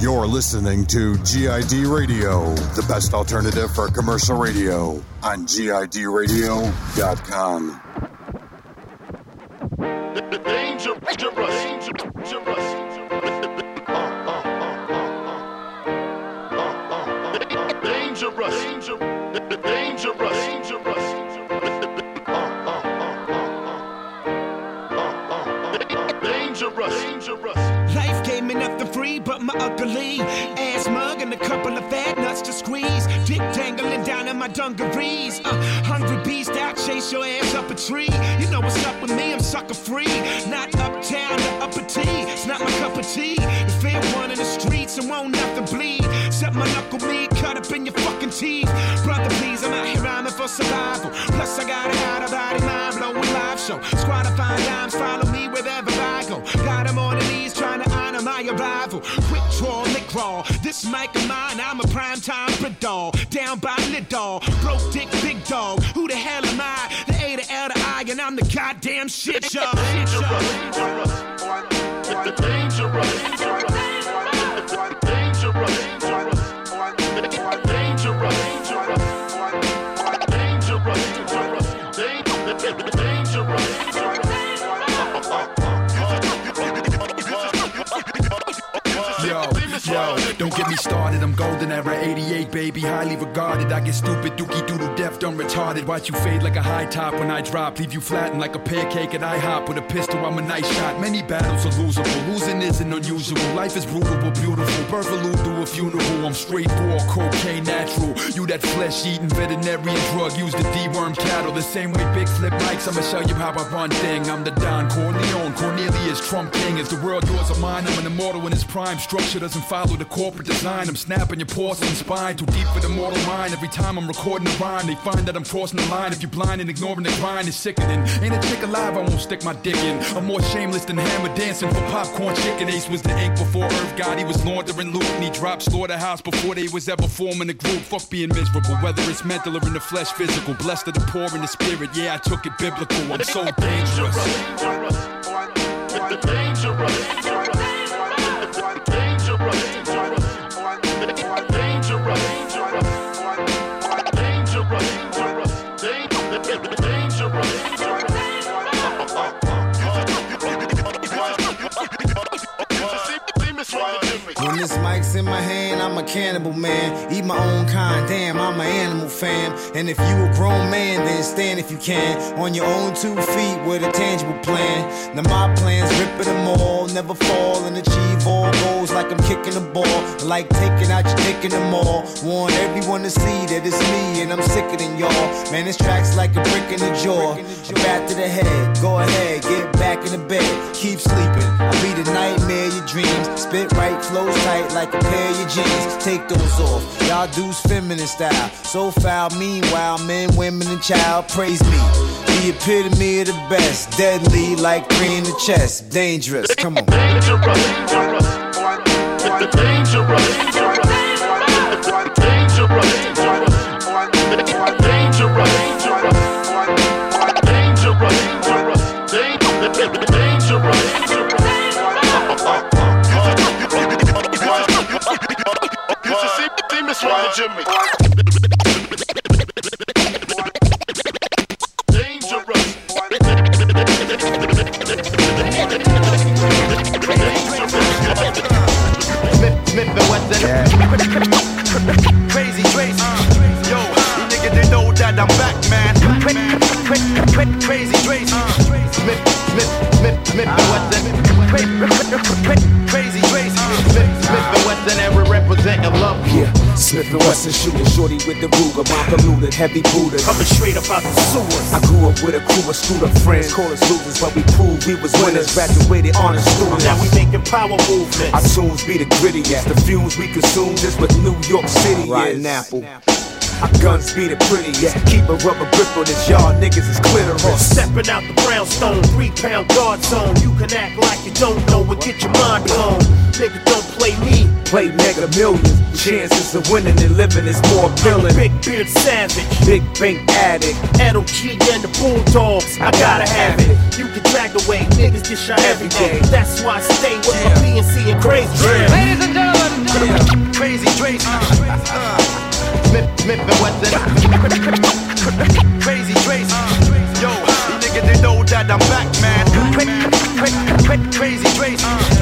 You're listening to GID Radio, the best alternative for commercial radio on GIDradio.com. Dangerous, dangerous. Dangerous, dangerous, dangerous, dangerous. Free but my ugly ass mug and a couple of fat nuts to squeeze. Dick dangling down in my dungarees. Uh, hungry beast out, chase your ass up a tree. You know what's up with me, I'm sucker free. Not uptown or upper T. It's not my cup of tea. The fair one in the streets and won't nothing bleed. Set my knuckle me cut up in your fucking teeth. Brother, please, I'm out here rhyming for survival. Plus, I got a out of body mind blowing live show. Squad of fine dimes, follow me wherever I go. Got 'em on my arrival. Quick draw, lick raw. This mic of mine, I'm a prime time dog. Down by lid dog. Broke dick, big dog. Who the hell am I? The A, the L, the I, and I'm the goddamn shit, y'all. Shit, y'all. Yo, don't get me started. I'm golden era 88, baby. Highly regarded. I get stupid, dookie doodle deaf, dumb retarded. Watch you fade like a high top when I drop. Leave you flattened like a pancake at IHOP. With a pistol, I'm a nice shot. Many battles are losable. Losing isn't unusual. Life is brutal but beautiful. Birth allude to a funeral. I'm straight raw, cocaine natural. You that flesh eating veterinarian drug. Use the D-worm cattle. The same way big flip mics. I'ma show you how I run thing. I'm the Don Corleone. Cornelius Trump King. Is the world yours or mine? I'm an immortal in his prime. Structure doesn't follow the corporate design. I'm snapping your porcelain spine. Too deep for the mortal mind. Every time I'm recording a rhyme, they find that I'm crossing the line. If you're blind and ignoring the grind, it's sickening. Ain't a chick alive I won't stick my dick in. I'm more shameless than hammer dancing for popcorn chicken. Ace was the ink before Earth God. He was laundering loot and he dropped slaughterhouse before they was ever forming a group. Fuck being miserable, whether it's mental or in the flesh, physical. Blessed are the poor in the spirit. Yeah, I took it biblical. I'm so dangerous. This mic's in my hand, I'm a cannibal man. Eat my own kind, damn, I'm an animal fam. And if you a grown man, then stand if you can. On your own two feet with a tangible plan. Now my plan's ripping them all, never fall and achieve all goals like I'm kicking a ball. Like taking out your dick in the mall. Want everyone to see that it's me and I'm sicker than y'all. Man, this track's like a brick in the jaw. A bat to the head, go ahead, get back in the bed. Keep sleeping, I'll be the nightmare your dreams. Spit right, flows tight like a pair of your jeans. Take those off. Y'all dudes feminine style. So foul, meanwhile, men, women, and child praise me. The epitome of the best. Deadly like three in the chest. Dangerous. Come on. Smith and Wesson. Crazy Tracy. Yo, you niggas they know that I'm back, man. Crazy Wesson. Smith and Wesson shooting shorty with the Ruger, mom polluted, heavy Buddha. Coming straight up out the sewers. I grew up with a crew of screwed up friends, call us losers, but we proved we was winners. Graduated honor students. Now we making power movements. Our tunes be the grittiest. The fumes we consume just what New York City Rotten is. apple. Our guns be the prettiest. Keep a rubber grip on this, y'all niggas is clitoris. Stepping out the brownstone, three pound guard zone. You can act like you don't know and get your mind blown. Nigga, don't play me play mega millions. Chances of winning and living is more appealing. Big beard savage, big bank addict, Ed O.G. and the Bulldogs. I gotta have it. You can drag away, niggas get shot every day. That's why I stay with yeah. my PNC and crazy. Yeah. Ladies and gentlemen, crazy Drake. Uh, Smith, Crazy Drake. Uh, Yo, these niggas they know that I'm back, man. Crazy Drake. Uh,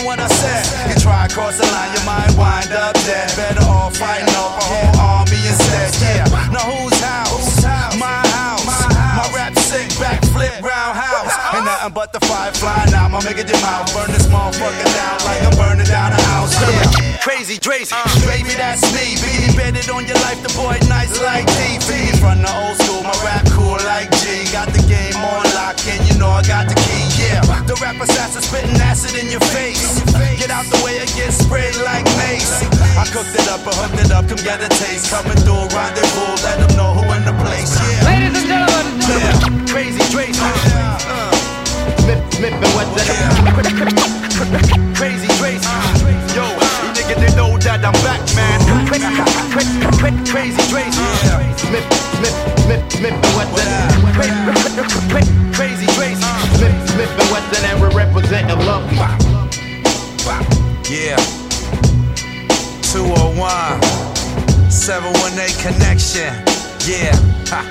hope what I said. You try cross the line, you might wind up dead. Better off fighting off a whole army instead. Yeah, now whose house? My house. My rap sick, backflip, roundhouse. Ain't nothing but the fire flying out. I'm making your mouth burn this motherfucker down like I'm burning down a house. Yeah. Crazy Tracy, baby, that's me. Be embedded on your life, the boy nice like D. From the old school, my rap cool like. Got the game on lock, and you know I got the key. Yeah, the rap assassin spitting acid in your face. Get out the way, it gets sprayed like mace. I cooked it up, I hooked it up, come get a taste. Coming through, rendezvous, let them know who in the place. Yeah, ladies and gentlemen, yeah. Crazy Tracy. Uh. Smith, Smith, what the Crazy Tracy. Yo, you niggas they know that I'm back, man. Crazy Tracy. Smith, Smith, Smith, Smith, and what the Crazy crazy. Smith, Smith, and the and we represent the love. Yeah. 201 718 connection. Yeah. Ha.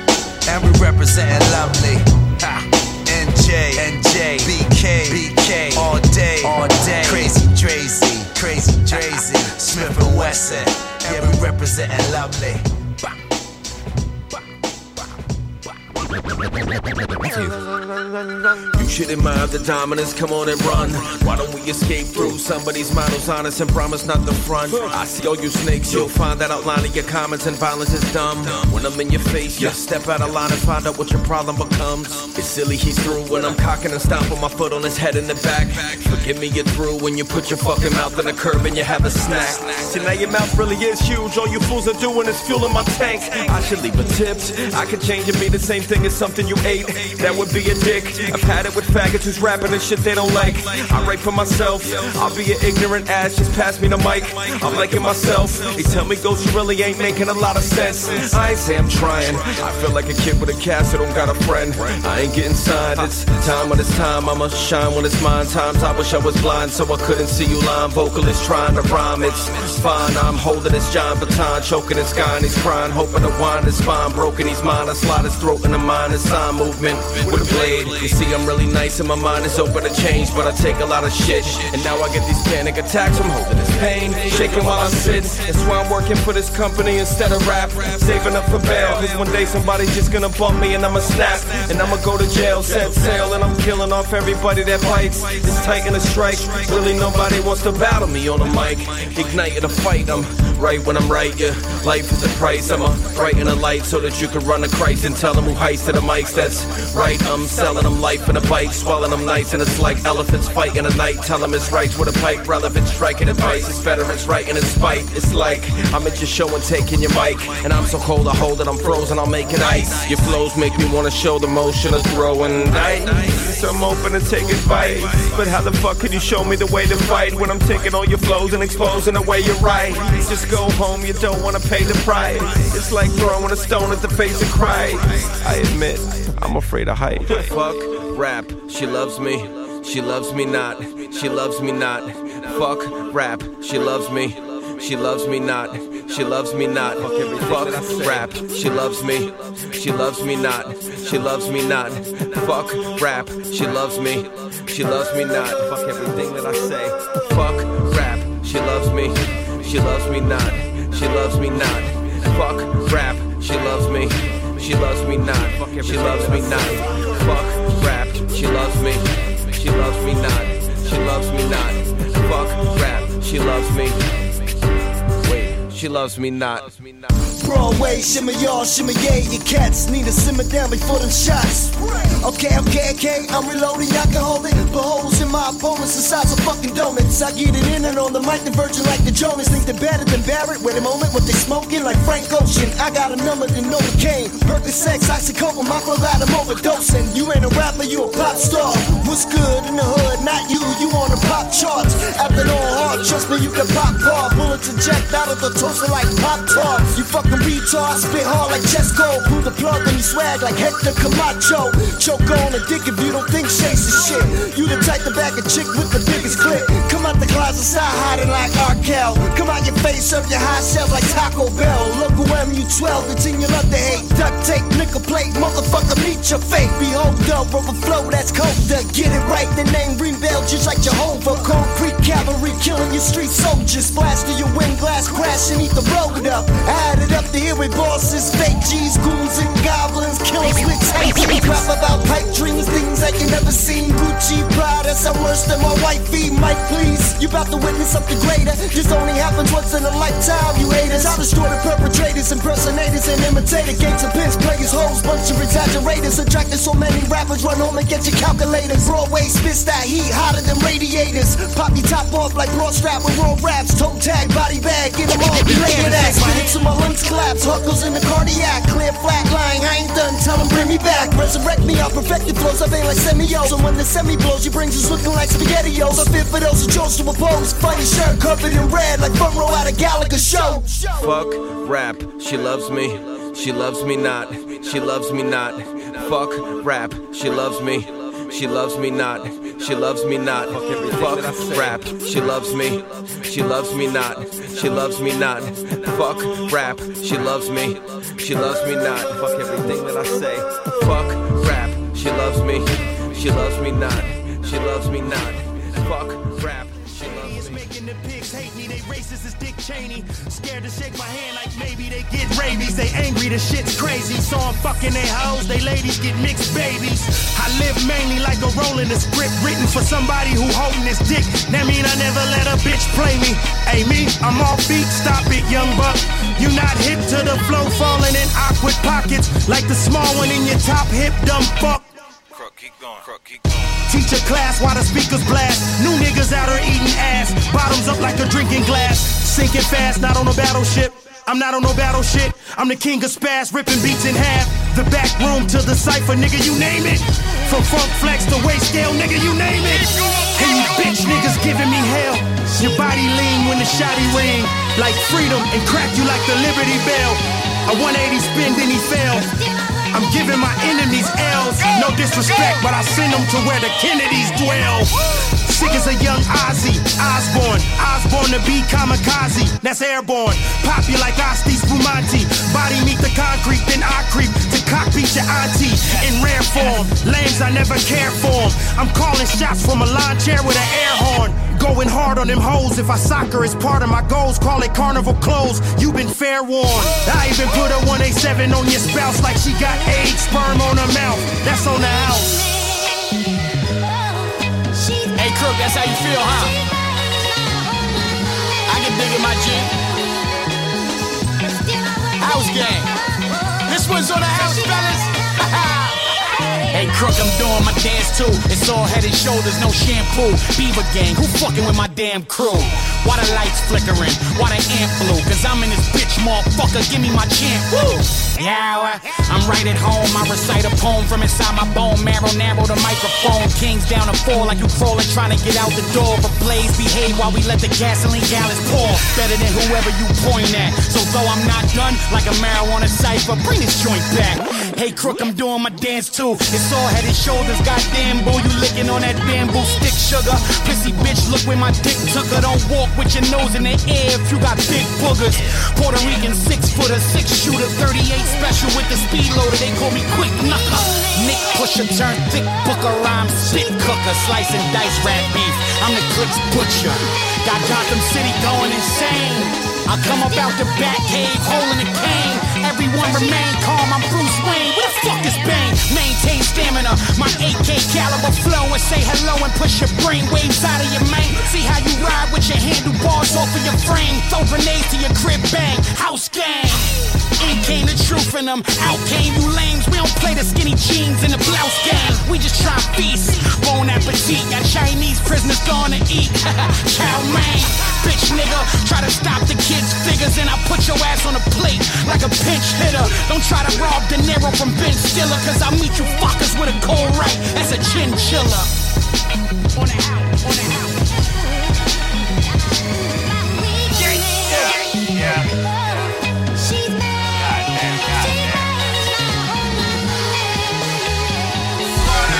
And we representing lovely. Ha. NJ, NJ, BK, BK, all day, all day. Crazy Tracy, Crazy Tracy, Smith and Wesson. Yeah, we representing lovely. You should admire the dominance, come on and run. Why don't we escape through somebody's mind who's honest and promise not the front? I see all you snakes, you'll find that outline of your comments and violence is dumb. When I'm in your face, you step out of line and find out what your problem becomes. It's silly he's through when I'm cocking and stomping my foot on his head in the back. Forgive me, you're through when you put your fucking mouth on the curb and you have a snack. See, now your mouth really is huge, all you fools are doing is fueling my tank. I should leave a tips. I could change and be the same thing as something you ate. That would be a dick. I've had it with faggots who's rapping and shit they don't like. I write for myself. I'll be an ignorant ass, just pass me the mic. I'm liking myself. They tell me Ghost you really ain't making a lot of sense. I ain't say I'm trying. I feel like a kid with a cast that don't got a friend. I ain't getting signed. It's time when it's time. I'ma shine when it's mine. Times I wish I was blind so I couldn't see you line. Vocalist trying to rhyme. It's fine. I'm holding his John baton, choking his guy and he's crying, hoping the wind is fine. Broken, he's mine. I slide his throat in the mind and sign movement with a blade. You see, I'm really nice and my mind is open to change, but I take a lot of shit. And now I get these panic attacks. I'm holding this pain, shaking while I'm sitting. That's why I'm working for this company instead of rap. Saving up for bail, cause one day somebody's just gonna bump me and I'ma snap. And I'ma go to jail, set sail, and I'm killing off everybody that bites. It's tight in a strike. Really, nobody wants to battle me on the mic. Igniting a fight, I'm right when I'm right, yeah. Life is a price, I'ma brighten a light so that you can run a Christ and tell them who heist to the mics. That's right, I'm selling them life in a bite, swallowing them nice, and it's like elephants fighting a night. Tell them it's right with a pipe, relevant striking advice. It's veterans writing in spite. It's like I'm at your show and taking your mic, and I'm so cold I hold it, I'm frozen, I'm making ice. Your flows make me wanna show the motion of throwing dice. So I'm open to take advice, but how the fuck can you show me the way to fight when I'm taking all your flows and exposing the way you're right? Just go home, you don't wanna pay the price. It's like throwing a stone at the face of Christ. I admit, I'm afraid of height. Fuck rap, she loves me. She loves me not. She loves me not. Fuck rap, she loves me. She loves me not. She loves me not. Fuck rap, she loves me. She loves me not. She loves me not. Fuck rap, she loves me. She loves me not. Fuck everything that I say. Fuck rap, she loves me. She loves me not. She loves me not. Fuck rap, she loves me. She loves me not. She loves me not. Fuck rap, she loves me. She loves me not. She loves me not. Fuck rap, she loves me. Wait, she loves me not. Broadway, shimmy y'all, shimmy yay, your cats need to simmer down before them shots. Okay, okay, okay, I'm reloading, y'all can hold it. Put holes in my opponents the size of fucking donuts. I get it in and on the mic, the virgin like the Jonas. Think they're better than Barrett. Wait a moment, what they smoking like Frank Ocean. I got a number to know the cane. Percocet, Oxycodone, them overdosing. You ain't a rapper, you a pop star. What's good in the hood? Not you, you on the pop charts. After all hard, trust me, you can pop bar. Bullets eject out of the toaster like pop tarts. You fucking retard. Spit hard like cold. Pull the plug on you swag like Hector Camacho. Choke on a dick if you don't think Chase is shit. You the type to back a chick with the biggest clip. Come out the closet, start hiding like Arkell. Come out your face, serve your high shelf like Taco Bell. Local MU12, it's in your love to hate. Duct tape, nickel plate, motherfucker, meet your fate. Behold, up, overflow, that's colder. Get it right, the name ring bell just like Jehovah. Concrete cavalry killing your street soldiers. To your wind glass, crash and eat the road up. Add up to here with bosses, fake G's, goons, and goblins. Killers with tapes. Rap about pipe dreams, never seen. Gucci, Prada, some worse than my wifey. Mike, please. You about to witness something greater. This only happens once in a lifetime, you haters. I'll destroy the perpetrators, impersonators, and imitator. Gangs of pins, players, hoes, bunch of exaggerators. Attracted so many rappers, run home and get your calculators. Broadway spits that heat hotter than radiators. Pop your top off like raw strap with raw raps. Toe tag, body bag, get them all related at. Spit it to my lungs collapse. Goes in the cardiac. Clear flat line, I ain't done. Tell them bring me back. Resurrect me, I'll perfect the flows. I ain't like And when the semi blows, you brings us looking like spaghettios. I fit for those who chose to oppose. Funny shirt covered in red like front row at a Gallagher show. Fuck rap, she loves me. She loves me not. She loves me not. Fuck rap, she loves me. She loves me not. She loves me not. Fuck rap, she loves me. She loves me not. She loves me not. Fuck rap, she loves me. She loves me not. Fuck everything that I say. Fuck rap, she loves me. She loves me not. She loves me not. Fuck rap. She loves me. Making the pigs hate me, they racist as Dick Cheney. Scared to shake my hand like maybe they get rabies. They angry, the shit's crazy. So I'm fucking they hoes, they ladies get mixed babies. I live mainly like a role in a script written for somebody who holding his dick. That mean I never let a bitch play me. Hey me, I'm off beat, stop it, young buck. You not hip to the flow, falling in awkward pockets like the small one in your top hip, dumb fuck. Teach a class while the speakers blast. New niggas out here eating ass. Bottoms up like a drinking glass. Sinking fast, not on a battleship. I'm not on no battle shit. I'm the king of spaz, ripping beats in half. The back room to the cipher, nigga, you name it. From funk flex to weight scale, nigga, you name it. And you bitch niggas giving me hell. Your body lean when the shotty ring. Like freedom and crack you like the Liberty Bell. A 180 spin, then he fell. I'm giving my enemies L's. No disrespect, but I send them to where the Kennedys dwell. Sick as a young Ozzy Osbourne. Osborne to be kamikaze. That's airborne. Pop you like Asti Spumante. Body meet the concrete, then I creep to cockbeat your auntie in rare form. Lames I never cared for. I'm calling shots from a lawn chair with an air horn. Going hard on them hoes. If I soccer is part of my goals, call it carnival clothes. you been fair warned. I even put a 187 on your spouse like she got AIDS, sperm on her mouth. That's on the house. Hey, Crook, that's how you feel, huh? I can dig it, my G. House gang. This one's on the house, fellas. Crook, I'm doing my dance too. It's all head and shoulders, no shampoo. Beaver gang, who fucking with my damn crew? Why the lights flickering? Why the amp blue? Cause I'm in this bitch, motherfucker. Give me my chant. Woo! Yeah, I'm right at home. I recite a poem from inside my bone marrow. Narrow the microphone. Kings down to fall like you crawling, trying to get out the door. But blaze behave while we let the gasoline gallons pour. Better than whoever you point at. So though I'm not done, like a marijuana cipher, bring this joint back. Hey, crook, I'm doing my dance too. It's all head and shoulders. Goddamn, boo, you licking on that bamboo stick sugar. Pissy bitch, look where my dick took her. Don't walk with your nose in the air if you got big boogers. Puerto Rican six footer, six shooter, 38 special with the speed loader. They call me quick knucker. Nick pusher, turn thick booker, rhyme spit cooker, slice and dice rap beef. I'm the clicks butcher. Got Gotham City going insane. I come up out the back cave, holding a cane. Everyone remain calm. I'm Bruce Wayne. Fuck is Bane? Maintain stamina. My AK caliber flow and say hello and push your brain waves out of your mane. See how you ride with your handlebars off of your frame. Throw grenades to your crib, bang. House gang. In came the truth in them. Out came you lames. We don't play the skinny jeans in the blouse game. We just try feast. Bon appetit. Got Chinese prisoners going to eat. Chow mein. Bitch nigga. Try to stop the kids' figures and I put your ass on a plate like a pinch hitter. Don't try to rob De Niro from Ben Stiller, cause I meet you fuckers with a cold right as a chinchilla. On out, on out. Yeah, yeah,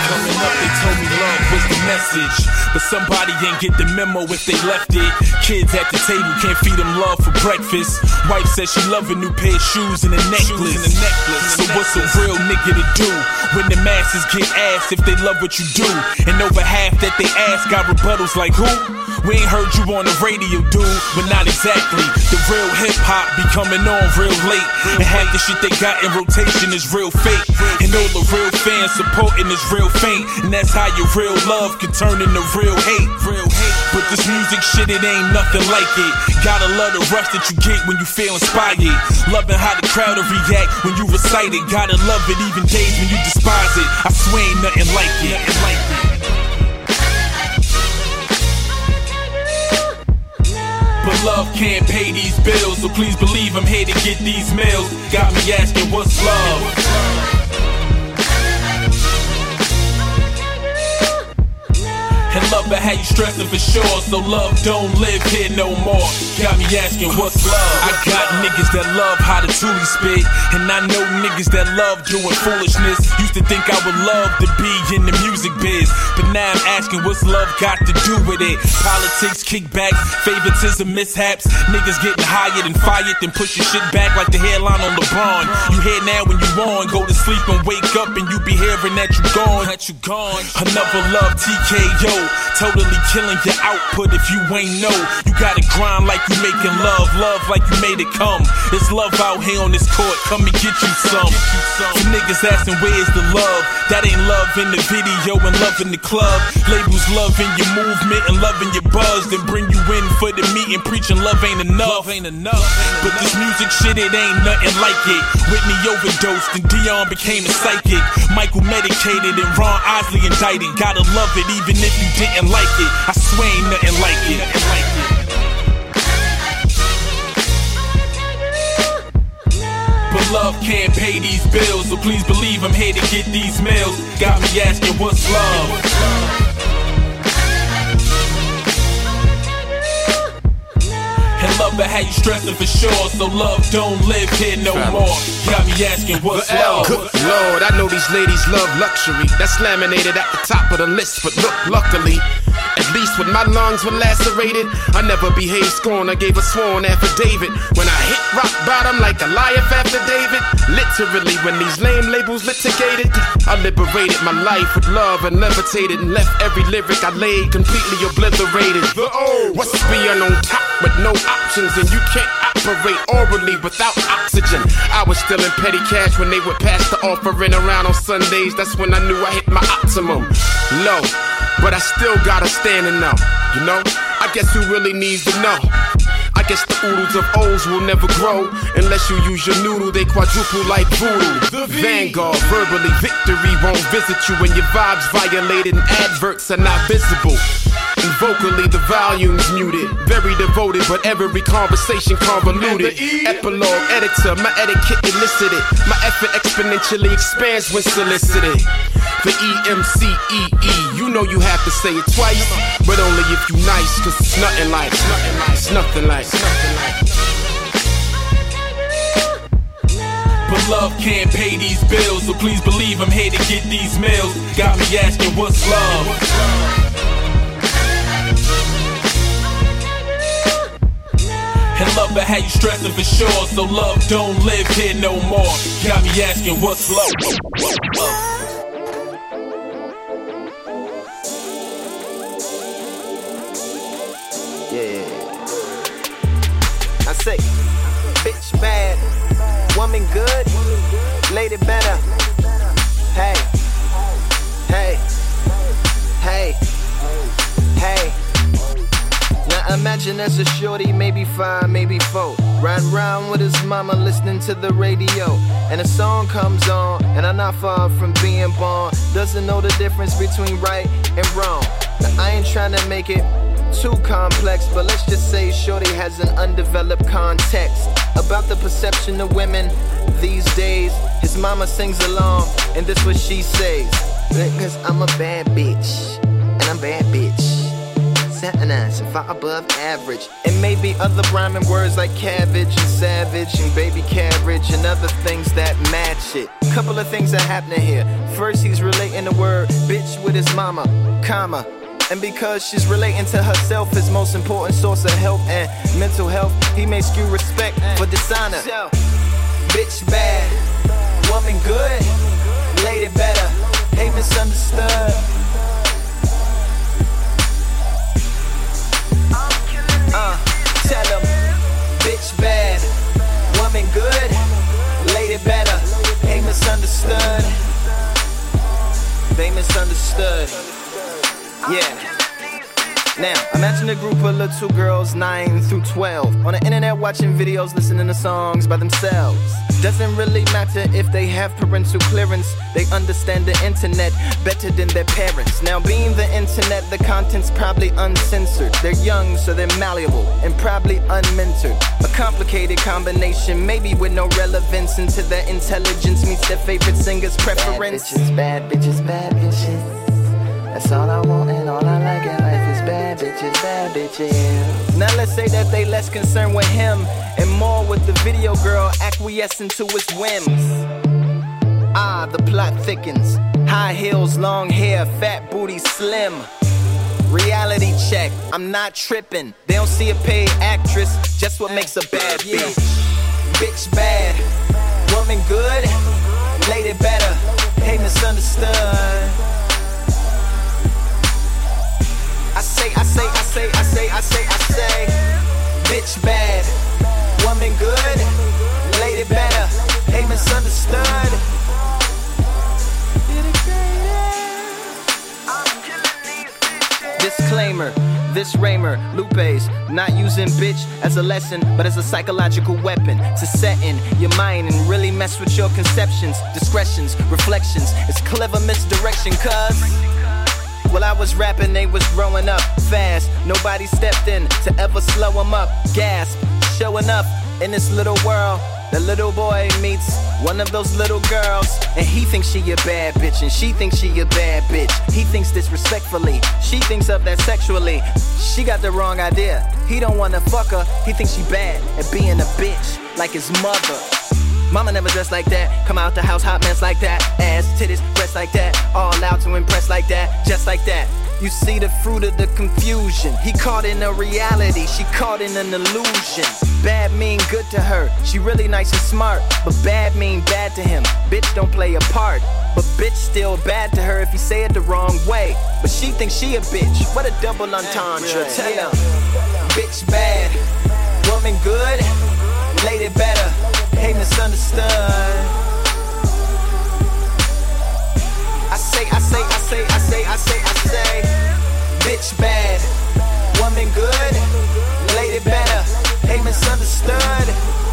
Goddamn, message. But somebody ain't get the memo if they left it. Kids at the table can't feed them love for breakfast. Wife says she love a new pair of shoes and a necklace. And a necklace. So what's a real nigga to do when the masses get asked if they love what you do? And over half that they ask got rebuttals like who? We ain't heard you on the radio, dude, but not exactly. The real hip hop be coming on real late. And half the shit they got in rotation is real fake. And all the real fans supporting is real faint. And that's how your real love can turn into real hate. Real hate. But this music shit, it ain't nothing like it. Gotta love the rush that you get when you feel inspired. Loving how the crowd will react when you recite it. Gotta love it even days when you despise it. I swear ain't nothing like it. Nothing like it. Love can't pay these bills, so please believe I'm here to get these meals. Got me asking what's love. And love but how you stressing for sure. So love don't live here no more. Got me asking what's love. I got niggas that love how the toolie spit. And I know niggas that love doing foolishness. Used to think I would love to be in the music biz. But now I'm asking what's love got to do with it. Politics, kickbacks, favoritism, mishaps. Niggas getting hired and fired, then push your shit back like the hairline on LeBron. You here now when you on, go to sleep and wake up and you be hearing that you gone. That you gone. Another love TKO. Totally killing your output if you ain't know. You gotta grind like you making love, love like you made it come. It's love out here on this court, come and get you some. You niggas asking where's the love? That ain't love in the video and love in the club. Labels loving your movement and loving your buzz, then bring you in for the meeting, preaching love ain't enough. ain't enough. But this music shit, it ain't nothing like it. Whitney overdosed and Dionne became a psychic. Michael medicated and Ron Osley indicted. Gotta love it even if you didn't like it. I swear ain't nothing like it. Like it. But love can't pay these bills, so please believe I'm here to get these meals. Got me asking what's love. But how you stressing for sure, so love don't live here no more. Got me asking what's love. Good Lord, I know these ladies love luxury. That's laminated at the top of the list, but look, luckily, at least when my lungs were lacerated, I never behaved scorn. I gave a sworn affidavit. When I hit rock bottom like Goliath after David, literally when these lame labels litigated, I liberated my life with love and levitated and left every lyric I laid completely obliterated. The O. What's being on top with no options and you can't operate orally without oxygen. I was still in petty cash when they would pass the offering around on Sundays. That's when I knew I hit my optimum. Low, but I still gotta stand and know. You know, I guess who really needs to know? I guess the oodles of O's will never grow unless you use your noodle. They quadruple like voodoo. Vanguard, verbally, victory won't visit you when your vibes violated and adverts are not visible. And vocally, the volume's muted. Very devoted, but every conversation convoluted. Epilogue editor, my etiquette elicited. My effort exponentially expands when solicited. The EMCEE, you know you have to say it twice, but only if you nice, cause it's nothing like, it's nothing like, it's nothing like, it's nothing like. But love can't pay these bills, so please believe I'm here to get these meals. Got me asking what's love. And love but how you stressing for sure, so love don't live here no more. Got me asking what's love. Yeah. I say, bitch bad, woman good, lady better. Hey, hey, hey. Imagine there's a shorty, maybe five, maybe four. Riding around with his mama listening to the radio. And a song comes on, and I'm not far from being born. Doesn't know the difference between right and wrong. Now I ain't trying to make it too complex, but let's just say Shorty has an undeveloped context about the perception of women these days. His mama sings along, and this what she says. Because I'm a bad bitch, and I'm bad bitch. Sentence, far above average. And maybe other rhyming words like cabbage and savage and baby carriage and other things that match it. Couple of things are happening here. First, he's relating the word bitch with his mama, comma. And because she's relating to herself, his most important source of health and mental health, he may skew respect for dishonor. Bitch bad, woman good, lady better, hate misunderstood. Tell him, bitch bad, woman good, lady better, hate misunderstood. They misunderstood. Yeah. Now, imagine a group of little girls 9 through 12 on the internet watching videos, listening to songs by themselves. Doesn't really matter if they have parental clearance, they understand the internet better than their parents. Now, being the internet, the content's probably uncensored. They're young, so they're malleable and probably unmentored. A complicated combination, maybe with no relevance into their intelligence meets their favorite singer's preference. Bad bitches, bad bitches, bad bitches. That's all I want and all I like in life is bad bitches, bad bitches. Now let's say that they less concerned with him and more with the video girl acquiescing to his whims. Ah, the plot thickens. High heels, long hair, fat booty, slim. Reality check, I'm not tripping. They don't see a paid actress, just what makes a bad bitch. Bitch bad, woman good, lady better, hate misunderstood. Say, I say, I say, I say, I say, I say, bitch bad, woman good, lady better, hate misunderstood. Disclaimer. This Raymer, Lupe's, not using bitch as a lesson, but as a psychological weapon to set in your mind and really mess with your conceptions, discretions, reflections. It's clever misdirection, cuz. While I was rapping, they was growing up fast. Nobody stepped in to ever slow them up. Gasp, showing up in this little world. The little boy meets one of those little girls, and he thinks she a bad bitch, and she thinks she a bad bitch. He thinks disrespectfully, she thinks of that sexually. She got the wrong idea. He don't wanna fuck her, he thinks she bad at being a bitch, like his mother. Mama never dressed like that. Come out the house, hot mess like that. Ass, titties, breasts like that. All out to impress like that, just like that. You see the fruit of the confusion. He caught in a reality, she caught in an illusion. Bad mean good to her, she really nice and smart. But bad mean bad to him. Bitch don't play a part. But bitch still bad to her if you say it the wrong way. But she thinks she a bitch. What a double entendre. Tell him, bitch bad, woman good, lady better, hate misunderstood. I say, I say, I say, I say, I say, I say, bitch bad, woman good, lady better, hate misunderstood.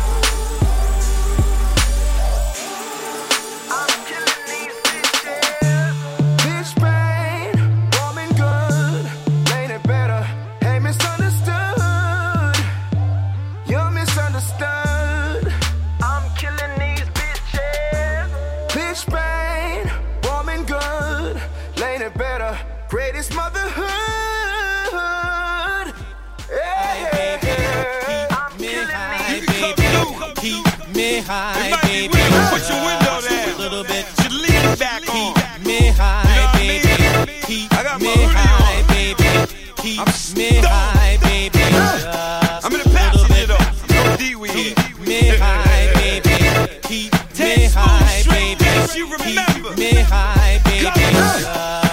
High, baby. Put your window down. A little bit. Lean back on. Keep me high, baby. Keep me high, baby. Keep me high, baby. I'm in the passenger though. No D we Keep me high, baby. Keep me high, baby. Keep me high, baby.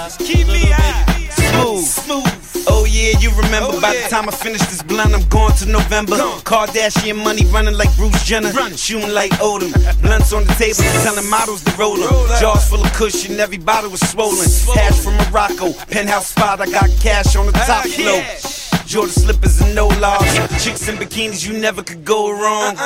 Yeah, you remember by the time I finish this blunt, I'm going to November. Kardashian money running like Bruce Jenner, shooting like Odom. Blunts on the table, telling models to roll 'em. Jars full of cushion, every bottle was swollen. Hash from Morocco, penthouse spot, I got cash on the top floor. Jordan slippers and no laws. Chicks in bikinis, you never could go wrong.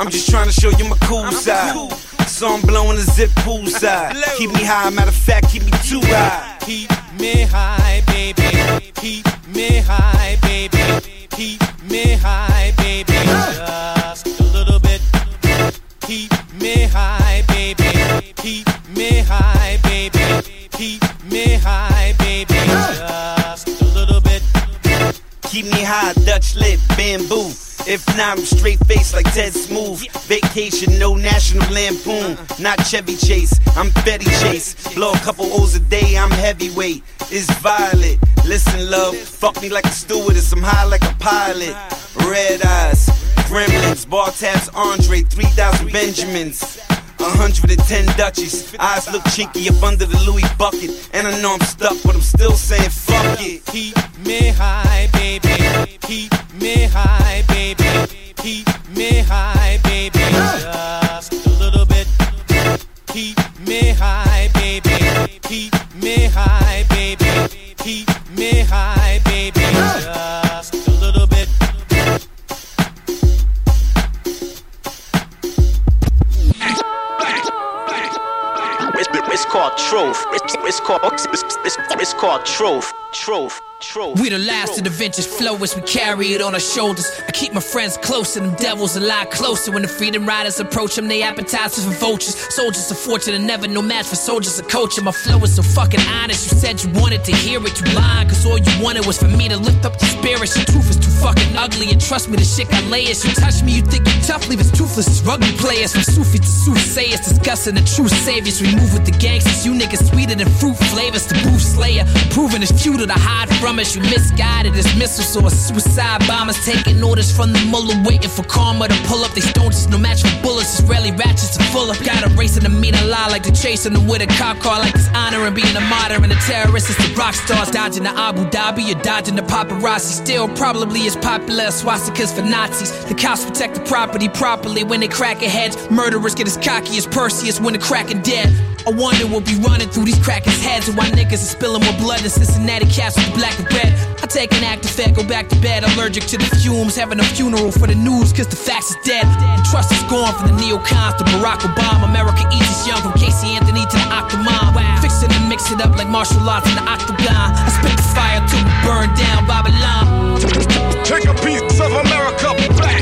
I'm just trying to show you my cool side. So I'm blowing the zip poolside. Keep me high, matter of fact, keep me too high. Keep me high, baby. Keep me high, baby. Keep me high, baby. Just a little bit. Keep me high, baby. Keep me high, baby. Keep me high, baby. Just a little bit. Keep me high, Dutch lip, bamboo. If not, I'm straight face like Ted Smooth. Vacation, no national lampoon. Not Chevy Chase, I'm Betty Chase. Blow a couple O's a day, I'm heavyweight. is violet. Listen, love, fuck me like a stewardess, I'm high like a pilot. Red eyes, gremlins, bar Andre, 3,000 Benjamins. 110 Dutchies, eyes look chinky up under the Louis bucket. And I know I'm stuck, but I'm still saying fuck it. Keep me high, baby. Keep me high, baby. Keep me high, baby. Just a little bit. Keep me high, baby. Keep me high, baby. Keep me high, baby. Just truth. It's, it's called it's, it's, it's called truth. Truth. Truth. We the last of the vintage flow as we carry it on our shoulders. I keep my friends close and them devils a lot closer. When the freedom riders approach them, they appetizers for vultures. Soldiers of fortune and never no match for soldiers of culture. My flow is so fucking honest. You said you wanted to hear it, you lied. Cause all you wanted was for me to lift up your spirits. Your truth is too fucking ugly. And trust me, the shit got layers. You touch me, you think you tough. Leave us toothless as rugby players. From Sufi to soothsayers, discussing the true saviors. We move with the gangsters. You niggas sweeter than fruit flavors. The booth slayer. Proving it's futile to hide from. You misguided as missiles or suicide bombers. Taking orders from the mullah, waiting for karma to pull up. They stones no match for bullets. Israeli ratchets full up. Got a racing to meet a lie like the chasing them with a cop car. Like this honor and being a martyr and a terrorist. It's the rock stars dodging the Abu Dhabi. You're dodging the paparazzi. Still probably as popular as swastikas for Nazis. The cops protect the property properly when they crack a heads. Murderers get as cocky as Perseus when the cracking dead. I wonder what be running through these crackers' heads and why niggas are spilling more blood than Cincinnati cats with black and red. I take an active fed, go back to bed, allergic to the fumes, having a funeral for the news, cause the facts is dead. The trust is gone from the neocons to Barack Obama. America eats its young from Casey Anthony to the Octomom. Fix it and mix it up like martial arts in the octagon. I spit the fire till we burn down Babylon. Take a piece of America back.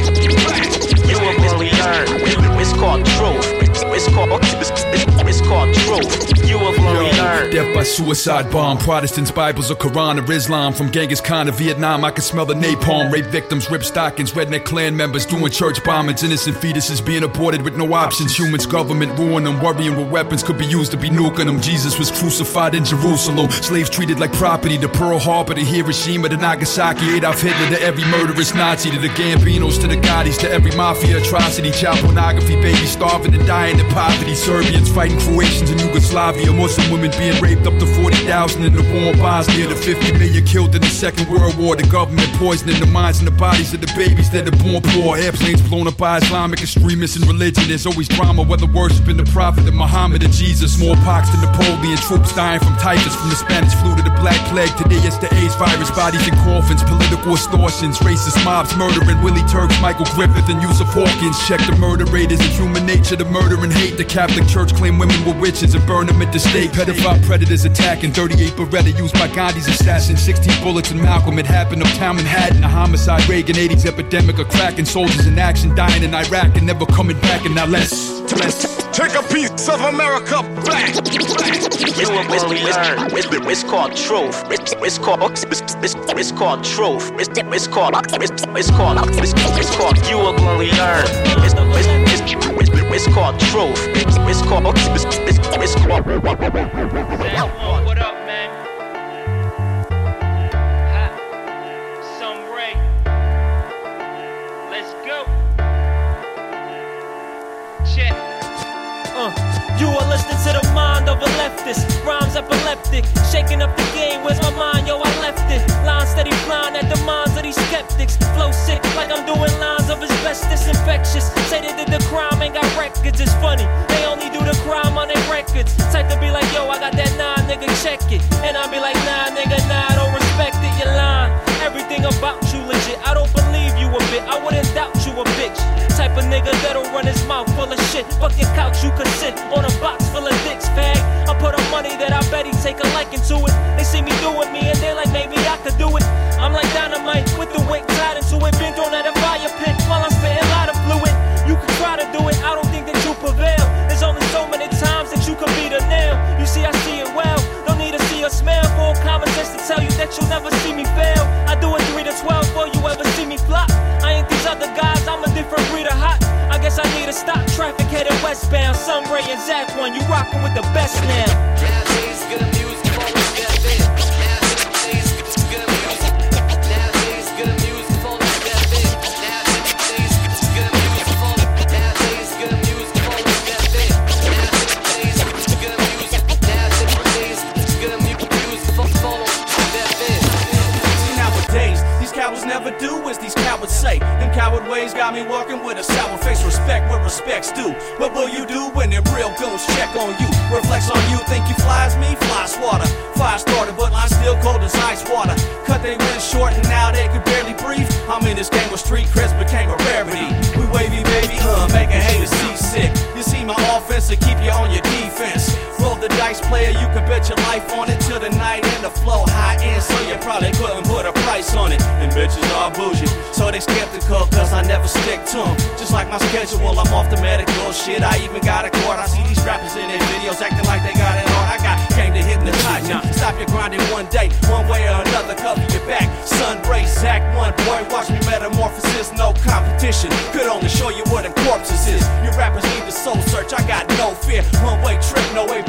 You will only learn. It's called truth. It's called it's, it's, it's called truth. You will learn. Death by suicide bomb. Protestants, Bibles, or Quran or Islam. From Genghis Khan to Vietnam, I can smell the napalm. Rape victims, rip stockings, redneck clan members doing church bombings. Innocent fetuses being aborted with no options. Humans, government ruin them. Worrying what weapons could be used to be nuking them. Jesus was crucified in Jerusalem. Slaves treated like property. The Pearl Harbor, the Hiroshima, the Nagasaki. Adolf Hitler to every murderous Nazi. To the Gambinos, to the Gottis, to every mafia atrocity. Child pornography, babies starving and dying in poverty. Serbians fighting Croatians in Yugoslavia. Muslim women being raped up to 40,000 in the war in Bosnia. The 50 million killed in the Second World War. The government poisoning the minds and the bodies of the babies that are born poor. Airplanes blown up by Islamic extremists and religion. There's always drama, whether worshiping the prophet of Muhammad or Jesus. Smallpox to Napoleon. Troops dying from typhus, from the Spanish flu to the Black Plague. Today it's the AIDS virus. Bodies in coffins. Political extortions. Racist mobs murdering Willie Turks, Michael Griffith, and Yusuf Hawkins. Check the murder rate. Is it human nature to murder and hate? The Catholic Church claim women were witches and burn them at the stake. Pedophile predators attacking 38 Beretta used by Gandhi's assassin. 16 bullets in Malcolm. It happened uptown Manhattan. A homicide. Reagan 80s epidemic of cracking soldiers in action dying in Iraq and never coming back. And now let's let's Take a piece of America back. You will learn. It's, called truth. It's, called it's, called truth. It's, called it's, called it's, it's called you will only learn. It's, it's, it's, it's, it's called truth. It's, it's called it's, it's, it's called. What up, man? Ha. Some Ray. Let's go. Check. Uh, you are listening to the mind of a leftist. Rhymes epileptic. Shaking up the game. Where's my mind? Yo, I left it. Line steady flying at the minds of these skeptics. Flow sick like I'm doing lines of asbestos infectious. Say they did the crime, ain't got records. It's funny. They only do the crime on their records. Type to be like, yo, I got that nine, nigga, check it. And I be like, nah, nigga, nah, I don't respect it. You're lying. Everything about you legit. I don't believe you a bit. I wouldn't doubt you a bitch. Type of nigga that'll run his mouth full of shit. Fuck your couch, you could sit on a box full of dicks, fag. I put up money that I bet he take a liking to it. They see me doing me and they're like, maybe I could do it. I'm like dynamite with the wick tied into it. Been thrown at a fire pit tell you that you'll never see me fail. I do it 3 to 12 before you ever see me flop. I ain't these other guys, I'm a different breed of hot. I guess I need to stop traffic headed westbound. Sunray and Zach one, you rockin' with the best now. coward ways got me walking with a sour face. Respect what respects do. What will you do when them real goons check on you? Reflects on you, think you flies me? Fly swatter. Fire starter, but I'm still cold as ice water. Cut they wind short and now they can barely breathe. I'm in this game where street creds became a rarity. We wavy baby, uh, make a hater seasick. You see my offense to keep you on your defense. Roll the dice, player, you can bet your life on it till the night and the flow high end, so you probably couldn't put a price on it. And bitches are bougie, so they skeptical, cause I never stick to them. Just like my schedule, I'm off the medical shit. I even got a court. I see these rappers in their videos acting like they got it on. I got came to hypnotize you. Stop your grinding one day, one way or another, cover your back. Sun rays, Act one, boy, watch me metamorphosis, no competition. Could only show you what them corpses is. You rappers need the soul search, I got no fear. One way trip, no way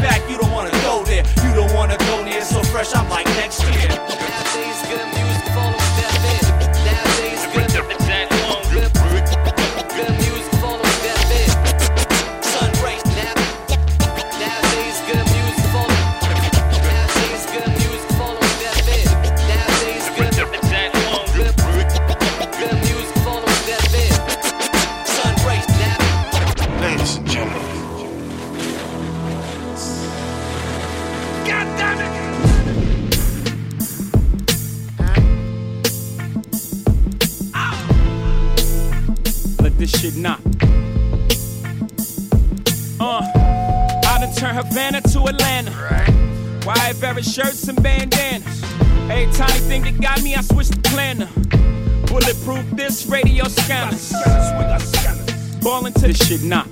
Shit knock.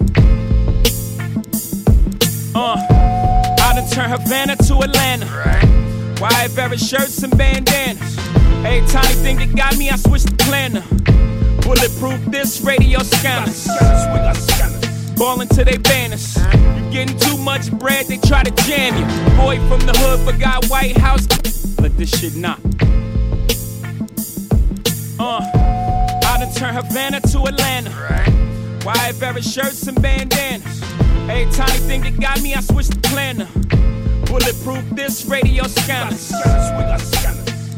Uh, I done turned Havana to Atlanta. Wide varied shirts and bandanas. Every tiny thing that got me, I switched the planner. Bulletproof this radio scanner. Ballin' to they banners. You getting too much bread, they try to jam you. Boy from the hood forgot White House. Let this shit not. Uh, I done turned Havana to Atlanta. Wide varied shirts and bandanas. Every tiny thing that got me, I switched the planner. Bulletproof this radio scanner.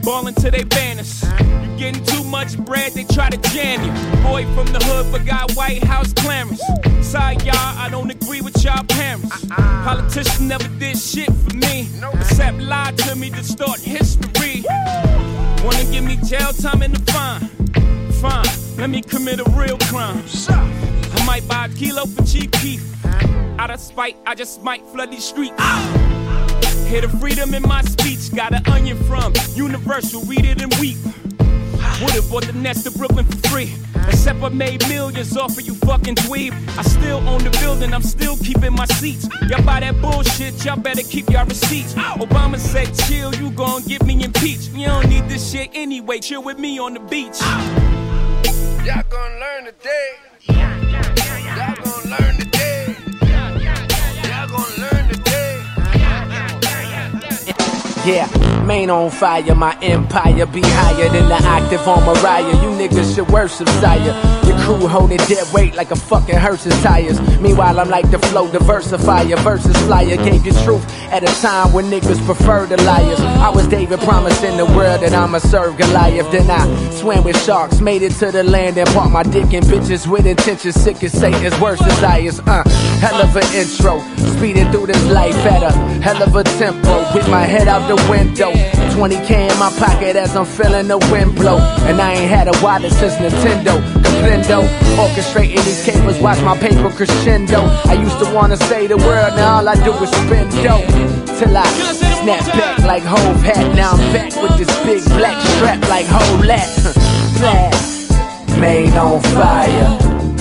Ballin' to they banners. You getting too much bread, they try to jam you. Boy from the hood forgot White House clamors. Sorry, y'all, I don't agree with y'all parents. Politicians never did shit for me, except lie to me, distort history. Wanna give me jail time and the fine? Fine, let me commit a real crime. I might buy a kilo for cheap beef. Out of spite, I just might flood these streets. Hear the freedom in my speech. Got an onion from Universal, read it and weep. Would've bought the nest to Brooklyn for free. Except I made millions off of you fucking dweeb. I still own the building, I'm still keeping my seats. Y'all buy that bullshit, y'all better keep y'all receipts. Obama said, chill, you gon' get me impeached. You don't need this shit anyway, chill with me on the beach. Y'all gonna learn today. Y'all Yeah, main on fire, my empire be higher than the octave on Mariah. You niggas should worship Sire. Crew holding dead weight like a fucking hearse's tires. Meanwhile, I'm like the flow diversifier versus flyer. Gave you truth at a time when niggas prefer the liars. I was David promising the world that I'ma serve Goliath. Then I swam with sharks, made it to the land and bought my dick in bitches with intentions sick as Satan's worst desires. Uh, hell of an intro, speeding through this life at a hell of a tempo with my head out the window. 20k in my pocket as I'm feeling the wind blow. And I ain't had a wallet since Nintendo. Comprendo, orchestrating these cables, watch my paper crescendo. I used to wanna say the word, now all I do is spin dope. Till I snap back like Hove hat. Now I'm back with this big black strap like Hove lat. Blast. Main on fire.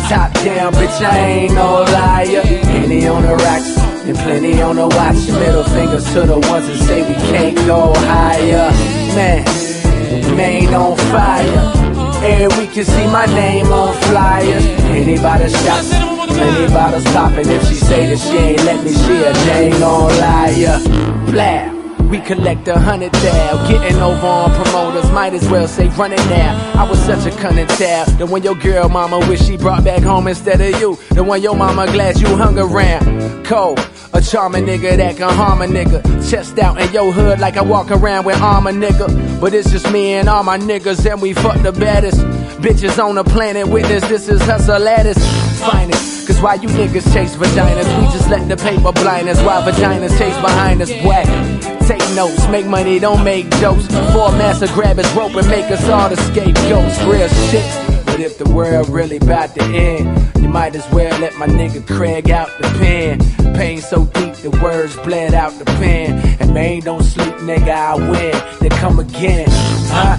Top down, bitch, I ain't no liar. Henny on the rocks and plenty on the watch. Middle fingers to the ones that say we can't go higher. Man, main on fire. And we can see my name on flyers. Anybody shots, plenty bottles popping. If she say that she ain't let me, she a dang on liar. Blah. We collect a hundred thou, getting over on promoters. Might as well say run it now. I was such a cunning towel. The one your girl mama wish she brought back home instead of you. The one your mama glad you hung around. Cole, a charming nigga that can harm a nigga. Chest out in your hood like I walk around with armor nigga. But it's just me and all my niggas, and we fuck the baddest bitches on the planet. Witness, this is hustle at its finest. Cause why you niggas chase vaginas, we just let the paper blind us. Why vaginas chase behind us, whack. Take notes, make money, don't make jokes. For a master grab his rope and make us all the scapegoats. Real shit. But if the world really about to end, you might as well let my nigga Craig out the pen. Pain so deep, the words bled out the pen. And man, don't sleep, nigga, I win. They come again, huh?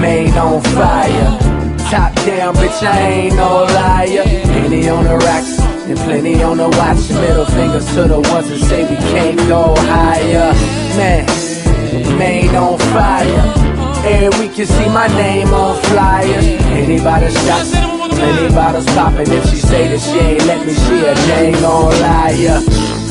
Main on fire. Top down, bitch, I ain't no liar. Plenty on the racks and plenty on the watch. Middle fingers to the ones that say we can't go higher. Man, main on fire. And we can see my name on flyers. Anybody shots, plenty bottles popping. If she say that she ain't let me, she a dang on liar.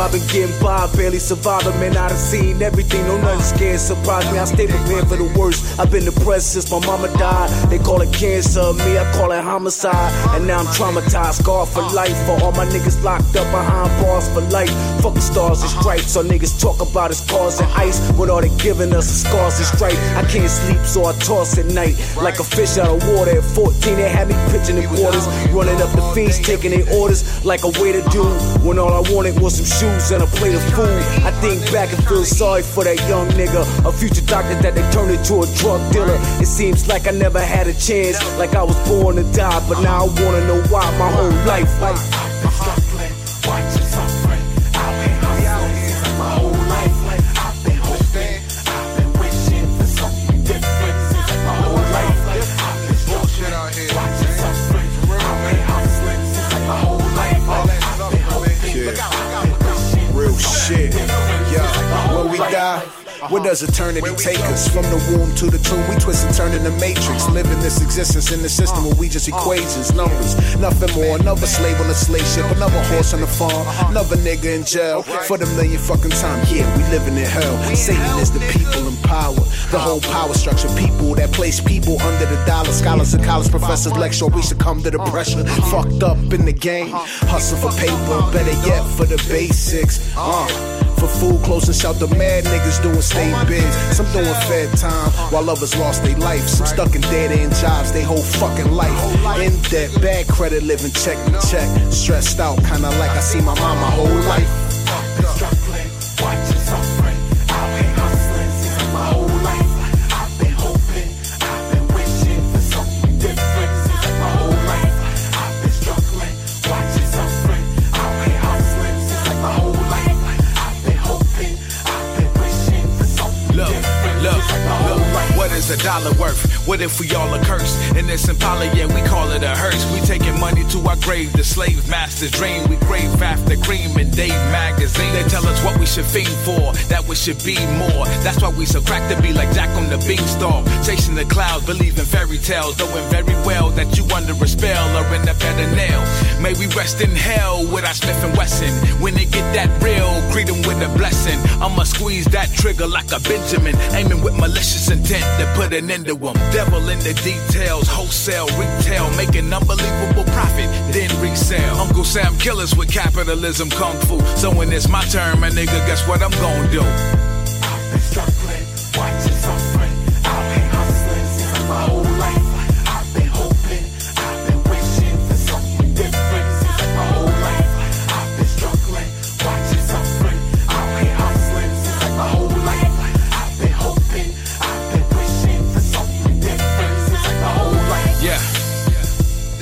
I've been getting by, barely surviving. Man, I done seen everything, no nothing scared, surprise me. I stay prepared for the worst. I've been depressed since my mama died. They call it cancer, me I call it homicide. And now I'm traumatized, scarred for life. For all my niggas locked up behind bars for life. Fuck the stars and stripes. So niggas talk about his cars and ice. When all they giving us is scars and stripe. I can't sleep, so I toss at night. Like a fish out of water. At 14, they had me pitching in quarters. Running up the fiends, taking their orders like a way to do. When all I wanted was some shoes and a plate of food. I think back and feel sorry for that young nigga. A future doctor that they turned into a drug dealer. It seems like I never had a chance. Like I was born to die, but now I wanna know why my whole life. Where does eternity take us? From the womb to the tomb, we twist and turn in the matrix. Living this existence in the system where we just equations, numbers, nothing more. Another slave on a slave ship, another horse on the farm, another nigga in jail for the million fucking time. Yeah, we living in hell. Satan is the people in power. The whole power structure, people that place people under the dollar. Scholars and college professors lecture, we succumb to the pressure. Fucked up in the game, hustle for paper, better yet for the basics. Uh. For food, and shelter, mad niggas doing stay biz. Some doing fed time while others lost their life. Some stuck in dead end jobs, they whole fucking life. In debt, bad credit, living check to check. Stressed out, kinda like I see my mom my whole life. A dollar worth? What if we all are cursed? In this Impala, yeah, we call it a hearse. We taking money to our grave, the slave master's dream. We crave after cream in Dave magazine. They tell us what we should fiend for, that we should be more. That's why we so crack to be like Jack on the beanstalk. Chasing the clouds, believing fairy tales, knowing very well that you under a spell or in a better nail. May we rest in hell with our Smith and Wesson. When they get that real, greet 'em with a blessing. I'ma squeeze that trigger like a Benjamin, aiming with malicious intent to put an end to 'em. Devil in the details, wholesale, retail, making unbelievable profit, then resell. Uncle Sam killers with capitalism, kung fu. So when it's my turn, my nigga, guess what I'm gonna do?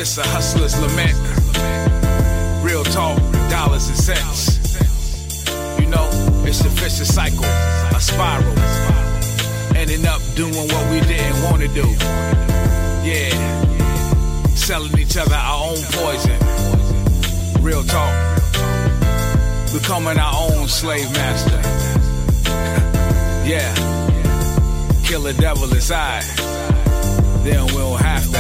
This a hustler's lament. Real talk, dollars and cents. You know, it's a vicious cycle, a spiral. Ending up doing what we didn't want to do. Yeah, selling each other our own poison. Real talk, becoming our own slave master. yeah, kill the devil inside then we don't have to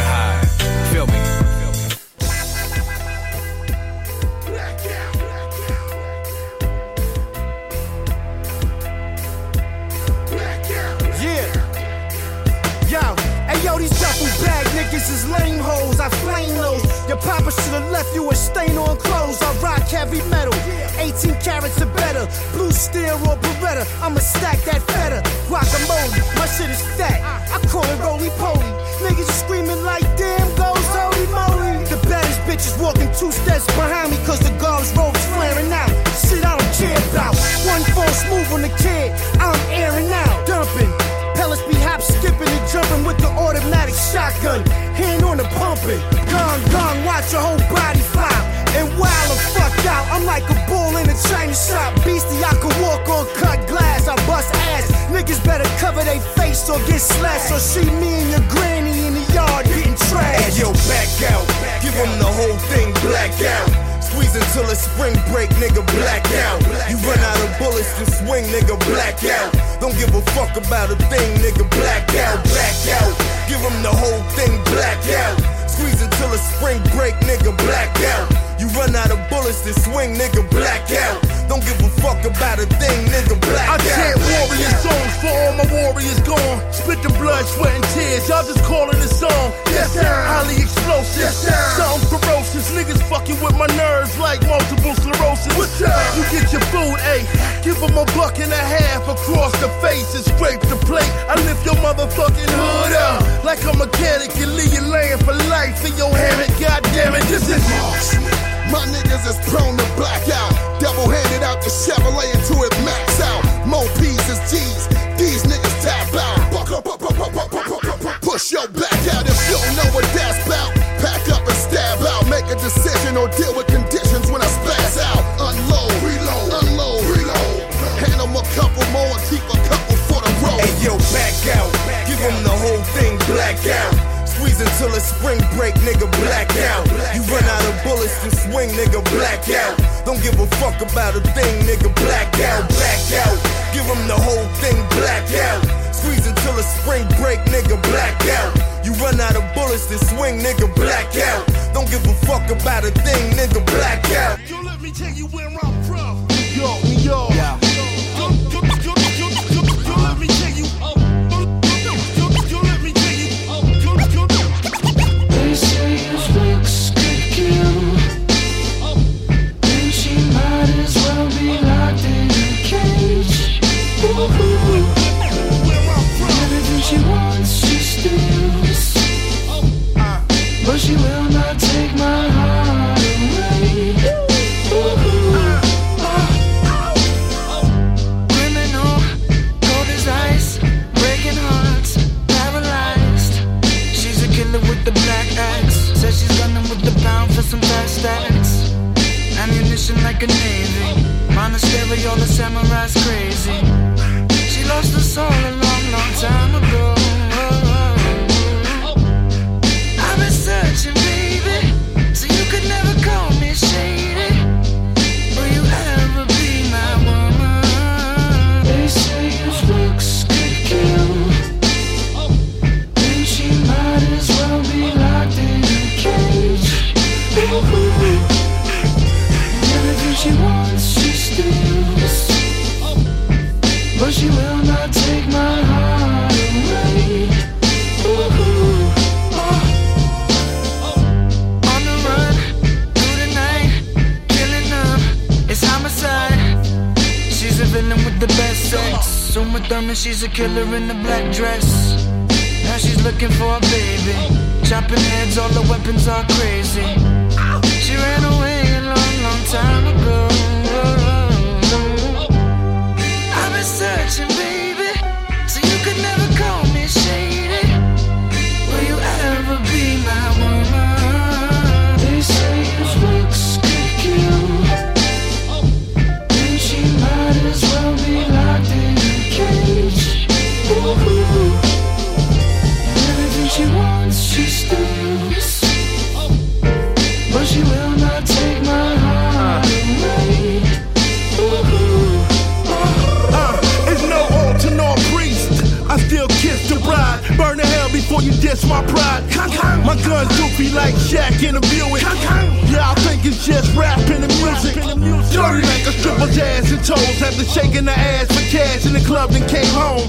niggas is lame hoes, I flame those. Your papa should've left you a stain on clothes. I rock heavy metal, 18 carats or better. Blue steel or Beretta, I'ma stack that feta. Guacamole, my shit is fat. I call it roly poly. Niggas screaming like damn goes holy moly. The baddest bitches walking two steps behind me, cause the guards robes flaring out. Shit I don't care about. One false move on the kid, I'm airing out. Dumping. Pellets be hop skipping and jumping with the automatic shotgun. Hand on the pumping. Gong gong, watch your whole body flop. And while the fuck out, I'm like a bull in a China shop. Beastie, I can walk on cut glass. I bust ass. Niggas better cover their face or get slashed. Or see me and your granny in the yard getting trashed. Hey, yo, back out. Give them the whole thing black out. Squeeze until it's spring break, nigga, black out. You run out of bullets to swing, nigga, black out. Don't give a fuck about a thing, nigga, black out, black out. Give them the whole thing black out. Squeeze until it's spring break, nigga, black out. You run out of bullets to swing, nigga, black out. Don't give a fuck about a thing, nigga, black I chant warrior songs for all my warriors gone. Spit the blood, sweat, and tears. Y'all just calling it song. Yes, sir. Highly explosive. Yes, sir. Something ferocious. Niggas fucking with my nerves like multiple sclerosis. What's up? You get your food, ayy. Give them a buck and a half across the face and scrape the plate. I lift your motherfucking hood up like a mechanic and leave you laying for life in your hammock. God damn it, this is my niggas is prone to blackout. Devil handed out the Chevrolet until it max out. More P's is G's. These niggas tap out. Push your back out if you don't know what that's about. Pack up and stab out. Make a decision or deal with conditions when I spaz out. Unload, reload, unload, reload. Hand them a couple more and keep a couple for the road. Hey yo, back out. Give them the whole thing black out. Squeeze until it's spring break, nigga, black out. You run out of bullets to swing, nigga, black out. Don't give a fuck about a thing, nigga, black out, black out. Give them the whole thing black out. Squeeze until it's spring break, nigga, black out. You run out of bullets to swing, nigga, black out. Don't give a fuck about a thing, nigga, black out. Yo, let me tell you where I'm some fast stacks. Ammunition like a navy. Monastery, all the samurais crazy. She lost her soul a long, long time ago. I've been searching, baby, Uma Thurman, she's a killer in a black dress. Now she's looking for a baby. Chopping heads, all the weapons are crazy. She ran away a long, long time ago. I've been searching, baby, so you could never diss my pride. My gun doofy like Shaq in a Buick. Yeah, I think it's just rapping and music. Dirty like a stripper's ass and toes. After shaking the ass for cash in the club and came home.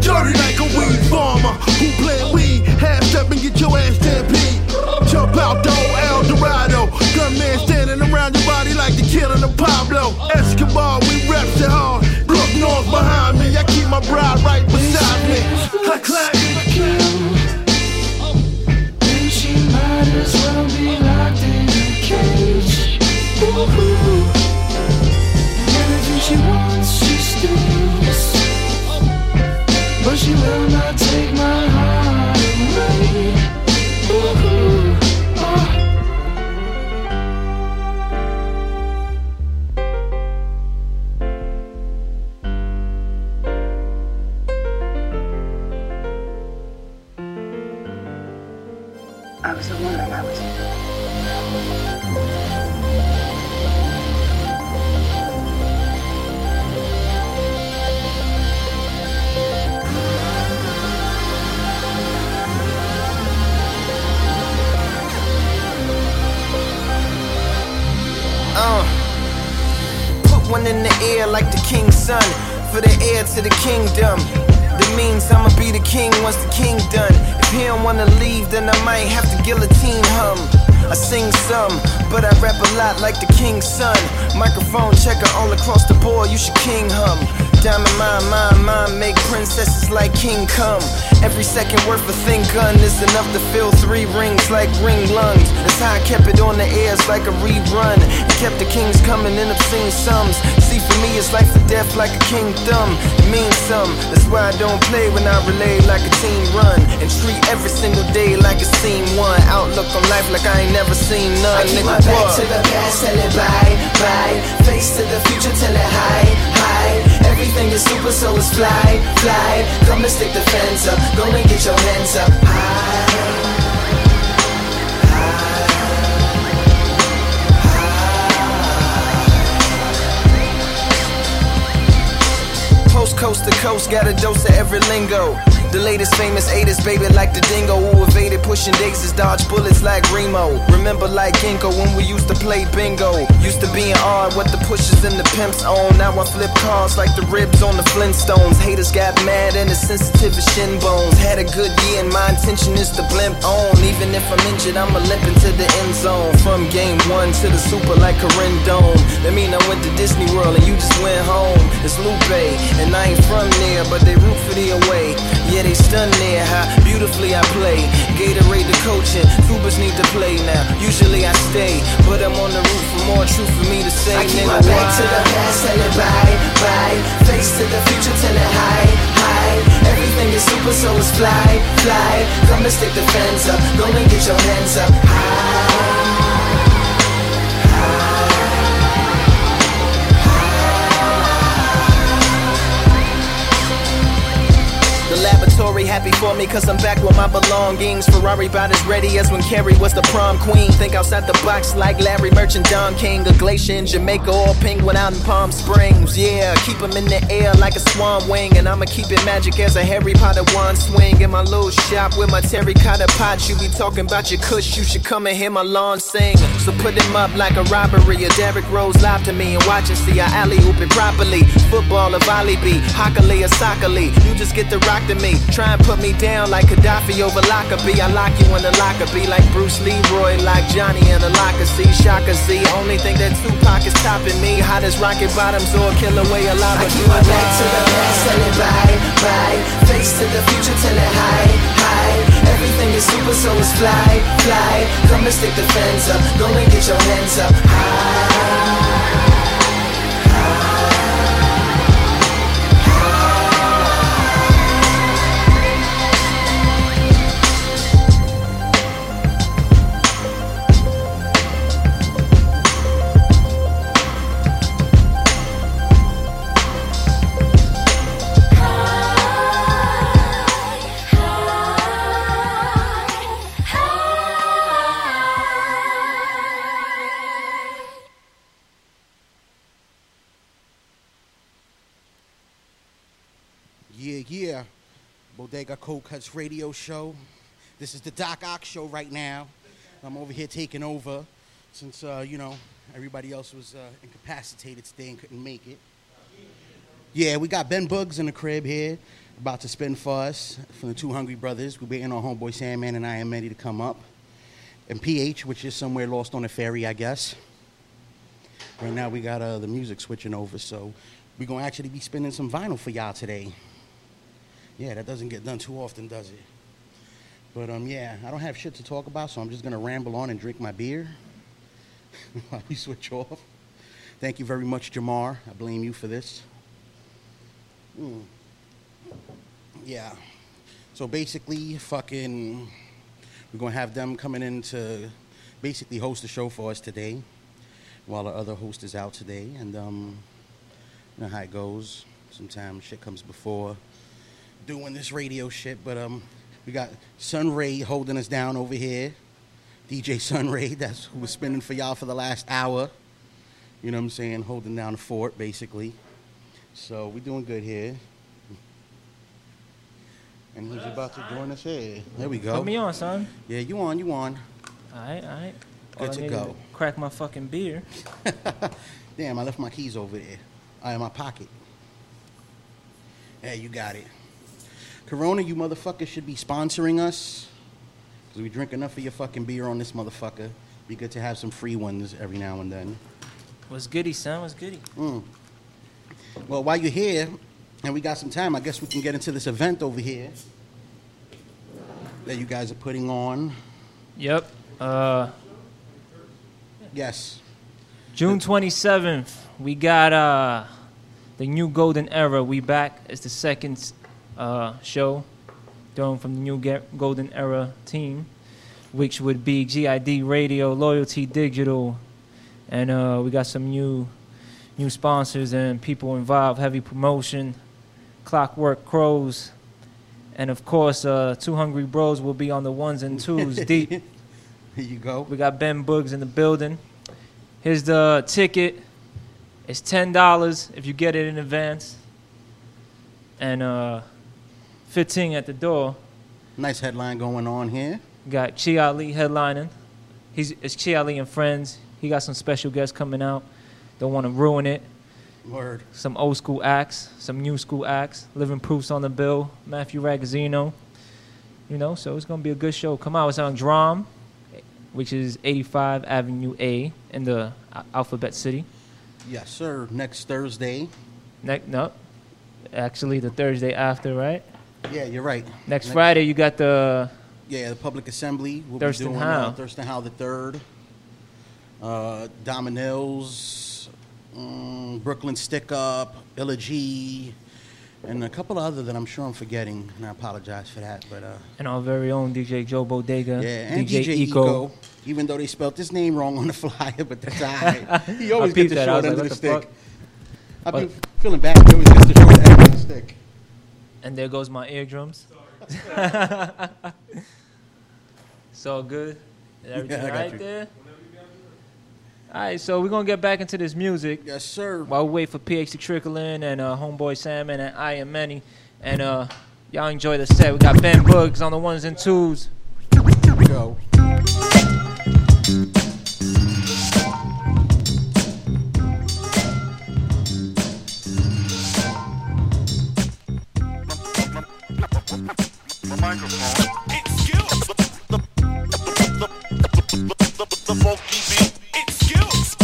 Dirty like a weed farmer who play weed. Half step and get your ass stampede. Jump out old El Dorado. Gunman standing around your body like the killing of Pablo. Escobar, we reps it hard. Brook North behind me. I keep my bride right beside me. I clap. Might as well be locked in a cage. Ooh. Anything she wants, she steals. But she will not take in the air like the king's son. For the heir to the kingdom. That means I'ma be the king once the king done. If he don't wanna leave, then I might have to guillotine him. I sing some, but I rap a lot like the king's son. Microphone checker all across the board, you should king hum. Diamond mine, mine, mine, make princesses like King come. Every second worth a thing gun is enough to fill three rings like ring lungs. That's how I kept it on the airs like a rerun. And kept the kings coming in obscene sums. See, for me, it's life or death like a kingdom. It means some. That's why I don't play when I relay like a team run. And treat every single day like a scene one. Outlook on life like I ain't never seen none. I keep Nigga, my back what? to the past, tell it bye, bye. Face to the future, tell it hi, hi. Everything is super, so it's fly, fly. Come and stick the fence up, go and get your hands up high. Coast to coast, got a dose of every lingo. The latest famous haters, baby, like the dingo who evaded pushing daisies, dodge bullets like Remo. Remember like Ginkgo when we used to play bingo. Used to being odd what the pushers and the pimps own. Now I flip cars like the ribs on the Flintstones. Haters got mad and it's sensitive as shin bones. Had a good year and my intention is to blimp on. Even if I'm injured, I'ma limp into the end zone. From game one to the super like a Dome. That mean I went to Disney World and you just went home. It's Lupe, and I ain't from there, but they root for the away. Yeah, they stun there, how beautifully I play. Gatorade the coaching, Tubas need to play now. Usually I stay, but I'm on the roof for more truth for me to say. I keep nigga, my back to the past, tell it bye, bye. Face to the future, tell it hi, hi. Everything is super, so it's fly, fly. Come and stick the fence up, go and get your hands up high. Laboratory happy for me cause I'm back with my belongings. Ferrari about as ready as when Carrie was the prom queen. Think outside the box like Larry Merchant, Don King, a glacier in Jamaica or penguin out in Palm Springs. Yeah, keep 'em in the air like a swan wing. And I'ma keep it magic as a Harry Potter wand swing. In my little shop with my terracotta pot, you be talking about your kush. You should come and hear my lawn sing. So put him up like a robbery. A Derrick Rose live to me and watch and see I alley hoop it properly. Football or volley be, Hockey or soccer. You just get the rock to me. Try and put me down like Gaddafi over Lockerbie. I lock you in the Lockerbie like Bruce Leroy, like Johnny in the Locker. Shaka Z. Only thing that Tupac is topping me. Hot as rocket bottoms or kill away a lot I keep my back to the past, tell it bye, bye. Face to the future, tell it hi, hi. Everything is super, so it's fly, fly. Come and stick the fence up, go and get your hands up high. Bodega Cold Cuts radio show. This is the Doc Ock show right now. I'm over here taking over since, uh, you know, everybody else was uh, incapacitated today and couldn't make it. Yeah, we got Ben Bugs in the crib here. about to spin for us from the two Hungry Brothers. We're waiting on Homeboy Sandman and I am ready to come up. And PH, which is somewhere lost on a ferry, I guess. Right now we got uh, the music switching over, so we're gonna actually be spinning some vinyl for y'all today. Yeah, that doesn't get done too often, does it? But um, yeah, I don't have shit to talk about, so I'm just gonna ramble on and drink my beer while we switch off. Thank you very much, Jamar. I blame you for this. Mm. Yeah. So basically, fucking, we're gonna have them coming in to basically host the show for us today, while our other host is out today, and um, you know how it goes. Sometimes shit comes before doing this radio shit, but um, we got Sunray holding us down over here. DJ Sunray, that's who was spinning for y'all for the last hour. You know what I'm saying? Holding down the fort, basically. So we're doing good here. And he's about to join us here. There we go. Put me on, son. Yeah, you on, you on. All right, all right. Good All to go. Crack my fucking beer. Damn, I left my keys over there. Uh, in my pocket. Hey, you got it. Corona, you motherfuckers should be sponsoring us. Because we drink enough of your fucking beer on this motherfucker. Be good to have some free ones every now and then. What's goody, son? What's goody? Mm. Well, while you're here, and we got some time, I guess we can get into this event over here that you guys are putting on. Yep. Uh, Yes. June 27th, we got uh, the new Golden Era. We back. It's the second uh, show done from the new Golden Era team, which would be GID Radio, Loyalty Digital, and uh, we got some new new sponsors and people involved. Heavy promotion, Clockwork Crows, and of course, uh, Two Hungry Bros will be on the ones and twos deep. Here you go. We got Ben Boogs in the building. Here's the ticket. It's ten dollars if you get it in advance, and uh, fifteen at the door. Nice headline going on here. Got Chi Ali headlining. He's it's Chi Ali and friends. He got some special guests coming out. Don't want to ruin it. Word. Some old school acts, some new school acts. Living Proofs on the bill. Matthew Ragazzino. You know, so it's gonna be a good show. Come out. It's on Drom, which is 85 Avenue A in the Alphabet City. Yes, sir. Next Thursday. Next, no, actually the Thursday after, right? Yeah, you're right. Next Friday you got the Yeah, the public assembly. We'll Thurston be doing Howe. Uh, Thurston Howe the third. Uh, Dominoes, mm, Brooklyn Stick Up, Illa Ghee, and a couple other that I'm sure I'm forgetting, and I apologize for that. But uh, and our very own DJ Joe Bodega, yeah, and DJ, DJ, Eco. Eco, even though they spelled his name wrong on the flyer, but that's all right. He always gets the short end of the stick. I've been feeling bad. He always gets the short end of the stick. And there goes my eardrums. so good. Everything Yeah, right you. there? All right, so we're gonna get back into this music. Yes, sir. While we wait for PH to trickle in and uh, Homeboy Sandman and I am Many, and uh, y'all enjoy the set. We got Ben Bugs on the ones and twos. Go. Beat. It's skills.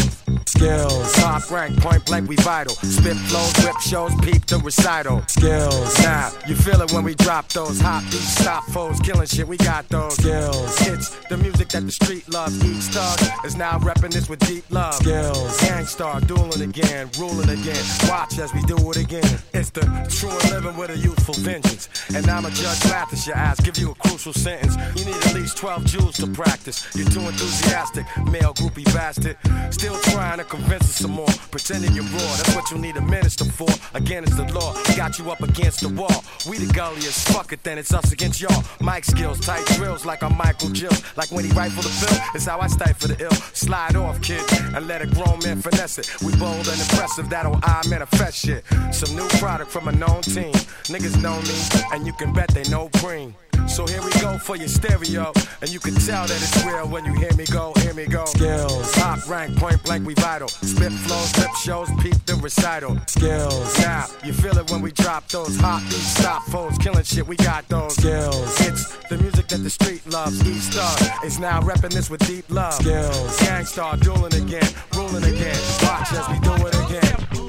Skills, top rank, point blank, we vital. Spit flows, whip shows, peep the recital. Skills, now you feel it when we drop those hot beats, stop foes, killing shit. We got those skills. It's the music that the street loves. Each thug is now repping this with deep love. Skills, Gang Starr, dueling again, ruling again. Watch as we do it again. It's the true and living with a youthful vengeance. And I'm a judge, laugh at your ass, give you a crucial sentence. You need at least 12 jewels to practice. You're too enthusiastic, male groupie bastard. Still trying to convince us some more. Pretending you're raw, that's what you need a minister for. Again, it's the law. Got you up against the wall. We the gulliest, fuck it, then it's us against y'all. Mic skills, tight drills like I'm Michael Jills. Like when he for the bill, it's how I stifle the ill. Slide off, kid, and let a grown man finesse it. We bold and impressive, that'll I manifest shit. Some new product from a known team. Niggas know me, and you can bet they know green. So here we go for your stereo. And you can tell that it's real when you hear me go, hear me go. Skills, top rank, point blank, we vital. Spit flows, lip shows, peep the recital. Skills, now you feel it when we drop those hot beats, stop foes, killing shit, we got those. Skills, it's the music that the street loves. East Thug is now repping this with deep love. Skills, Gang Starr dueling again, ruling again. Watch as we do it again.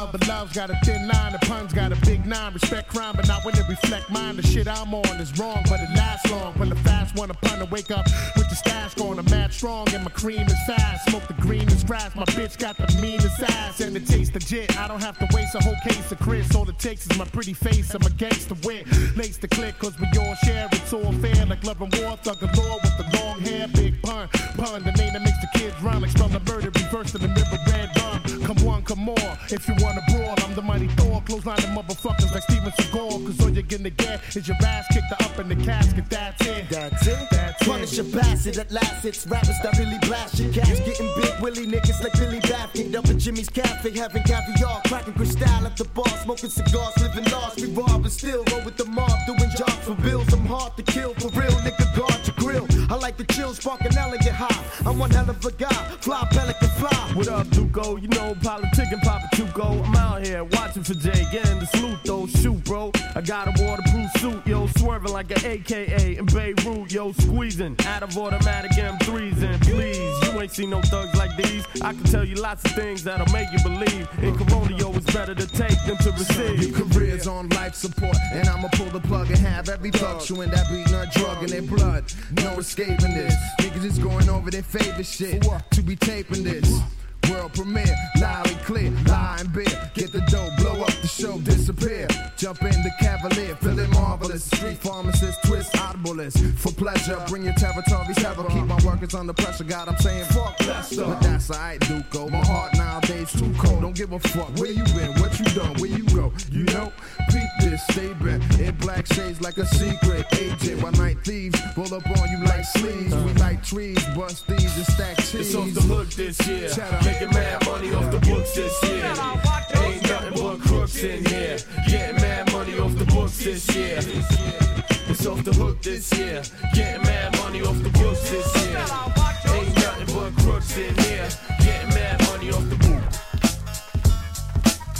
Love, but love's got a thin line. The puns got a big nine. Respect crime, but not when it reflect mine. The shit I'm on is wrong, but it lasts long. When the fast one, pun to wake up with the stash going. I'm mad strong, and my cream is fast. Smoke the greenest grass. My bitch got the meanest ass, and it tastes legit. I don't have to waste a whole case of Chris. All it takes is my pretty face. I'm a gangster wit. Lace the click, cause we all share. It's all fair, like love and war. Thug galore with the long hair. Big pun, pun. The name that makes the kids run. Like spell the murder, reverse to the river, red. Come one, come more. If you wanna brawl, I'm the mighty Thor. Close line the motherfuckers like Steven Seagal. Cause all you're gonna get is your ass kicked up in the casket. That's it. That's it. That's Punish it. a bastard at last. It's rappers that really blast your cash. Getting big willy niggas like Billy Bath. Kicked up at Jimmy's Cafe, having caviar. Cracking crystal at the bar. Smoking cigars, living lost. We rob and still roll with the mob. Doing jobs for bills. I'm hard to kill. For real, nigga, guard your grill. I like the chill, spark an elegant high. I'm one hell of a guy. Fly, pelican, fly. What up, Duco? You know, politicking, Papa Tuco. I'm out here watching for Jay, getting the salute though. Shoot, bro. I got a yo, swerving like an AKA in Beirut, yo, squeezing out of automatic M3s. And please, you ain't seen no thugs like these. I can tell you lots of things that'll make you believe. In Corona, yo, it's better to take than to receive. Your career's on life support, and I'ma pull the plug and have every thug chewing that beating a drug in their blood. No escaping this. Niggas is going over their favorite shit to be taping this. World premiere, loud and clear, lie and beer. Get the dough, blow up the show, disappear. Jump in the cavalier, feeling marvelous. Street pharmacist, twist audiblest. For pleasure, bring your territories ever. Keep my workers under pressure. God, I'm saying fuck Lester. But that's alright, Duco. My heart nowadays too cold. Don't give a fuck where you been, what you done, where you go. You know, peep this, stay bent. In black shades like a secret agent. While night thieves roll up on you like sleeves. We like trees, bust thieves and stack cheese. It's off the hook this year. Cheddar. Making mad money off the books this year. Ain't nothing but crooks in here. Getting mad money off the books this year. It's off the hook this year. Getting mad money off the books this year. Ain't nothing but crooks in here.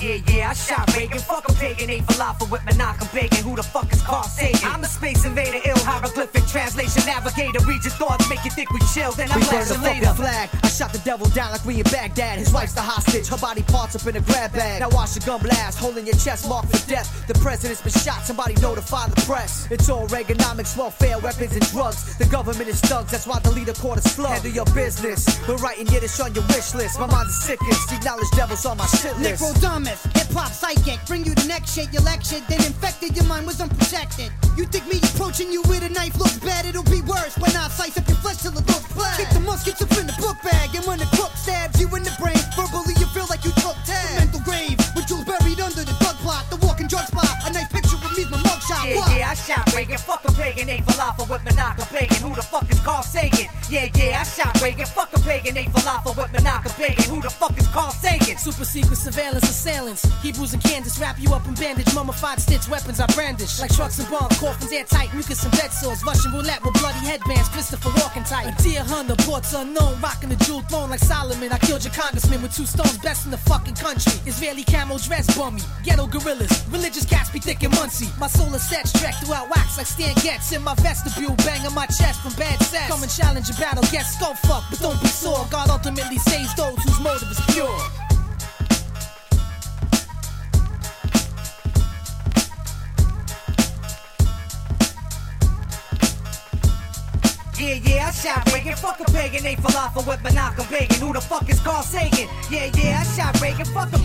Yeah, yeah, I shot Reagan. Fuck a pagan, ate falafel with Menachem Begin. Who the fuck is Carl Sagan? I'm a space invader, ill hieroglyphic translation navigator. Read your thoughts, make you think we chill, then I We burn blast the later. flag. I shot the devil down like we in Baghdad. His wife's the hostage. Her body parts up in a grab bag. Now watch the gun blast, holding your chest marked for death. The president's been shot. Somebody notify the press. It's all Reaganomics, welfare, weapons, and drugs. The government is thugs. That's why the leader court a flow. Handle your business. We're writing Yiddish on your wish list. My mind is sickest. The acknowledge devils on my shit list. Necrodamus, hip hop psychic. Bring you the next shit, you lectured, then infected, your mind was unprotected. You think me approaching you with a knife looks bad? It'll be worse when I slice up your flesh till it looks black. Keep the muskets up in the book bag, and when the crook stabs you in the brain, verbally you feel like you took tab. Mental grave, with jewels buried under the drug plot, the walking drug spot. A nice picture of me's my mugshot. Yeah, What? yeah, I shot Reagan. Fuck a pagan, ate falafel with Menachem Begin. Who the fuck is Carl Sagan? Yeah, yeah, I shot Reagan. Fuck a pagan, ate falafel with Menachem Begin. Who the fuck is Carl Sagan? Super secret surveillance assailants. Hebrews and Kansas wrap you up in bandage. Mummified stitch weapons I brandish. Like trucks and bombs, coffins airtight, mucus and bed sores. Russian roulette with bloody headbands. Christopher Walken tight. A deer hunter, ports unknown. Rocking the jewel throne like Solomon. I killed your congressman with two stones. Best in the fucking country. Israeli camo dress bummy. Ghetto gorillas. Religious cats be thick and muncie. My solar sets trek throughout wax like Stan Getz. In my vestibule, banging my chest from bad sex. Come and challenge a battle. Get skull fuck, but don't be sore. God ultimately saves those whose motive is pure. Yeah, yeah, I shot Reagan. Fuck a pagan, ate falafel with Menachem Begin. Who the fuck is Carl Sagan? Yeah, yeah, I shot Reagan. Fuck a.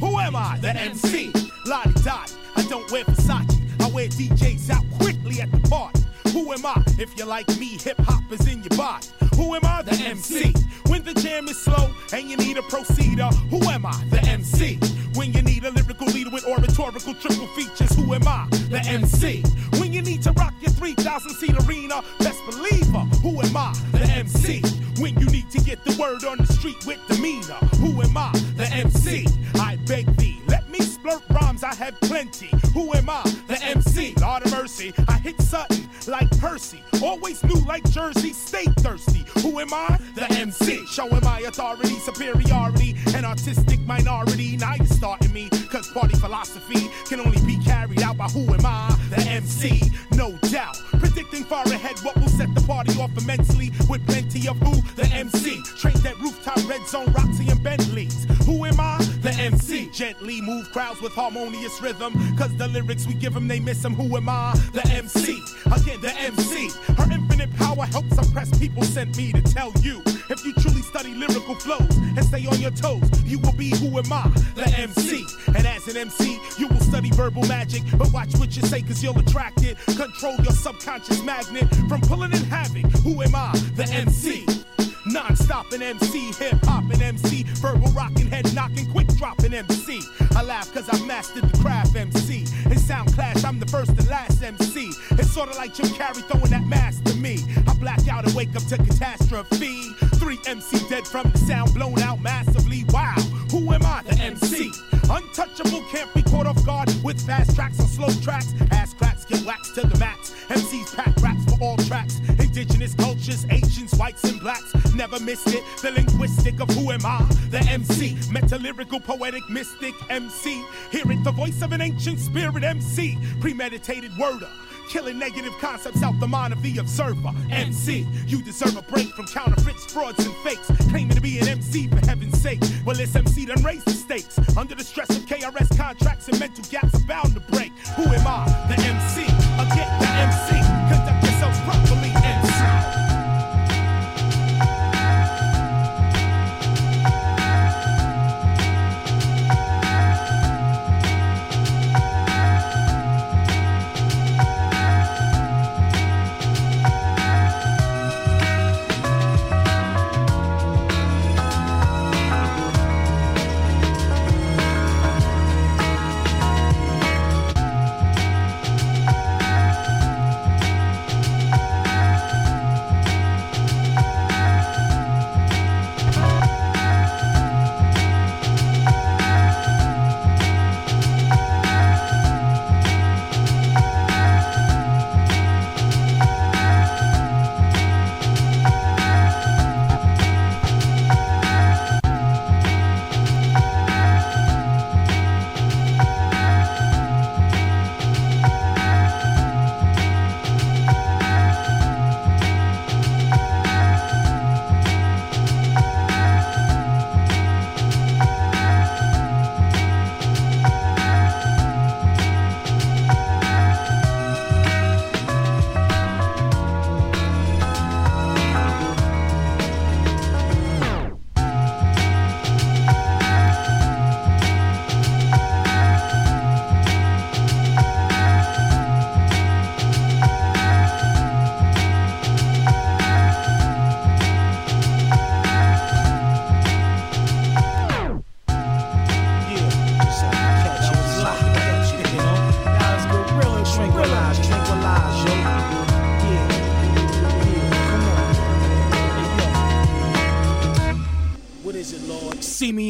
Who am I? The MC. Lottie Dot. I don't wear Versace. I wear DJs out quickly at the party. Who am I? If you like me, hip hop is in your body. Who am I? The MC. When the jam is slow and you need a proceeder, who am I? The MC. When you need a lyrical leader with oratorical triple features, who am I? The MC. When you need to rock your 3,000 seat arena, best believer, who am I? The MC. When you need to get the word on the street with demeanor, who am I? The MC. I beg thee, rhymes, I have plenty. Who am I? The MC. Lord of mercy, I hit Sutton like Percy. Always new like Jersey, stay thirsty. Who am I? The MC. Showing my authority, superiority, and artistic minority. Now you're starting me, cause party philosophy can only be carried out by who am I? The MC. No doubt. Predicting far ahead what will set the party off immensely with plenty of who? The MC. Trained at rooftop red zone, Roxy and Bentleys. Am I? The MC. Gently move crowds with harmonious rhythm. Cause the lyrics we give them, they miss them. Who am I? The MC. Again, the MC. Her infinite power helps oppress people. Sent me to tell you. If you truly study lyrical flows and stay on your toes, you will be who am I? The MC. And as an MC, you will study verbal magic. But watch what you say, cause you'll attract it. Control your subconscious magnet from pulling in havoc. Who am I? The MC. Non-stopping MC, hip hop and MC, verbal rocking, head knocking, quick dropping MC. I laugh cause I mastered the craft MC. In Sound Clash, I'm the first and last MC. It's sorta like Jim Carrey throwing that mask to me. I black out and wake up to catastrophe. Three MC dead from the sound blown out massively. Wow, who am I? The MC. Untouchable, can't be caught off guard with fast tracks or slow tracks. Ass cracks get waxed to the max. MCs pack raps for all tracks. Indigenous cultures, Asians, whites, and blacks. Never missed it. The linguistic of who am I? The MC. Metalyrical, poetic, mystic MC. Hear it, the voice of an ancient spirit MC. Premeditated worder. Killing negative concepts out the mind of the observer. MC, you deserve a break from counterfeits, frauds, and fakes. Claiming to be an MC for heaven's sake. Well, this MC done raised the stakes. Under the stress of KRS contracts and mental gaps are bound to break. Who am I? The MC. Again, the MC.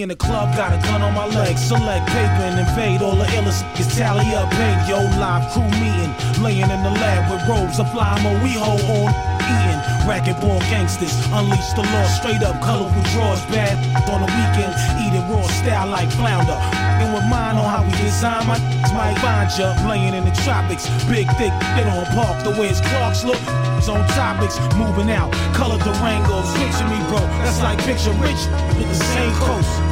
In the club, got a gun on my leg. Select paper and invade all the illest niggas. Tally up, paint, yo, live crew meeting. Laying in the lab with robes of fly. We hold on, eating. Racquetball gangsters, unleash the law. Straight up, colorful drawers, bad on the weekend. Eating raw style like flounder. And with mine on how we design my might find ya laying in the tropics. Big, thick, get on park. The way his clocks look, it's on topics. Moving out, color Durangos. Picture me, bro. That's like picture rich with the same coast.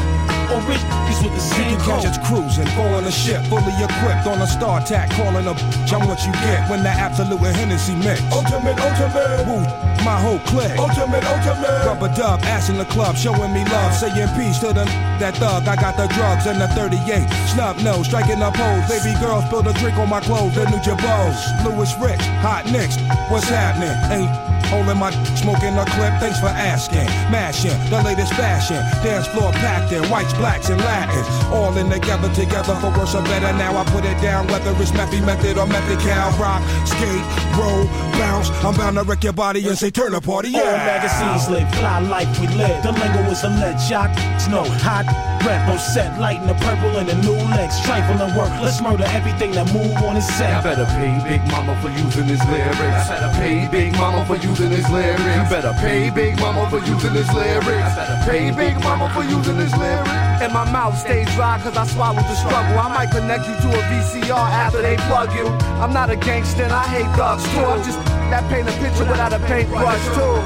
Or rich is with the same You coast. just cruising, on a ship, fully equipped on a StarTAC, calling a bitch. I'm what you get when the Absolut and Hennessy mix. Ultimate, ultimate. Woo, my whole clique. Ultimate, ultimate. Rubber dub, ass in the club, showing me love, saying peace to the that thug. I got the drugs and the 38. Snub nose, striking up hoes. Baby girl spilled a drink on my clothes, the new Jabos. Louis Rich, hot nicks. What's happening? Ain't Holding my smoking a clip, thanks for asking. Mashing the latest fashion. Dance floor packed in whites, blacks, and Latins. All in together, together for worse or better. Now I put it down, whether it's method method or method cow. Rock, skate, roll, bounce. I'm bound to wreck your body and say turn the party. All Yeah. magazines live, fly life we live. The lingo is a lead shot. No hot rep on set, lighting the purple and the new legs. Trifling work, let's murder everything that move on his set. I better pay Big Mama for using his lyrics. I better pay Big Mama for using his lyrics. You better pay Big Mama for using his lyrics. I better pay Big Mama for using his lyrics. And my mouth stays dry cause I swallowed the struggle. I might connect you to a VCR after they plug you. I'm not a gangster and I hate thugs too. I'm just that paint a picture without a paintbrush too.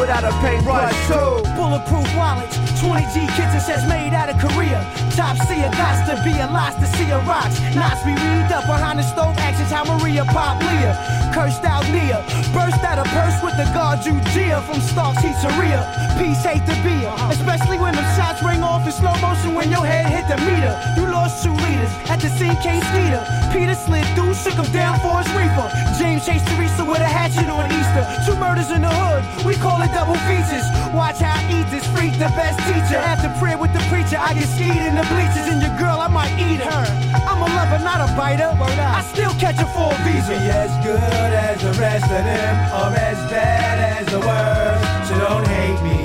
Without a paintbrush too. Bulletproof wallets, 20G kitchen sets made out of Korea. Top seer, got to be a lost to see a rocks. Knots be read up behind the stove, actions how Maria pop Leah. Cursed out Nia, burst out a purse with the guard Gia from Stark's Pizzeria. Peace, hate to be her, especially when them shots ring off in slow motion when your head hit the meter. You lost two leaders at the scene, K Skeeter. Peter slid through, shook him down for his reefer. James chased Teresa with a hatchet on Easter. Two murders in the hood, we call it double features. Watch how I eat this freak, the best teacher. After prayer with the preacher, I get skied in the bleachers. And your girl, I might eat her. I'm a lover, not a biter. I still catch a full visa. Be as good as the rest of them, or as bad as the worst. So don't hate me.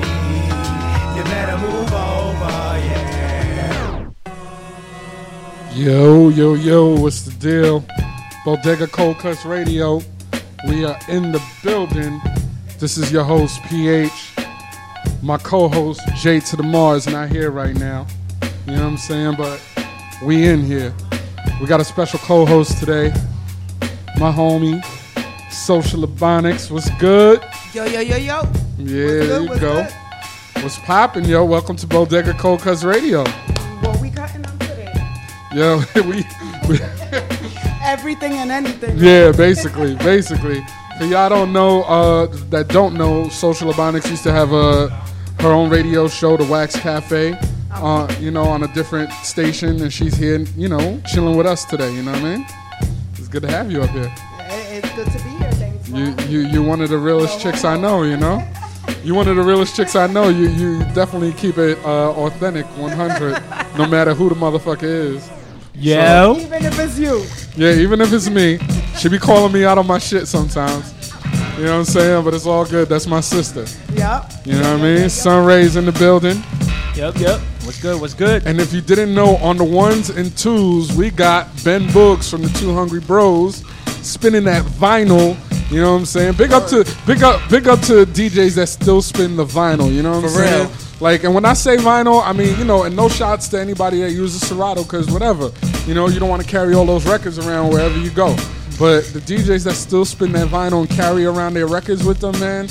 You better move over, yeah. Yo, yo, yo, what's the deal? Bodega Cold Cuts Radio. We are in the building. This is your host, PH. My co host, Jay to the Mars, not here right now. You know what I'm saying? But we in here. We got a special co host today. My homie, Social Ebonics. What's good? Yo, yo, yo, yo. Yeah, there you go. good? What's poppin', yo? Welcome to Bodega Cold Cuts Radio. What we cutting up today? Yo, we, we Everything and anything. Yeah, basically, basically. For y'all don't know, uh, that don't know, Social Ebonics used to have a her own radio show, The Wax Cafe, uh, you know, on a different station, and she's here, you know, chilling with us today. You know what I mean? It's good to have you up here. It's good to be here. Thanks. You, you, you're one of the realest chicks I know. You know, you're one of the realest chicks I know. You, you definitely keep it uh, authentic, 100, no matter who the motherfucker is. So- Even if it's you. yeah, even if it's me, she be calling me out on my shit sometimes. You know what I'm saying? But it's all good. That's my sister. Yep. You know what I mean? Sun rays in the building. Yep, yep. What's good? What's good? And if you didn't know, on the ones and twos, we got Ben Books from the Two Hungry Bros spinning that vinyl. You know what I'm saying? Big up to big up big up to DJs that still spin the vinyl. You know what I'm For saying? real. Like, and when I say vinyl, I mean you know, and no shots to anybody that uses Serato, because whatever, you know, you don't want to carry all those records around wherever you go. But the DJs that still spin that vinyl and carry around their records with them, man,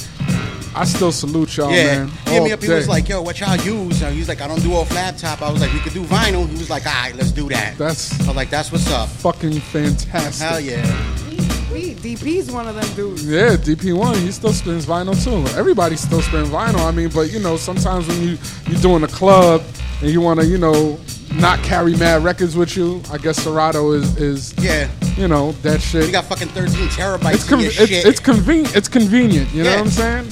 I still salute y'all, yeah, man. he hit me up. He was like, "Yo, what y'all use?" And he was like, "I don't do off laptop." I was like, "We could do vinyl." He was like, "All right, let's do that." That's I was like, "That's what's up." fucking fantastic. Hell yeah! We, DP's one of them dudes. Yeah, DP1, he still spins vinyl too. Everybody still spins vinyl. I mean, but you know, sometimes when you you're doing a club and you want to, you know, not carry mad records with you, I guess Serato is is Yeah. you know that shit. You got fucking 13 terabytes it's in con- your it's, shit. it's convenient. It's convenient. You know what I'm saying?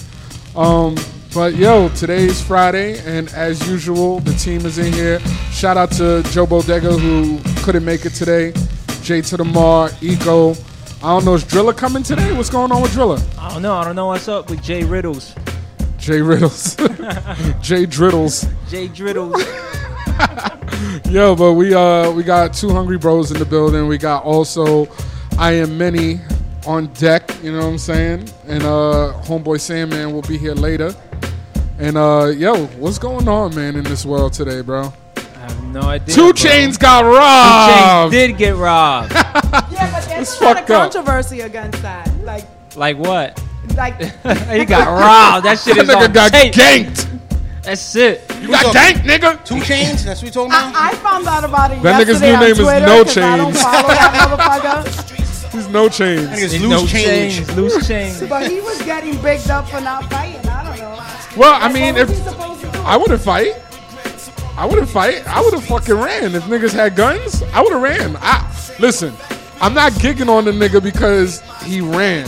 Um, but yo, today's Friday, and as usual, the team is in here. Shout out to Joe Bodega who couldn't make it today. Jay to the Mar, Eco. I don't know, is Driller coming today? What's going on with Driller? I don't know. I don't know what's up with Jay Riddles. Jay Riddles. Jay Driddles. Jay Driddles. Yo, but we uh we got two hungry bros in the building. We got also I am many on deck, you know what I'm saying? And uh homeboy Sandman will be here later. And uh yo, what's going on, man, in this world today, bro? I have no idea. Two bro. Chains got Two robbed. Chains did get robbed. Yeah, but there's It's a lot of fucked up. controversy against that. Like, like what? like he got robbed. That shit That is nigga on got tape. ganked. That's it. You got ganked, nigga. Two chains. That's what we talking about. I, I found out about it That nigga's new on name is No No 'cause I don't Chains. follow that motherfucker. He's no chains. Niggas Ain't loose no change. chains, loose chains. But he was getting bigged up for not fighting. I don't know. Well, I mean, if he supposed to do? I wouldn't fight. I wouldn't fight. I would have fucking ran. If niggas had guns, I would have ran. I listen. I'm not gigging on the nigga because he ran.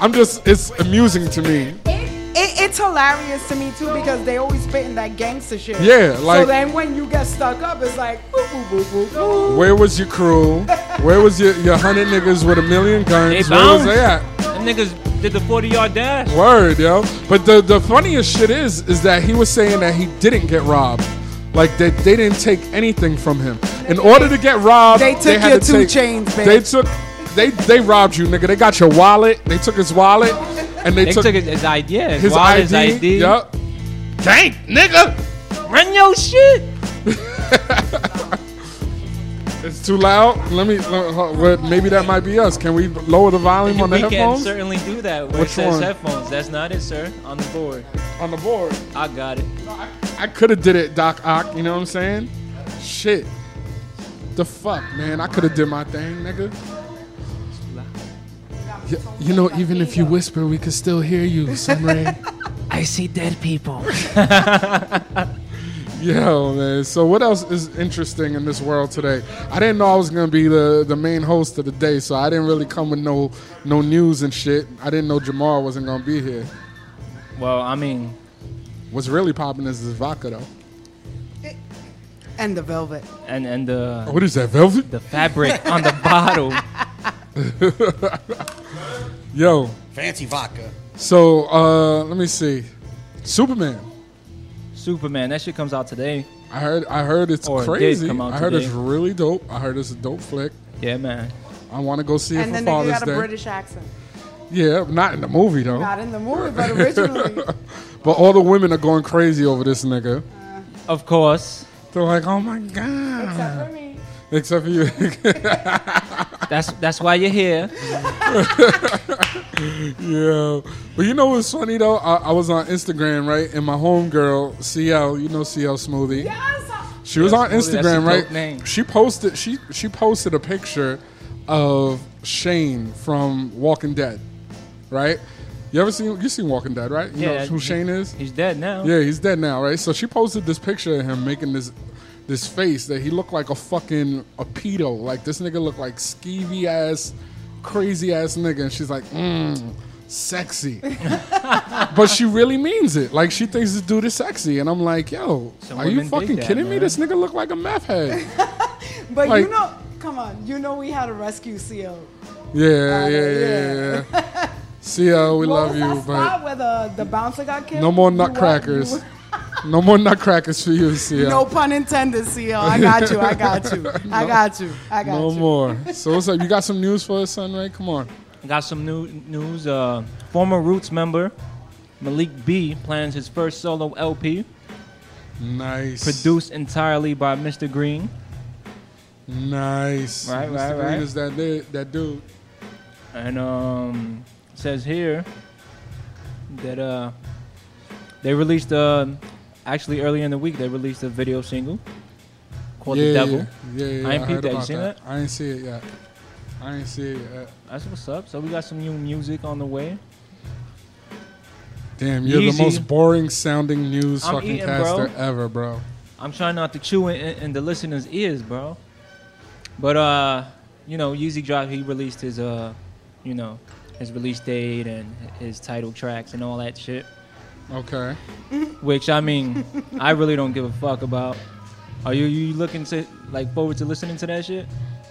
I'm just. It's amusing to me. It, it's hilarious to me too because they always spit in that gangster shit. Yeah, like. so then when you get stuck up, it's like boop boop boop boop. boop. Where was your crew? Where was your your hundred niggas with a million guns? They Where was they at? Them niggas did the 40 yard dash. Word, yo. But the the funniest shit is is that he was saying that he didn't get robbed. Like that they didn't take anything from him. In order to get robbed, They took had your to two take- chains, bitch. They took they they robbed you, nigga. They got your wallet. They took his wallet, and they, They took his- his ID, his his wallet, ID. his ID. Yup. Gang, nigga. Run your shit. It's too loud. Let me. let- what- maybe that might be us. Can we lower the volume on the we can certainly do that. Where Which it says one? headphones. That's not it, sir. On the board. On the board. I got it. I could have did it, Doc Ock. You know what I'm saying? Shit. The fuck, man. I could have did my thing, nigga. Y- You know, even if you whisper, we could still hear you, Sunray. I see dead people. Yo, man. So what else is interesting in this world today? I didn't know I was gonna be the, the main host of the day, so I didn't really come with no no news and shit. I didn't know Jamar wasn't gonna be here. Well, I mean, what's really popping is this vodka though. And the velvet. and and the oh, What is that, velvet? The fabric on the bottle. Yo. Fancy vodka. So uh let me see. Superman. Superman. That shit comes out today. I heard I heard it's Or it did crazy. come out I heard today. it's really dope. I heard it's a dope flick. Yeah, man. I want to go see it And for then they Father's got a Day. British accent. Yeah, not in the movie though. Not in the movie, but originally. But all the women are going crazy over this nigga. Of course. They're like, oh my god. Except for me. Except for you. That's that's why you're here. yeah. But you know what's funny though? I, I was on Instagram, right? And my homegirl, CL, you know CL Smoothie. Yes. She was Yeah, on Smoothie, Instagram, right? name. She posted she she posted a picture of Shane from Walking Dead. Right? You ever seen you seen Walking Dead, right? You Yeah, know who he- Shane is? He's dead now. Yeah, he's dead now, right? So she posted this picture of him making this this face that he looked like a fucking a pedo. Like this nigga looked like skeevy ass, crazy ass nigga. And she's like, mmm, sexy. but she really means it. Like she thinks this dude is sexy. And I'm like, yo, Some are you women dig fucking that, kidding me? This nigga look like a meth head. But Like- you know, come on, you know we had to rescue CL. yeah, yeah, yeah, yeah. CL, we What love was you, that but spot where the, the bouncer got killed? no more You wa- nutcrackers. You no more nutcrackers for you, CL. No pun intended, CL. I got you. I got you. I got you. I got no you. more. So what's up? You got some news for us, son? Right? Come on. Got some new news. Uh, former Roots member Malik B plans his first solo LP. Nice. Produced entirely by Mr. Green. Nice. Right, Mr. right, Green right. is that dude, that dude. And um, says here that uh, they released uh, actually earlier in the week they released a video single called yeah, "The Devil." Yeah, yeah, yeah. I ain't heard peeped that. You seen that? I ain't see it yet. I ain't see it yet. That's what's up. So we got some new music on the way. Damn, you're Yeezy. the most boring sounding news I'm fucking eating, caster bro. ever, bro. I'm trying not to chew in, in the listeners' ears, bro. But uh, you know, Yeezy dropped. He released his uh, you know, his release date and his title tracks and all that shit. Okay. Which I mean, I really don't give a fuck about. Are you you looking to like forward to listening to that shit?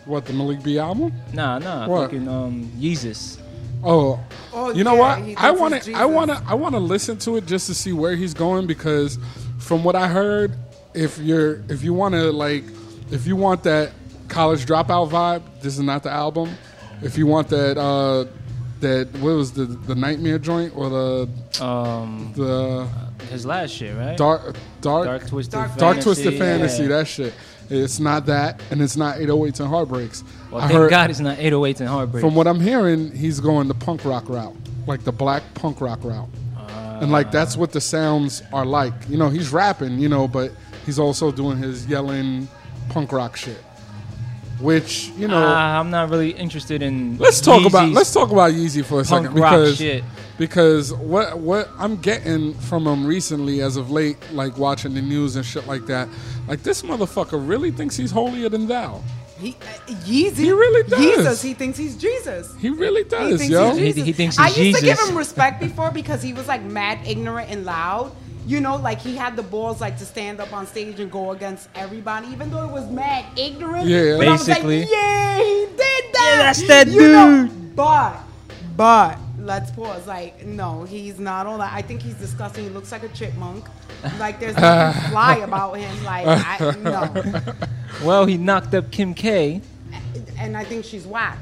What the Malik B album? Nah, nah. What? Fucking um, Yeezus. Oh, Oh, you know yeah, what? he I thinks want to. I Jesus. want to. I want to listen to it just to see where he's going because, from what I heard, if you're if you want to like, if you want that college dropout vibe, this is not the album. If you want that, uh that what was the the nightmare joint or the um the his last shit, right? dark dark Dark Twisted dark, Fantasy, twisted fantasy. yeah. That shit. It's not that, and it's not 808s and heartbreaks. Well, I thank heard- God it's not 808s and heartbreaks. From what I'm hearing, he's going the punk rock route, like the black punk rock route. and like that's what the sounds are like. You know, he's rapping, you know, but he's also doing his yelling punk rock shit. Which, you know, Ah, I'm not really interested in. let's talk about let's talk about Yeezy for a punk second rock because shit. because what what I'm getting from him recently as of late, like watching the news and shit like that, like this motherfucker really thinks he's holier than thou. He, uh, Yeezy. He really does. Jesus. He thinks he's Jesus. He really He does, thinks yo. he's He- Jesus. he thinks I he's used to give him respect before because he was like mad, ignorant, and loud. You know, like he had the balls like to stand up on stage and go against everybody, even though it was mad ignorant. Yeah. But I was like, Basically. yeah, he did that. Yeah, that's that You know, dude. but, but let's pause. Like, no, he's not all that. I think he's disgusting. He looks like a chipmunk. Like, there's nothing fly about him. Like, I, no. Well, he knocked up Kim K. and I think she's whack.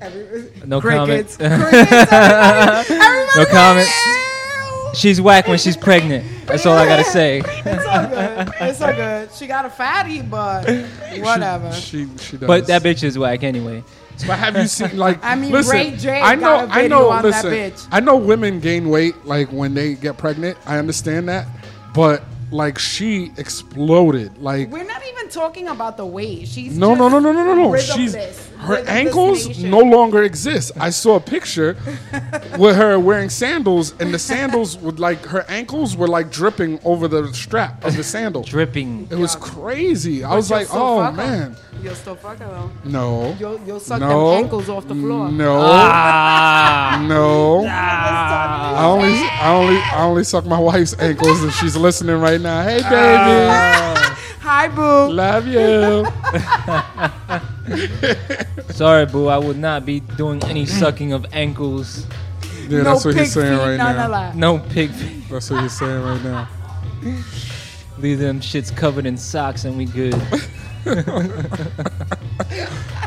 Every, No crickets. comment. Crickets, everybody. Everybody No comment. She's whack when she's pregnant. That's all I gotta say. It's all good. It's all good. She got a fatty, but whatever. She she does. But that bitch is whack anyway. But have you seen like? I mean, listen, Ray J I know, got a I video know. on listen, that bitch. I know women gain weight like when they get pregnant. I understand that, but like she exploded. Like We're not even talking about the weight. She's no, no, just no, no, no, no, no. rhythm She's her ankles no longer exist. I saw a picture with her wearing sandals, and the sandals would like her ankles were like dripping over the strap of the sandal. Dripping. It was crazy. I was like, still oh fuck man, You'll still fuck her though. no. You'll, you'll suck no, them ankles off the floor. No, Ah. no. I only, I only, I only suck my wife's ankles if she's listening right now. Hey, baby, Hi, boo. love you. Sorry, boo. I would not be doing any sucking of ankles. Yeah, no that's what pig he's saying feet, right none now. of. No pig. feet. That's what he's saying right now. Leave them shits covered in socks and we good.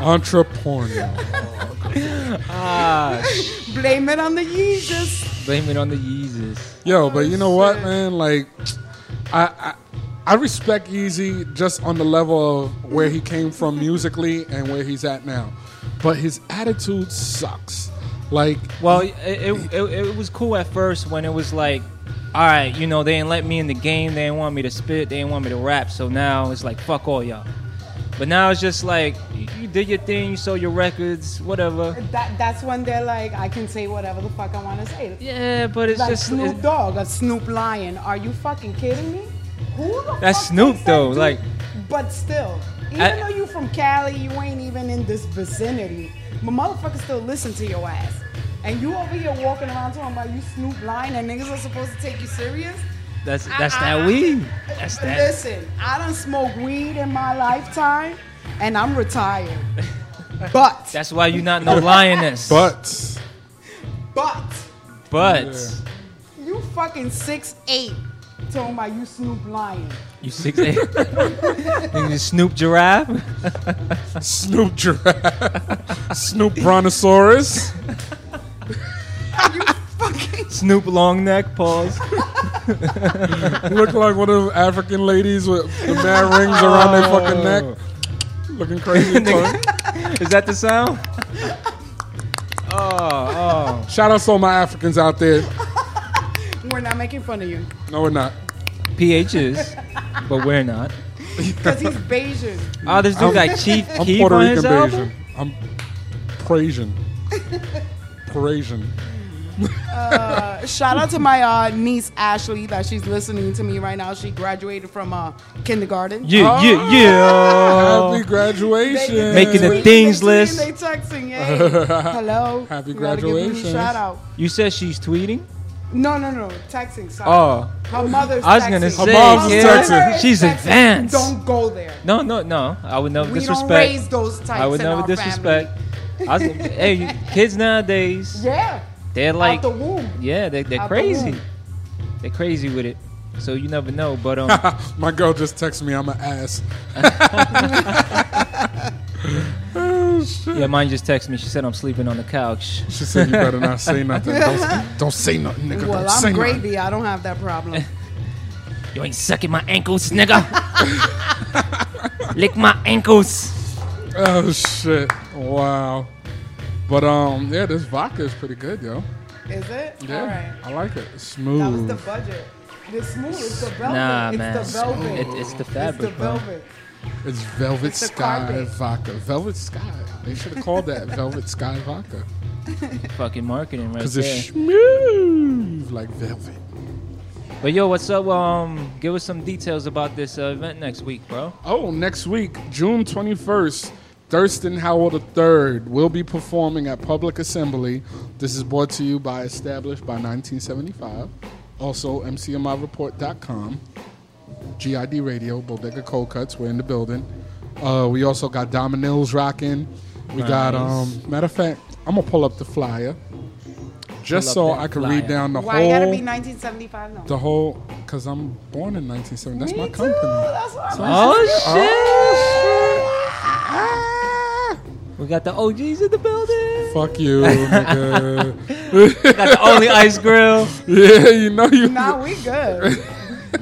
Entrepreneur. ah, Blame it on the Yeezus. blame it on the Yeezus. Yo, but you know what, man? Like, I, I, respect Yeezy just on the level of where he came from musically and where he's at now. But his attitude sucks. Like, Well, it, it, it, it was cool at first when it was like, all right, you know, they didn't let me in the game. They didn't want me to spit. They didn't want me to rap. So now it's like, fuck all y'all. But now it's just like, you, did your thing, you sold your records, whatever. That, that's when they're like, I can say whatever the fuck I want to say. Yeah, but it's like just. Snoop it's- Dogg, a Snoop Lion. Are you fucking kidding me? Who the That's fuck Snoop, thinks that though, like- But still, even I- though you from Cali, you ain't even in this vicinity. My motherfuckers still listen to your ass. And you over here walking around talking about you Snoop Lion and niggas are supposed to take you serious? That's uh-uh. that's I- that weed. That's that. Listen, I don't smoke weed in my lifetime, and I'm retired. But, That's why you're not no lioness. but but, but you fucking six eight talking about you Snoop Lion. you six eight. you Snoop giraffe. Snoop Giraffe, Snoop Brontosaurus. You fucking. Snoop long neck. Pause. Look like one of them African ladies with the mad rings around their fucking oh. neck. Looking crazy. Is that the sound? Oh, oh. Shout out to all my Africans out there. We're not making fun of you. No, we're not. PH is, but we're not. Because he's Bayesian. Oh, this dude got Chief I'm Keef Puerto on Rican his album. Bayesian. I'm Parisian. Parisian. Uh, shout out to my uh, niece Ashley that she's listening to me right now. She graduated from uh, kindergarten. Yeah, yeah, yeah. Happy graduation. Making the Tweeting, things they tweeting, list. They texting. Hey, hello. Happy You gotta give me a graduation. Shout out. You said she's tweeting. No, no, no. Texting. Sorry. Oh. Her mother's I was texting. gonna Her mom's yeah, texting. she's Texting. advanced. Don't go there. No, no, no. I would never We disrespect. don't raise those types I would in never disrespect. I was, hey, kids nowadays, Yeah. They're like, Out the womb. yeah, they, they're Out the crazy. womb. They're crazy with it. So you never know. But um, My girl just texted me I'm an ass. oh, shit. yeah, mine just texted me. She said I'm sleeping on the couch. She said you better not say nothing. Don't, don't say nothing, nigga. Well, don't say I'm nothing. gravy. I don't have that problem. You ain't sucking my ankles, nigga. Lick my ankles. Oh shit! Wow. But um, yeah, this vodka is pretty good, yo. Is it? Yeah, All right. I like it. It's That was the budget. The smooth. It's the velvet. Nah, it's man. the velvet. It- it's the It's the fabric, bro. velvet. It's Velvet It's Sky carpet. vodka. Velvet Sky. They should have called that Velvet Sky vodka Fucking marketing right there. because it's smooth like velvet. But yo, what's up? Um, give us some details about this uh, event next week, bro. Oh, next week, June 21st, Thurston Howell III will be performing at Public Assembly. This is brought to you by Established by 1975. Also, MCMIReport.com. GID Radio, Bodega Cold Cuts, we're in the building. Uh, we also got Domino's rocking. We got, um, matter of fact, I'm going to pull up the flyer just so I can flyer. read down the Why whole. you gotta be 1975 though? The whole, because I'm born in 1970. That's my company. too. That's what I'm Oh, We got the OGs in the building. Fuck you, nigga. got the only ice grill. Yeah, you know you. Nah, we good.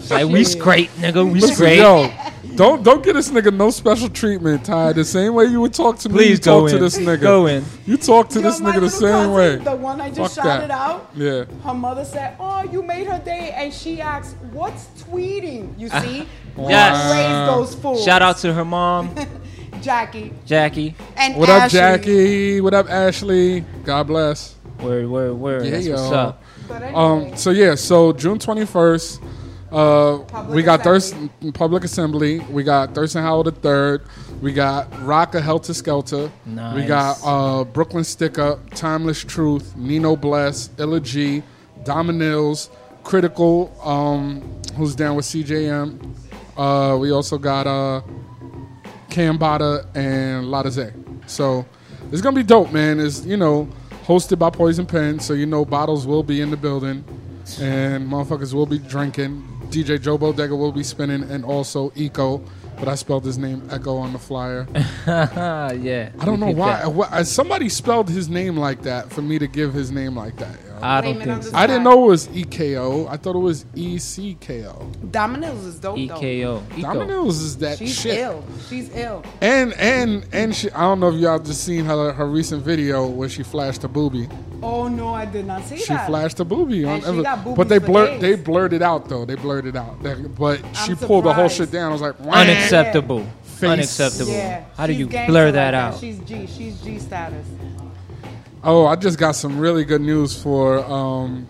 Like we scrape, nigga. We Listen, straight. Yo, don't don't get this nigga no special treatment, Ty. The same way you would talk to me, Please you go talk to this nigga. Go in. You talk to Yo, this nigga the same cousin, way. The one I just Fuck shouted that. out. Yeah. Her mother said, "Oh, you made her day," and she asked, "What's tweeting?" You ah. see, We Yes. raised those fools. Shout out to her mom, Jackie Jackie. and What Ashley. up, Jackie? What up, Ashley? God bless. Word, word, word. Yeah, That's yo. what's up. But anyway. Um. So yeah. So June twenty first. Uh, Public we got Assembly. Thurston Public Assembly. We got Thurston Howell the third. We got Rocka Helter Skelter. We Nice. got uh, Brooklyn Stick Up, Timeless Truth, Nino Bless, Illa Ghee, Dominils, Critical, um, who's down with CJM. Uh, we also got uh, Cambada and Lotta So it's gonna be dope, man. It's you know hosted by Poison Pen, so you know bottles will be in the building and motherfuckers will be drinking. DJ Joe Bodega will be spinning, and also Eco, but I spelled his name Echo on the flyer. yeah. I don't know why. that. why- Somebody spelled his name like that for me to give his name like that. Yo. I don't think so. I didn't know it was EKO. I thought it was E ECKO. Domino's is dope though. EKO. Eco. Domino's is that She's shit. ill. She's ill. And and and she, I don't know if y'all just seen her her recent video where she flashed a boobie. Oh no, I did not see it. She that. flashed a boobie on And she got boobies but they for blurred days. they blurred it out though. They blurred it out. They- But she I'm pulled the whole surprised. shit down. I was like, "Wah." Unacceptable. Face. Unacceptable. Yeah. How do she's you gangster blur like that out? She's G. She's G status. Oh, I just got some really good news for um,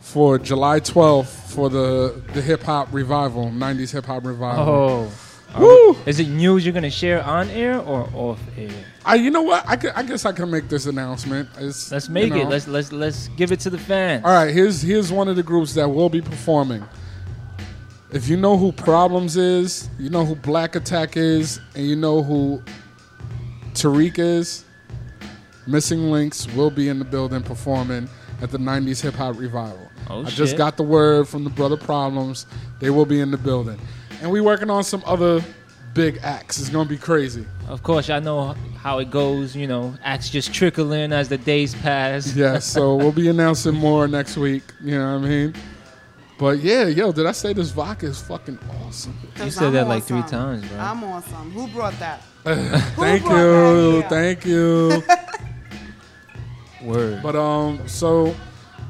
for July 12th for the the hip hop revival, 90s hip hop revival. Oh. Woo! Is it news you're gonna share on air or off air? I, you know what? I, could, I guess I can make this announcement. It's, Let's you make it. Let's let's let's give it to the fans. All right, here's here's one of the groups that will be performing. If you know who Problems is, you know who Black Attack is, and you know who Tariq is, Missing Links will be in the building performing at the 90s Hip Hop Revival. Oh, I just got the word from the Brother Problems. They will be in the building. And we working on some other big acts. It's going to be crazy. Of course, I know how it goes. You know, acts just trickle in as the days pass. Yeah, so we'll be announcing more next week. You know what I mean? But yeah, yo, did I say this vodka is fucking awesome? You said I'm that on like three times, bro. I'm awesome. Who brought that? thank brought you, that here? thank you. Word. But um, so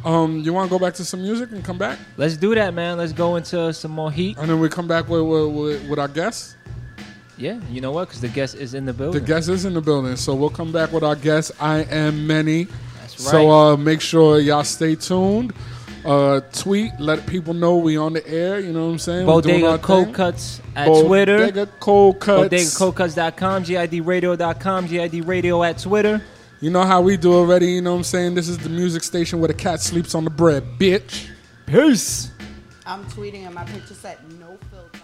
um, you want to go back to some music and come back, Let's do that, man. Let's go into some more heat. and then we come back with with, with, with our guest. Yeah, you know what? Because the guest is in the building. The building. guest is in the building, so we'll come back with our guest. I am many. That's So right. uh, make sure y'all stay tuned. Uh, tweet, let people know we on the air. You know what I'm saying? We're doing Bodega our Cold thing. Cuts at Bodega Twitter. Cold Cuts. BodegaColdCuts.com, GIDRadio.com, GID Radio at Twitter. You know how we do already. You know what I'm saying? This is the music station where the cat sleeps on the bread, bitch. Peace. I'm tweeting and my picture said no filter.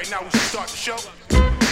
Right now we should start the show.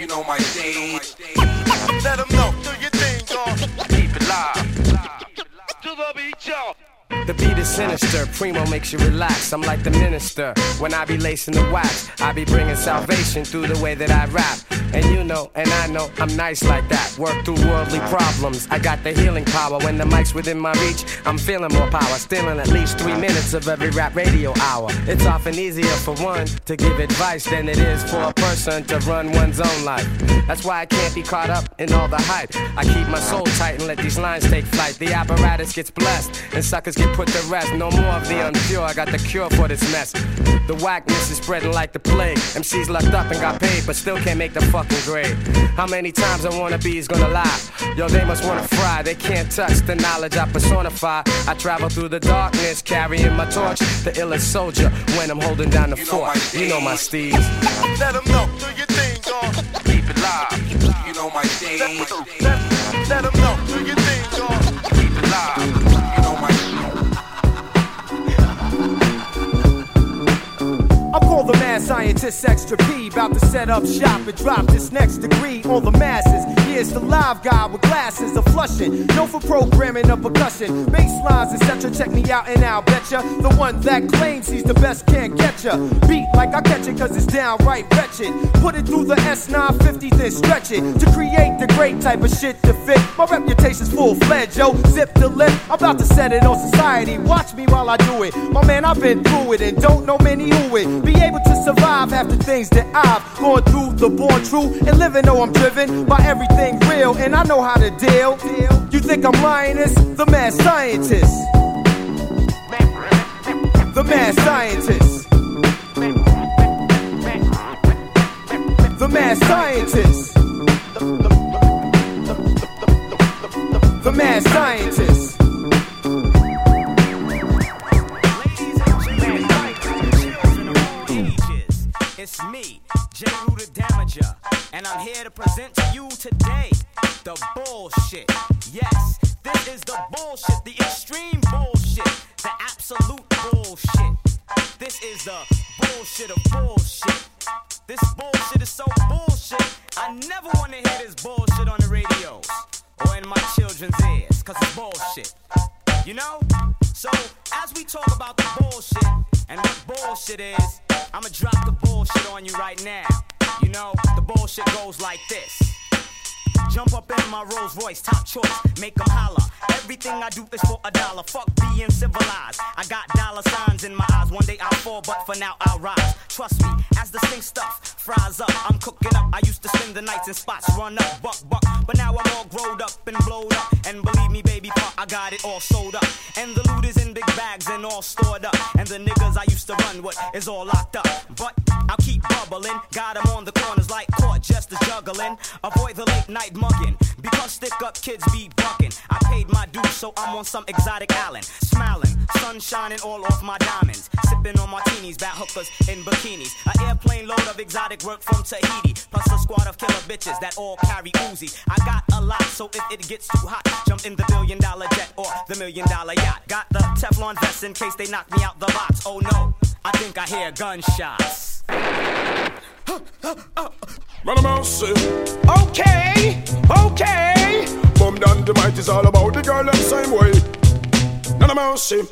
You know my stage. Let them know, do your thing, dog. Keep it live. To the beat, y'all. The beat is sinister, Primo makes you relax. I'm like the minister. When I be lacing the wax, I be bringing salvation through the way that I rap. And you know, and I know, I'm nice like that. Work through worldly problems. I got the healing power. When the mic's within my reach, I'm feeling more power. Stealing at least three minutes of every rap radio hour. It's often easier for one to give advice than it is for a person to run one's own life. That's why I can't be caught up in all the hype. I keep my soul tight and let these lines take flight. The apparatus gets blessed, and suckers get put the rest. No more of the unpure. I got the cure for this mess. The whackness is spreading like the plague. MCs left up and got paid, but still can't make the fucking grade. How many times I wanna be is gonna lie? Yo, they must wanna fry. They can't touch the knowledge I personify. I travel through the darkness, carrying my torch. The illest soldier when I'm holding down the fort. You know my steeds. Let them know, do your thing, dog. Keep it live. You know my stage. Let, let them know, do your thing, dog. Keep it live. The mad scientist extra P, about to set up shop and drop this next degree on the masses. Here's the live guy with glasses of flushing, known for programming of percussion, bass lines, etc. Check me out and I'll betcha the one that claims he's the best can't get ya. Beat like I catch it cause it's downright wretched. Put it through the S950, then stretch it to create the great type of shit to fit. My reputation's full fledged, yo. Zip the lip, I'm about to set it on society. Watch me while I do it. My man, I've been through it and don't know many who it. Be able to survive after things that I've gone through, the born true, and living though I'm driven by everything real, and I know how to deal. You think I'm lying? It's the mad scientist. The mad scientist. The mad scientist. The mad scientist. It's me, J. Roo the Damager, and I'm here to present to you today the bullshit. Yes, this is the bullshit, the extreme bullshit, the absolute bullshit. This is the bullshit of bullshit. This bullshit is so bullshit, I never wanna hear this bullshit on the radios or in my children's ears, cause it's bullshit. You know? So, as we talk about the bullshit and what bullshit is, I'ma drop the bullshit on you right now. You know, the bullshit goes like this. Jump up in my Rolls Royce, top choice, make make 'em holler. Everything I do is for a dollar. Fuck being civilized. I got dollar signs in my eyes. One day I'll fall, but for now I'll rise. Trust me, as the stink stuff fries up, I'm cooking up. I used to spend the nights in spots, run up, buck, buck. But now I'm all growed up and blowed up. And believe me, baby, pop, I got it all sold up. And the loot is in big bags and all stored up. And the niggas I used to run with is all locked up. But I'll keep bubbling. Got 'em on the corners like court just juggling. Avoid the late night mugging. Because stick up kids be bucking. I paid my dues, so I'm on some exotic island. Smiling, sun shining all off my diamonds. Sipping on martinis, bat hookers in bikinis. An airplane load of exotic work from Tahiti. Plus a squad of killer bitches that all carry Uzi. I got a lot, so if it gets too hot, jump in the billion dollar jet or the million dollar yacht. Got the Teflon vest in case they knock me out the box. Oh no, I think I hear gunshots. Man, I'm out Okay, okay. Bum down the mic is all about the girl them same way. Of mercy.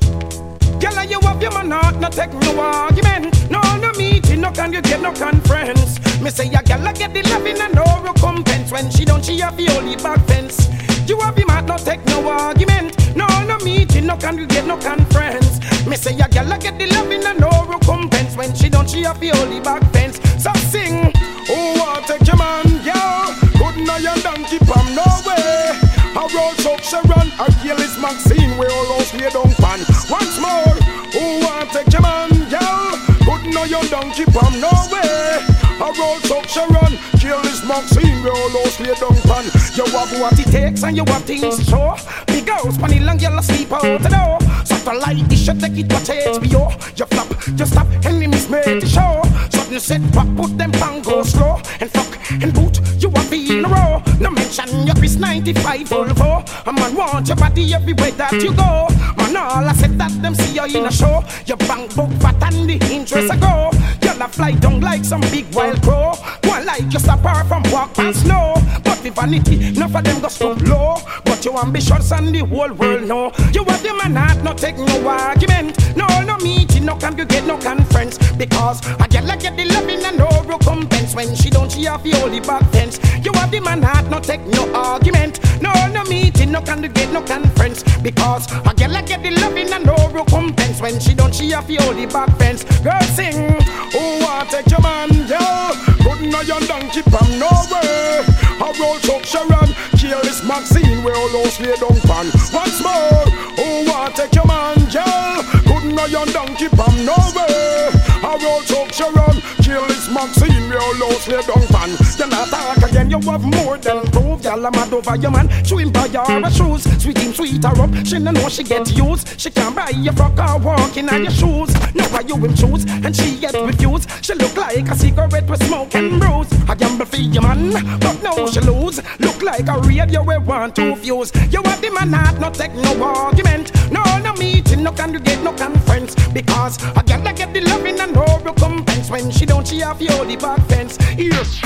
Girl, you have your man heart, not take no argument. No, no meeting, no can you get no conference. Me say a gal a get the loving and no recompense when she don't she have the only back fence. You have him out, no take no argument. No, no meeting, no congregate, no conference. Me say a gal a get the loving and no recompense when she don't she have the only back fence. So sing, oh what take your man, yo. Good night and donkey from nowhere. A road truck Sharon, a kill is Maxine, we all lost we don't pan. Once more, who want take your man, yo? Good night and donkey from nowhere. A road truck Sharon, kill is Maxine, we all lost down pan. You have what it takes and you have things show. Big girls, funny long yellow sleep out the door. Satellite dish, you should take it watch HBO. You flop, you stop, enemies made to show. Sudden set pop, put them go slow. And fuck, and boot, you have be in a row. No mention your Chris 95 Volvo. A man want your body everywhere that you go. Man, all I said that them see you in a show. Your bank book fat and the interest I go. A fly down like some big wild crow. One like just apart from walk past slow. The vanity, none of them go stop low. But your ambitions and the whole world know. You have the man heart, no take no argument. No, no meeting, no congregate, no conference. Because I get like get the loving and no recompense. When she don't, she have the only back fence. You have the man heart, no take no argument. No, no meeting, no congregate, no conference. Because I get like get the loving and no recompense. When she don't, she have the only back fence. Girl sing, oh, I take your man, yo. Good night and donkey from nowhere. A roll truck Sharon, careless Maxine, we all lost lay down pan. Once more, oh, I take your man, yo. Good night and donkey from nowhere. A roll truck Sharon, careless Maxine, we all lost lay down pan. You not talk again, you have more than proof. Y'all a mad over your man, show him buy your shoes. Sweet him, sweet her up, she no know she get used. She can't buy your frock or walking on your shoes. Now why you him choose, and she get refused. She look like a cigarette with smoke and bruise. I gamble for your man, but now she lose. Look like a radio we want to fuse. You have the man heart, no take no argument. No, no meeting, no congregate, no conference. Because I get to get the loving and no recompense. When she don't, she have the back fence. Yes.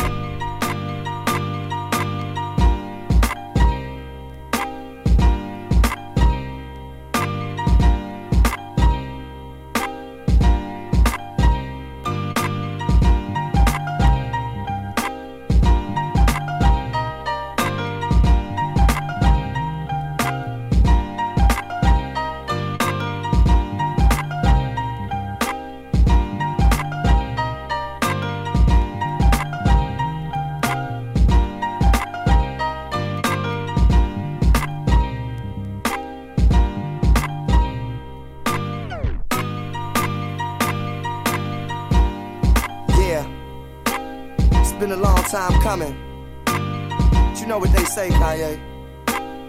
Know what they say, Kanye?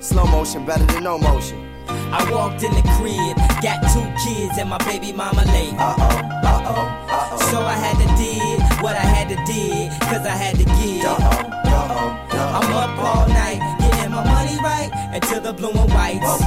Slow motion better than no motion. I walked in the crib, got two kids and my baby mama late. Uh oh, uh oh, uh oh. So I had to did what I had to did, cause I had to give. Uh oh, uh oh, uh I'm up all night, getting my money right until the blue and whites.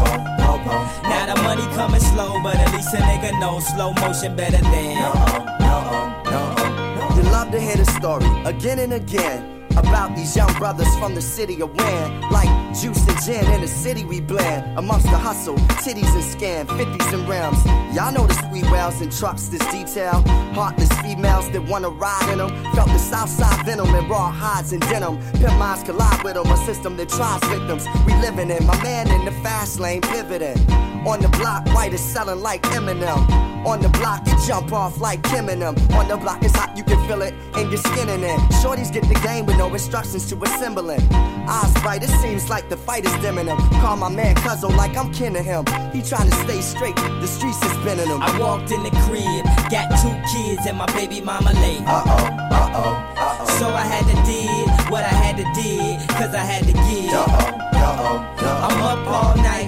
Now the money coming slow, but at least a nigga know slow motion better than. Uh oh, uh oh, uh oh. You love to hear the story again and again about these young brothers from the city of Wan. Like juice and gin in the city we blend. Amongst the hustle, titties and scam, 50s and rims. Y'all know the sweet wells and trucks, this detail. Heartless females that wanna ride in them. Felt the south side venom and raw hides and denim. Pimp minds collide with them, a system that tries victims. We living in, my man in the fast lane pivoting. On the block, white is selling like Eminem. On the block, you jump off like Kim and them. On the block, it's hot, you can feel it in your skin and in. Shorties get the game with no instructions to assemble it. Eyes bright, it seems like the fight is dimming him. Call my man Cuzzo like I'm kin to him. He trying to stay straight, the streets is spinning him. I walked in the crib, got two kids and my baby mama late. Uh oh, uh oh, uh oh. So I had to did what I had to did, cause I had to give. Uh oh, uh oh, I'm up all night,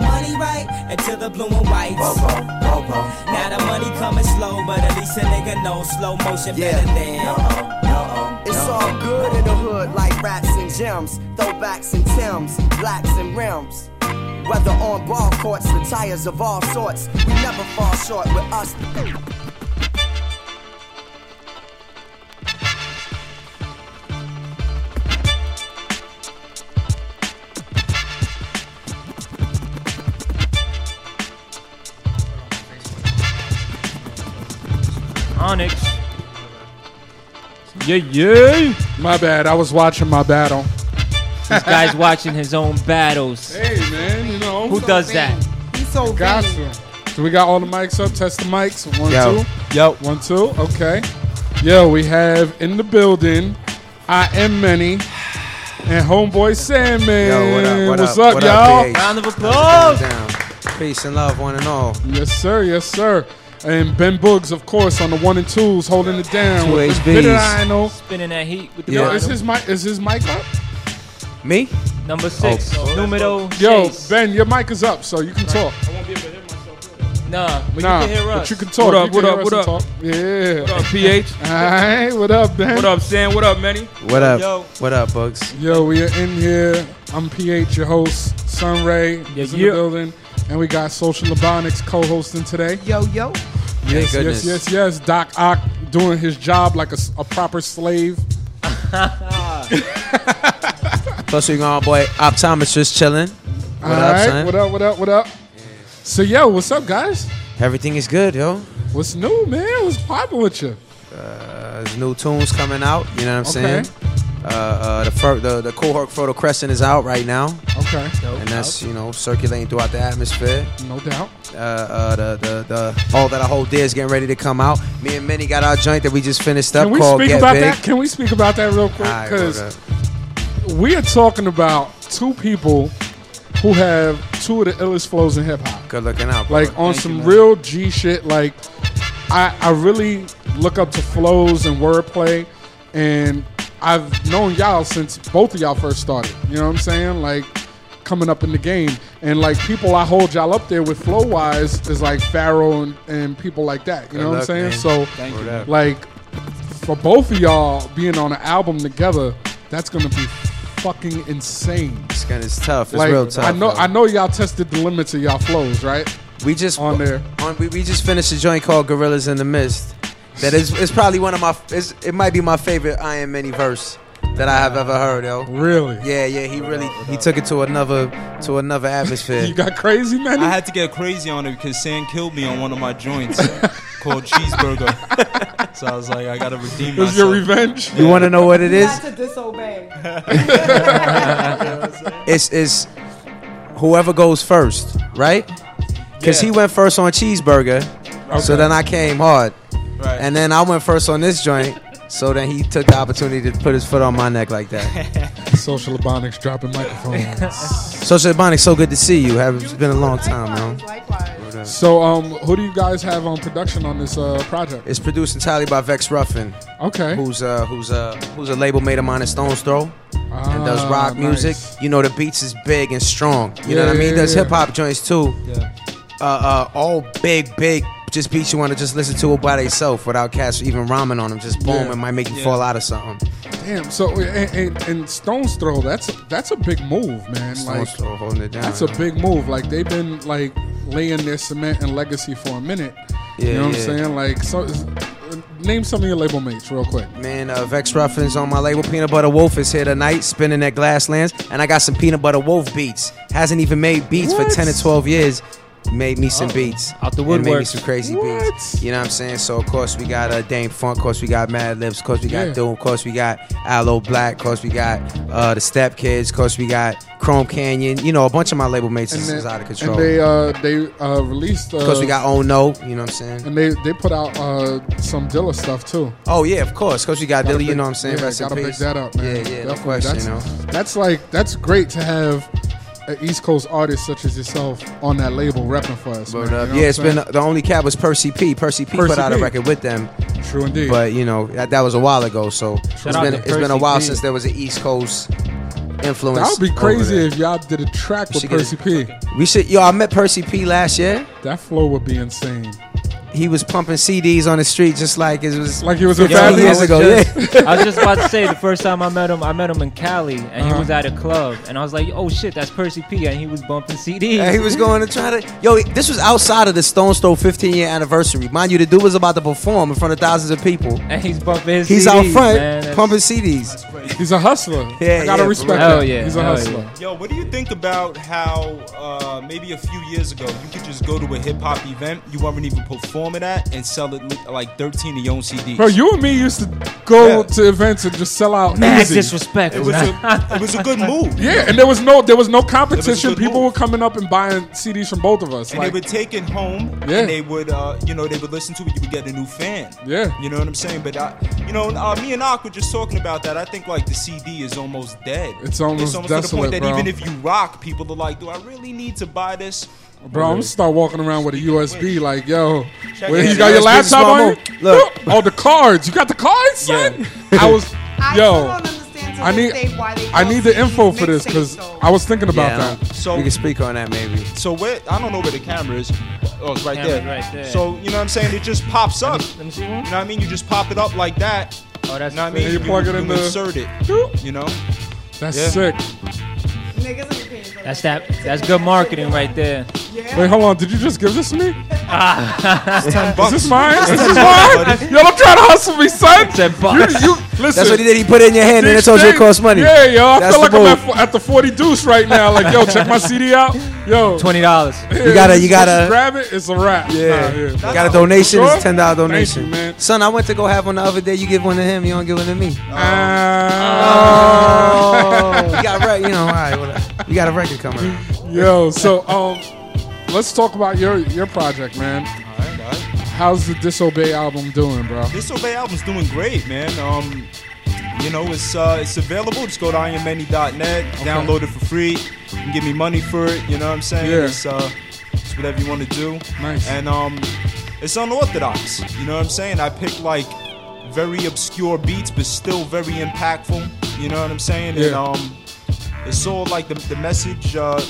my money right until the blue and whites. Now the money coming slow, but at least a nigga knows slow motion better than. It's all good in the hood like rats and gems, throwbacks and Tims, blacks and rims. Whether on ball courts, the tires of all sorts, we never fall short with us. Yeah, yeah. My bad. I was watching my battle. This guy's watching his own battles. Hey man, you know Who does that? He's so Got vain. to. We got all the mics up? Test the mics. One, Yo. two. Yo. One, two. Okay. Yo, we have in the building. I am many. And homeboy Sandman. Yo, what up? What What's up? up, What y'all? up, Round of applause. Peace and love, one and all. Yes, sir. Yes, sir. And Ben Boogs, of course, on the one and twos, holding it down. Two with HBs. Bit of Spinning that heat with the Yo, is his mic? Is his mic up? Me? Number six, Oh. numero Yo, seis. Ben, your mic is up, so you can talk. Nah, but nah, you can hear us. but you can talk. What up, You can what hear up, us what and up? talk. Yeah. What up, PH? Alright, what up, Ben? What up, Sam? What up, Manny? What up? Yo. What up, Bugs? Yo, we are in here. I'm PH, your host. Sunray is in yeah. the building. And we got Social Ebonics co-hosting today. Yo, yo. Yes, yes, yes, yes. Doc Ock doing his job like a proper slave. Plus, we got my boy Optometrist chilling. What All up, right, son? what up, what up, what up? So, yo, what's up, guys? Everything is good, yo. What's new, man? What's popping with you? Uh, there's new tunes coming out. You know what I'm Okay. saying? Uh, uh, the, fir- the the Kool Herc Fertile Crescent is out right now, Okay, and that's you know circulating throughout the atmosphere. no doubt. Uh, uh, the, the the all that I hold dear is getting ready to come out. Me and Minnie got our joint that we just finished up Can we called speak Get about Big. that? Can we speak about that real quick? Alright, Because word up. we are talking about two people who have two of the illest flows in hip hop. Good looking out, bro. Like on Thank some you, real G shit. Like I, I really look up to flows and wordplay, and I've known y'all since both of y'all first started. You know what I'm saying? Like coming up in the game, and like people I hold y'all up there with flow wise is like Pharoahe and, and people like that. You Good know what I'm saying? man. So Thank you. like for both of y'all being on an album together, that's gonna be fucking insane. It's, gonna, it's tough. It's like real tough. I know yo. I know y'all tested the limits of y'all flows, right? We just on there. On, we, we just finished a joint called Gorillas in the Mist. That is it's probably one of my it's, it might be my favorite I Am Many verse that I have ever heard, yo. Really? Yeah, yeah, he really he took it to another to another atmosphere. You got crazy, man. I had to get crazy on it because Sam killed me on one of my joints called Cheeseburger. So I was like, I gotta redeem It was myself. your revenge. You want to know what it You to disobey. It's it's whoever goes first, right? Because he went first on Cheeseburger, okay. so then I came hard, Right. and then I went first on this joint. So then he took the opportunity to put his foot on my neck like that. Social Ebonics dropping microphones. Social Ebonics, so good to see you. Have it's been a long time, man. So, um, who do you guys have on production on this uh, project? It's produced entirely by Vex Ruffin, Okay. who's uh who's uh who's a label mate of mine at Stone's Throw and does Ah, rock music. You know the beats is big and strong. You know Yeah, what I mean? yeah, does yeah. hip hop joints too. Yeah. Uh uh all big big just beats you want to just listen to it by themselves without cats even rhyming on them. Just boom, Yeah. it might make you Yeah. fall out of something. Damn. So, and, and, and Stone's Throw, that's that's a big move, man. Stone's like, Throw holding it down. that's a big move. Like they've been like laying their cement and legacy for a minute. you Yeah, know what. I'm saying? Like, so name some of your label mates real quick. Man, uh, Vex Ruffin's on my label. Peanut Butter Wolf is here tonight, spinning at Glasslands, and I got some Peanut Butter Wolf beats. Hasn't even made beats What? for ten or twelve years. Made me some beats. Out the And made me some crazy What? beats. You know what I'm saying? So of course we got uh, Dam-Funk. Of course we got Mad Libs. Of course we got Yeah. Doom. Of course we got Aloe Blacc. Of course we got uh, the Step Kids. Of course we got Chrome Canyon. You know a bunch of my label mates is, then- is out of control. And they uh they uh released. Uh, course we got Oh No. You know what I'm saying? And they they put out uh some Dilla stuff too. Oh yeah, of course. Of course we got J Dilla. You know what I'm saying? Yeah, Rest gotta pick that up, man. Yeah, yeah, no question. That's, You know. that's like that's great to have an East Coast artist such as yourself on that label repping for us. Word man, up. you know yeah, it's I'm been the only cat was Percy P. Percy P Percy put out a P. record with them, true indeed. but you know that, that was a while ago. So it's out been it's been a while P. since there was an East Coast influence. that would be crazy if y'all did a track with Percy P. We should. Yo, I met Percy P last year. That flow would be insane. He was pumping CDs on the street just like it was Like he was a 15 fat years ago. just, yeah. I was just about to say the first time I met him, I met him in Cali, and Uh-huh. he was at a club, and I was like, "Oh shit, that's Percy P," and he was bumping CDs. And he was going to try to. Yo, this was outside of the Stone Throw 15 year anniversary. Mind you, the dude was about to perform in front of thousands of people. and he's bumping his He's CDs, out front man. Pumping CDs. He's a hustler. Yeah, I gotta yeah, respect for that. real. He's a hustler. Yo, what do you think about how uh, maybe a few years ago you could just go to a hip hop event, you weren't even performing at, and sell it like 13 of your own CDs? Bro, you and me used to go to events and just sell out Mad easy. disrespect. It was a, it was a good move. Yeah, and there was no there was no competition. good People were coming up and buying CDs from both of us. And Like, they would take it home, Yeah. and they would, uh, you know, they would listen to it. You would get a new fan. Yeah. you know what I'm saying. But I, you know, uh, me and Ak were just talking about that. I think like the CD is almost dead. It's almost it's almost to the desolate, point that bro. even if you rock, people are like, "Do I really need to buy this?" bro, I'm gonna start walking around with a USB. Like, yo, Check where you got your laptop on? you? Look. oh, the cards. You got the cards, son? I was, yo. I need, I need the info for this because I was thinking about Yeah, that. So we can speak on that maybe. So where I don't know where the camera is. Oh, it's right Camera's there. right there. So you know what I'm saying? It just pops up. Let me see one. You know what I mean? You just pop it up like that. Oh, that's you know what I mean? And you plug it in the- insert it. You know? That's Yeah. sick. That's that. That's good marketing right there. Wait, hold on. Did you just give this to me? Ah. Is this mine? Is this mine? Yo, don't try to hustle me, son. bucks. You, you, listen. That's what he did. He put it in your hand and The it told you it exchange- cost money. Yeah, yo. I That's feel like the I'm at, fo- at the 40 deuce right now. Like, yo, check my CD out. Yo. Twenty dollars. Yeah, You gotta- you gotta- grab it. It's a wrap. Yeah. Nah, yeah. You got a donation. Sure? It's a ten dollar Thank donation. you, man. Son, I went to go have one the other day. You give one to him. You don't give one to me. Ah. you got right. You know, all right. Whatever. You got a record coming. Yo, so um, let's talk about your your project, man. How's the Disobey album doing, bro? Disobey album's doing great, man. Um, you know, it's uh, it's available. Just go to ironmany.net, download it for free. You can give me money for it. You know what I'm saying? Yeah. It's uh, it's whatever you want to do. Nice. And um, it's unorthodox. You know what I'm saying? I pick like very obscure beats, but still very impactful. You know what I'm saying? And Yeah. um, it's all like the the message uh,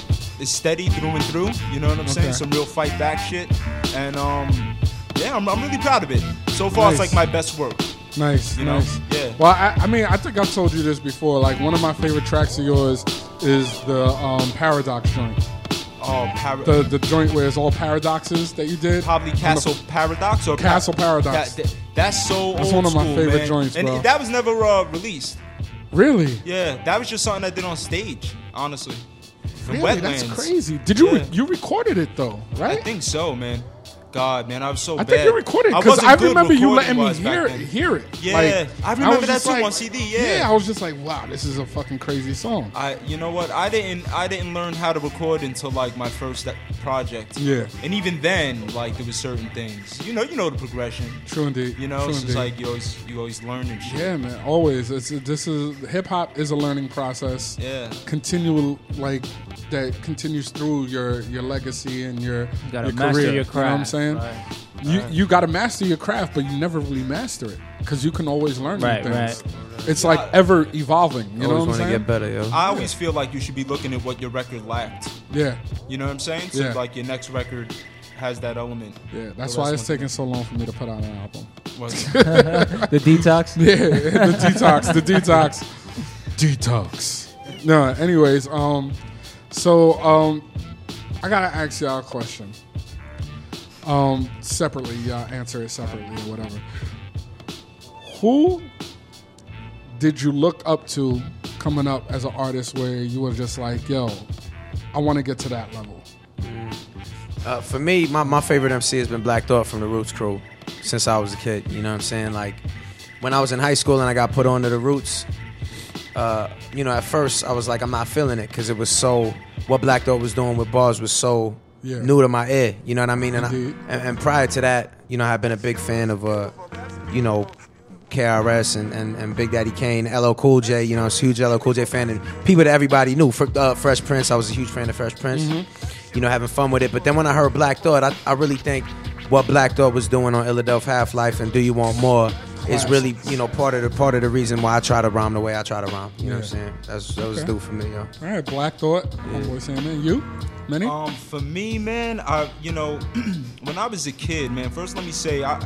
is steady through and through. You know what I'm saying? Some real fight back shit. And um, yeah, I'm, I'm really proud of it. So far, Nice. it's like my best work. Nice, You know? nice. Yeah. Well, I, I mean, I think I've told you this before. Like, one of my favorite tracks of yours is the um, Paradox joint. Oh, para- The the joint where it's all paradoxes that you did. Probably On the- Castle Paradox or Castle Paradox. That, that- that's so That's one of my school, favorite man. joints, and bro. that was never uh, released. Really? Yeah, that was just something I did on stage, honestly. From Really? Wetlands. That's crazy. Did you Yeah. you recorded it though, right? I think so, man. God, man, I was so I bad. think you recorded it I because wasn't I, remember you letting me hear then. hear it. Yeah, Like, I remember was that just too like- on CD. Yeah. yeah, I was just like, wow, this is a fucking crazy song. I, you know what? I didn't, I didn't learn how to record until like my first project. Yeah. And even then, like there was certain things. You know, you know the progression. True indeed. You know, True it's just indeed. like you always, you always learn and shit. Yeah, man. Always. It's this is hip hop is a learning process. Yeah. Continual like that continues through your your legacy and your gotta your master career. your You know what I'm craft, saying? right. You Right. you got to master your craft, but you never really master it because you can always learn new things. right. It's like ever evolving. You know what I'm saying? get better, yo. I always feel like you should be looking at what your record lacked. Yeah. You know what I'm saying? So Yeah. like your next record has that element. Yeah, that's why it's taking so long for me to put out an album. Was- The detox? Yeah, the detox, the detox, detox. No, anyways, um, so um, I gotta ask y'all a question. Um, separately, y'all answer it separately or whatever. Who did you look up to coming up as an artist where you were just like, yo, I want to get to that level? Uh, for me, my, my favorite MC has been Black Thought from the Roots Crew since I was a kid. You know what I'm saying? Like when I was in high school and I got put onto the Roots, uh, you know, at first I was like, I'm not feeling it because it was so what Black Thought was doing with bars was so Yeah. new to my ear. You know what I mean? And, I, and and prior to that, you know, I've been a big fan of uh, you know. KRS and, and, and Big Daddy Kane, LL Cool J, you know, I was a huge LL Cool J fan, and people that everybody knew. Fr- uh, Fresh Prince, I was a huge fan of Fresh Prince Mm-hmm. you know, having fun with it. But then when I heard Black Thought, I, I really think what Black Thought was doing on Illadelph Half Life and Do You Want More is really, you know, part of the part of the reason why I try to rhyme the way I try to rhyme. You know what I'm saying? That's that was Okay. due for me, yo. All right, Black Thought, Homeboy Sandman, you, many? Um, for me, man, I you know, when I was a kid, man. First, let me say, I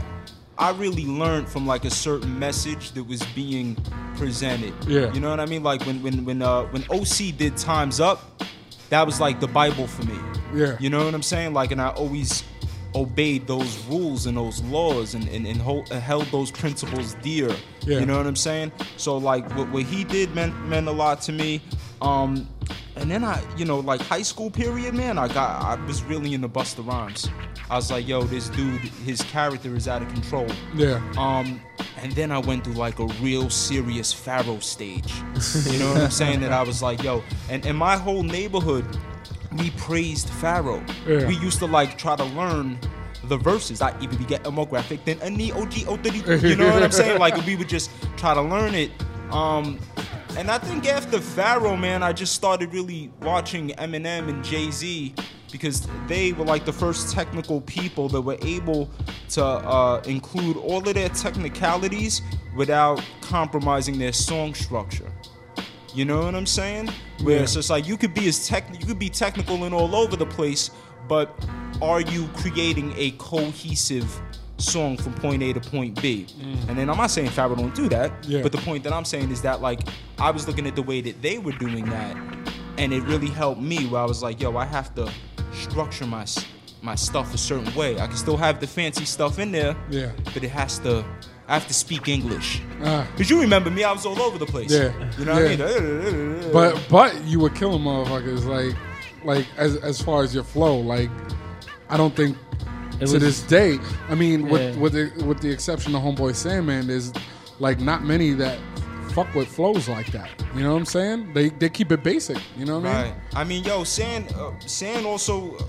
I really learned from like a certain message that was being presented. Yeah. You know what I mean? Like when when when uh when OC did Times Up, that was like the Bible for me. Yeah. You know what I'm saying? Like, and I always obeyed those rules and those laws and, and, and hold, held those principles dear. Yeah. You know what I'm saying? So like what, what he did meant meant a lot to me. Um, and then I, you know, like high school period, man, I got I was really into Busta Rhymes. I was like, yo, this dude, his character is out of control. Yeah. Um, and then I went through like a real serious Pharoahe stage. You know what I'm saying? That I was like, yo, and in my whole neighborhood, we praised Pharoahe. Yeah. We used to like try to learn the verses. I even be getting more graphic than a neo G O You know what I'm saying? Like we would just try to learn it. Um, and I think after Pharoahe, man, I just started really watching Eminem and Jay Z because they were like the first technical people that were able to uh, include all of their technicalities without compromising their song structure. You know what I'm saying? Where Yeah. it's just like you could be as tech, you could be technical and all over the place, but are you creating a cohesive song from point A to point B? Mm. And then I'm not saying Pharoahe don't do that, Yeah. but the point that I'm saying is that like I was looking at the way that they were doing that, and it really helped me. Where I was like, yo, I have to structure my my stuff a certain way. I can still have the fancy stuff in there, Yeah. but it has to. I have to speak English. Ah. Cause you remember me, I was all over the place. Yeah. You know what I mean? But but you were killing motherfuckers like like as as far as your flow like I don't think It to was- this day I mean Yeah. with with the with the exception of Homeboy Sandman there's like not many that fuck with flows like that. You know what I'm saying? They they keep it basic. You know what I mean? Right. I mean, yo, Sand, uh, Sand also, uh,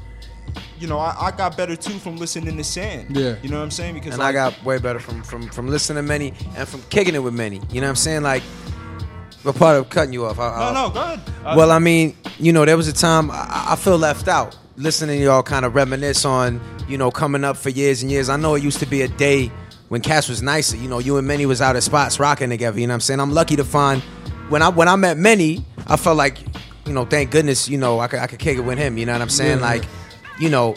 you know, I, I got better too from listening to Sand. Yeah. You know what I'm saying? Because and I got way better from from from listening to many and from kicking it with many. You know what I'm saying? Like, a part of cutting you off. I, no, I- no, go ahead. Uh, well, I mean, you know, there was a time I, I feel left out listening to y'all kind of reminisce on, you know, coming up for years and years. I know it used to be a day when Cass was nicer. You know, you and Manny was out at spots rocking together. You know what I'm saying? I'm lucky to find when I when I met Manny, I felt like, you know, thank goodness, you know, I could I could kick it with him. You know what I'm saying? Yeah. Like, you know,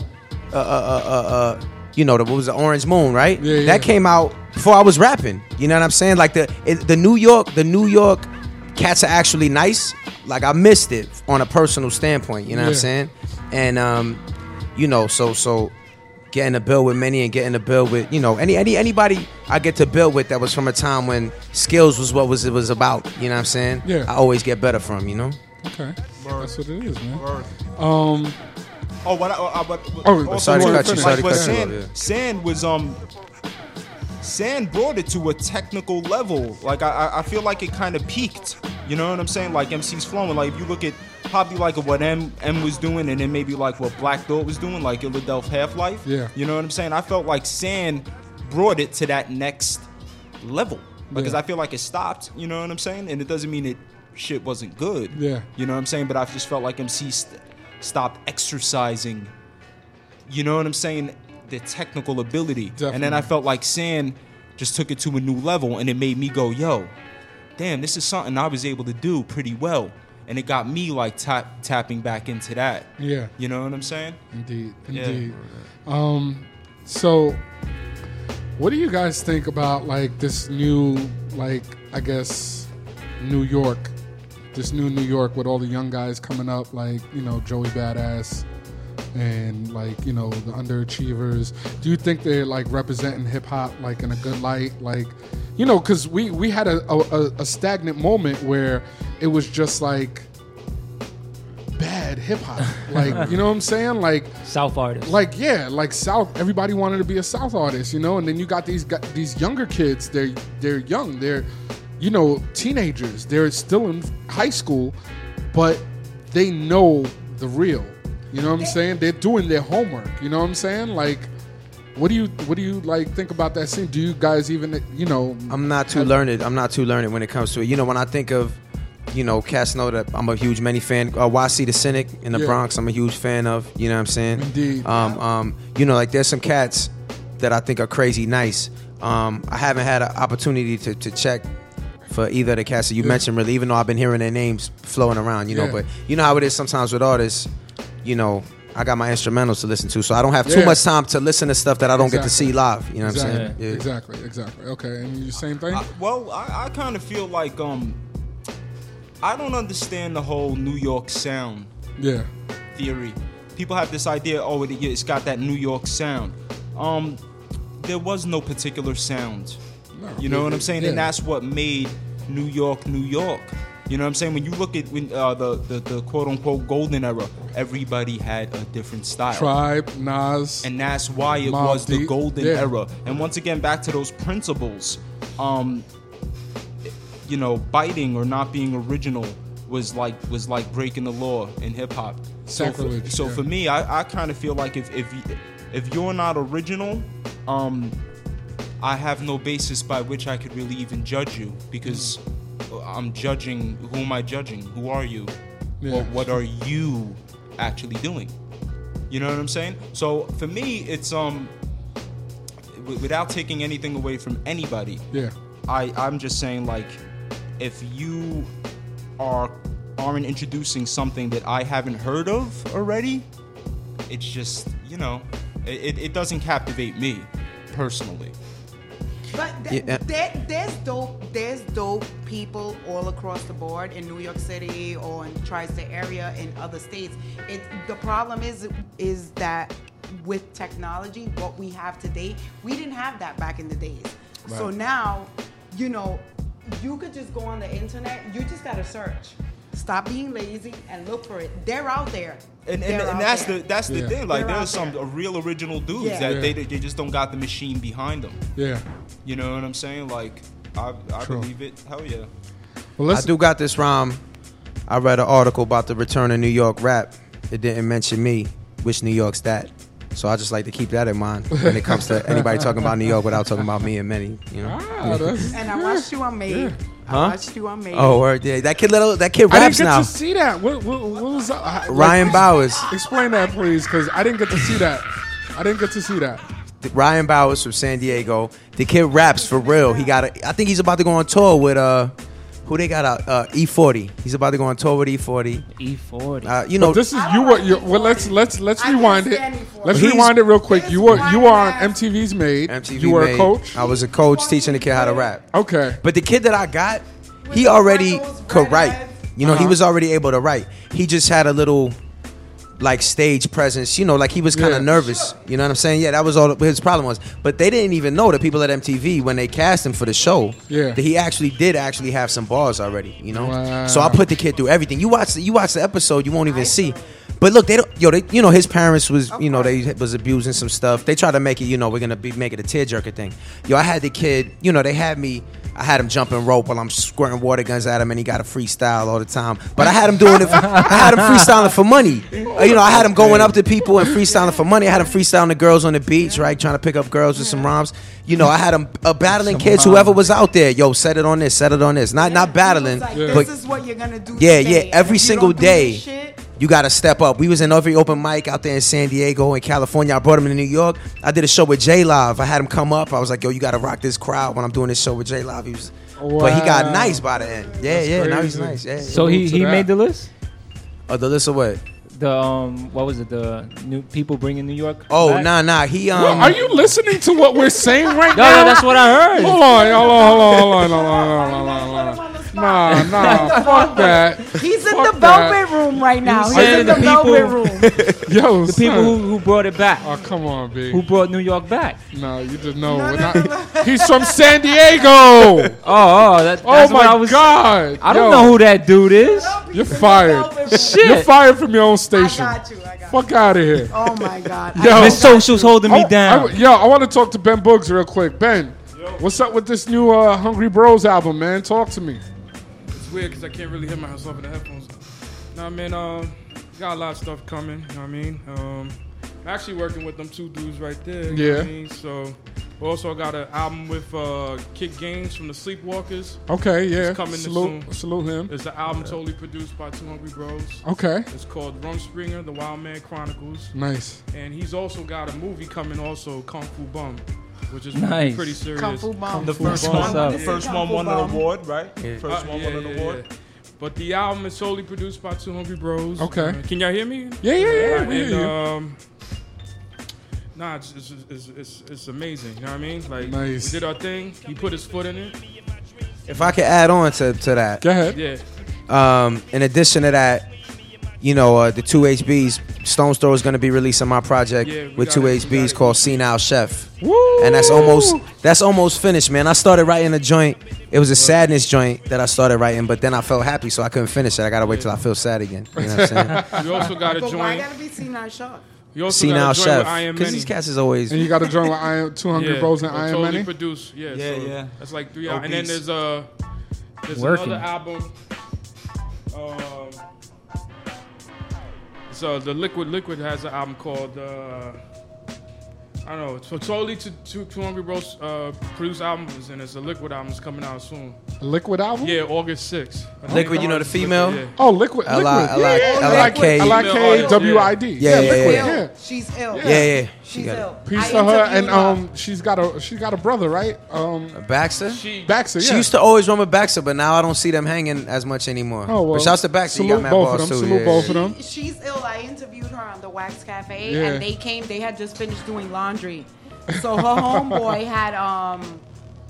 uh, uh, uh, uh, uh, you know, the, what was the Orange Moon, right? Yeah, yeah. That came out before I was rapping. You know what I'm saying? Like the it, the New York, the New York cats are actually nice. Like I missed it on a personal standpoint. You know what I'm saying? And um, you know, so so getting a bill with many and getting a bill with you know any any anybody I get to build with that was from a time when skills was what was it was about. You know what I'm saying? Yeah. I always get better from. You know. Okay. That's what it is, man. Word. Um Oh, what? I, uh, what Oh, also sorry cut you, like sorry to cut Sand, yeah. Sand was um. Sand brought it to a technical level. Like I, I- I feel like it kind of peaked. You know what I'm saying? Like MC's flowing. Like if you look at probably like what M M was doing, and then maybe like what Black Thought was doing, like Illadelph Half Life. Yeah. You know what I'm saying? I felt like Sand brought it to that next level because Yeah. I feel like it stopped. You know what I'm saying? And it doesn't mean it shit wasn't good. Yeah. You know what I'm saying? But I just felt like MC st- stopped exercising. You know what I'm saying? The technical ability. And then I felt like Sand just took it to a new level, and it made me go, "Yo, damn, this is something I was able to do pretty well." And it got me like tap, tapping back into that. Yeah. You know what I'm saying? Indeed, Yeah. indeed. Um, so, what do you guys think about like this new, like I guess, New York, this new New York with all the young guys coming up, like you know Joey Badass, and like you know the underachievers. Do you think they're like representing hip hop like in a good light, like? You know, because we we had a, a a stagnant moment where it was just like bad hip hop. Like, you know what I'm saying? Like South artists. Like, yeah, like South. Everybody wanted to be a South artist, you know. And then you got these got these younger kids. They're they're young. They're you know teenagers. They're still in high school, but they know the real. You know what I'm saying? They're doing their homework. You know what I'm saying? Like. What do you what do you like think about that scene? Do you guys even you know? I'm not too learned. I'm not too learned when it comes to it. You know, when I think of, you know, cats know that I'm a huge many fan. Uh, YC the Cynic in the Yeah. Bronx, I'm a huge fan of. You know what I'm saying? Indeed. Um, um, you know, like there's some cats that I think are crazy nice. Um, I haven't had an opportunity to, to check for either of the cats that you Yeah. mentioned, really, even though I've been hearing their names flowing around. You know, but you know how it is sometimes with artists. You know. I got my instrumentals to listen to, so I don't have too much time to listen to stuff that I don't get to see live. You know what. I'm saying? Yeah. Exactly, exactly. Okay, and you same thing. I, well, I, I kind of feel like um, I don't understand the whole New York sound yeah. theory. people have this idea, oh, it, it's got that New York sound. Um, there was no particular sound. You know what I'm saying? And that's what made New York, New York. You know what I'm saying? When you look at when, uh, the, the the quote unquote golden era, everybody had a different style. Tribe, Nas, and that's why it was the golden Yeah. era. And once again, back to those principles. Um, you know, biting or not being original was like was like breaking the law in hip hop. So, for, so yeah. for me, I, I kind of feel like if if if you're not original, um, I have no basis by which I could really even judge you because I'm judging. Who am I judging? Who are you? Yeah. Or what are you actually doing? You know what I'm saying? So for me, it's um, w- without taking anything away from anybody. Yeah. I I'm just saying like, if you are aren't introducing something that I haven't heard of already, it's just you know, it, it doesn't captivate me personally. But th- Yeah. Uh, there, there's dope, there's dope people all across the board in New York City or in the tri-state area in other states. It the problem is is that with technology, what we have today, we didn't have that back in the days. So now, you know, you could just go on the internet. You just gotta search. Stop being lazy and look for it. They're out there. And, and, and that's there. the that's the Yeah. thing. Like They're there's out some real original dudes Yeah. that Yeah. they they just don't got the machine behind them. Yeah. You know what I'm saying? Like I I True. believe it. Hell yeah. Well, I do got this rhyme. I read an article about the return of New York rap. It didn't mention me. Which New York's that? So I just like to keep that in mind when it comes to anybody talking about New York without talking about me and many. You know. Ah, that's- And I watched you on Made. I Huh? watched you on Made. Oh, word, yeah. That kid, little that kid raps I didn't raps get now. to see that. What, what, what was that? I- Ryan ex- Bowers. Explain that, please, because I didn't get to see that. I didn't get to see that. Ryan Bowers from San Diego. The kid raps for real. He got. A, I think he's about to go on tour with uh, who they got out? Uh, E40. He's about to go on tour with E40. E40. Uh, you know, But this is you were you well let's let's let's rewind it. Let's He's- rewind it real quick. You were you were on MTV's Made. MTV you were made- a coach. I was a coach teaching the kid how to rap. Okay. But the kid that I got, he already could write. You know, he Uh-huh. was already able to write. He just had a little like stage presence, you know, like he was kind of Yeah. nervous. You know what I'm saying? Yeah, that was all his problem was. But they didn't even know the people at MTV when they cast him for the show. Yeah. that he actually did actually have some bars already. You know, Wow. so I put the kid through everything. You watch the, you watch the episode, you won't even see. But look, they don't. Yo, they, you know, his parents was, you know, they was abusing some stuff. They tried to make it, you know, we're gonna be make it a tearjerker thing. Yo, I had the kid. You know, they had me. I had him jumping rope while I'm squirting water guns at him, and he got a freestyle all the time. But I had him doing it. For, I had him freestyling for money. Uh, you know, I had him going up to people and freestyling for money. I had him freestyling the girls on the beach, right, trying to pick up girls with some rhymes. You know, I had him uh, battling Some kids, rhymes. whoever was out there. Yo, set it on this, set it on this. Not not battling, Like, but this is what you're gonna do. yeah, today. yeah. Every if you single don't do day, this shit, you got to step up. We was in every open mic out there in San Diego and California. I brought him to New York. I did a show with J Live. I had him come up. I was like, yo, you got to rock this crowd when I'm doing this show with J Live. He was, but he got nice by the end. Yeah, That's yeah. Now he's nice. Yeah. So he, he made the list. Oh, the list of what? The um, what was it? The new people bringing New York. Oh, back? nah, nah. He um. Well, are you listening to what we're saying right No, now? no, that's what I heard. Hold on, hold on, hold on, hold on, hold on, hold on, hold on. Nah, nah, fuck that. He's in Fuck the that. velvet room right now. You He's in the, the people- velvet room. Yo, the people who, who brought it back. Oh, come on, B. Who brought New York back? No, you just know. we're not- he's from San Diego. Oh, oh, that, that's oh what my I was- God. I don't Yo, know who that dude is. You're fired. Shit. You're fired from your own station. Fuck out of here. Oh my God. Yo, Miss Social's holding me I- down. I, yo, I want to talk to Ben Boogs real quick. Ben, yo. what's up with this new uh, Hungry Bros album, man? Talk to me. It's weird because I can't really hear myself in the headphones. Nah, man, um, got a lot of stuff coming. You know what I mean? Um, I'm actually working with them two dudes right there. You know what I Yeah. mean? So, we also got an album with uh, Kick Games from the Sleepwalkers. Okay, yeah. It's coming Salute- soon. salute him. It's an album totally produced by Two Hungry Bros. Okay. It's called Rumspringer, The Wild Man Chronicles. Nice. And he's also got a movie coming also, Kung Fu Bum, which is Nice. pretty serious. Kung Fu Bum. The Fu first Bum. one, the Yeah. first one won an award, right? First Uh, one yeah, won an yeah, award. yeah. But the album is solely produced by Two Hungry Bros. Okay. Uh, can y'all hear me? Yeah, yeah, yeah, Right, we and, hear you. Um, nah, it's, it's, it's, it's, it's amazing. You know what I mean? Like, Nice. we did our thing. He put his foot in it. If I could add on to, to that. Go ahead. Yeah. Um, in addition to that, you know, uh, the two HBs, Stone Throw is gonna be releasing my project Yeah, with two it, HBs called Senile Chef, Woo! and that's almost that's almost finished, man. I started writing a joint. It was a sadness joint that I started writing, but then I felt happy, so I couldn't finish it. I gotta wait till I feel sad again. You know what I'm saying? You also got a But why gotta be senile shock? You also Senile got a joint with Chef, I Am because these cats is always. And you got to join with Iron, 200 yeah, Bros and uh, Iron totally Many? produced. Yeah, Yeah, so yeah. That's like three hours. And then Obese. there's uh there's Working. another album. Um, so the Likwid Likwid has an album called uh, I don't know. So totally to two, two Hungry Bros uh, produced albums, and it's a Likwid album that's coming out soon. A Likwid album? Yeah, August 6th. Likwid, you know the female? Yeah. Oh, Likwid. L liquid. I- L I- yeah, L I K- L I K W I D. Yeah, yeah, Likwid. yeah. Yeah. She's ill. Yeah, yeah. She She's got ill. it. Peace to her, and um, she's got a she got a brother, right? Um, Baxter. Baxter. Yeah. She used to always run with Baxter, but now I don't see them hanging as much anymore. Oh, well, but shouts to Baxter. Salute both of them. Salute both of them. She's ill. I interviewed her on the Wax Cafe, Yeah. and they came. They had just finished doing laundry, so her homeboy had um,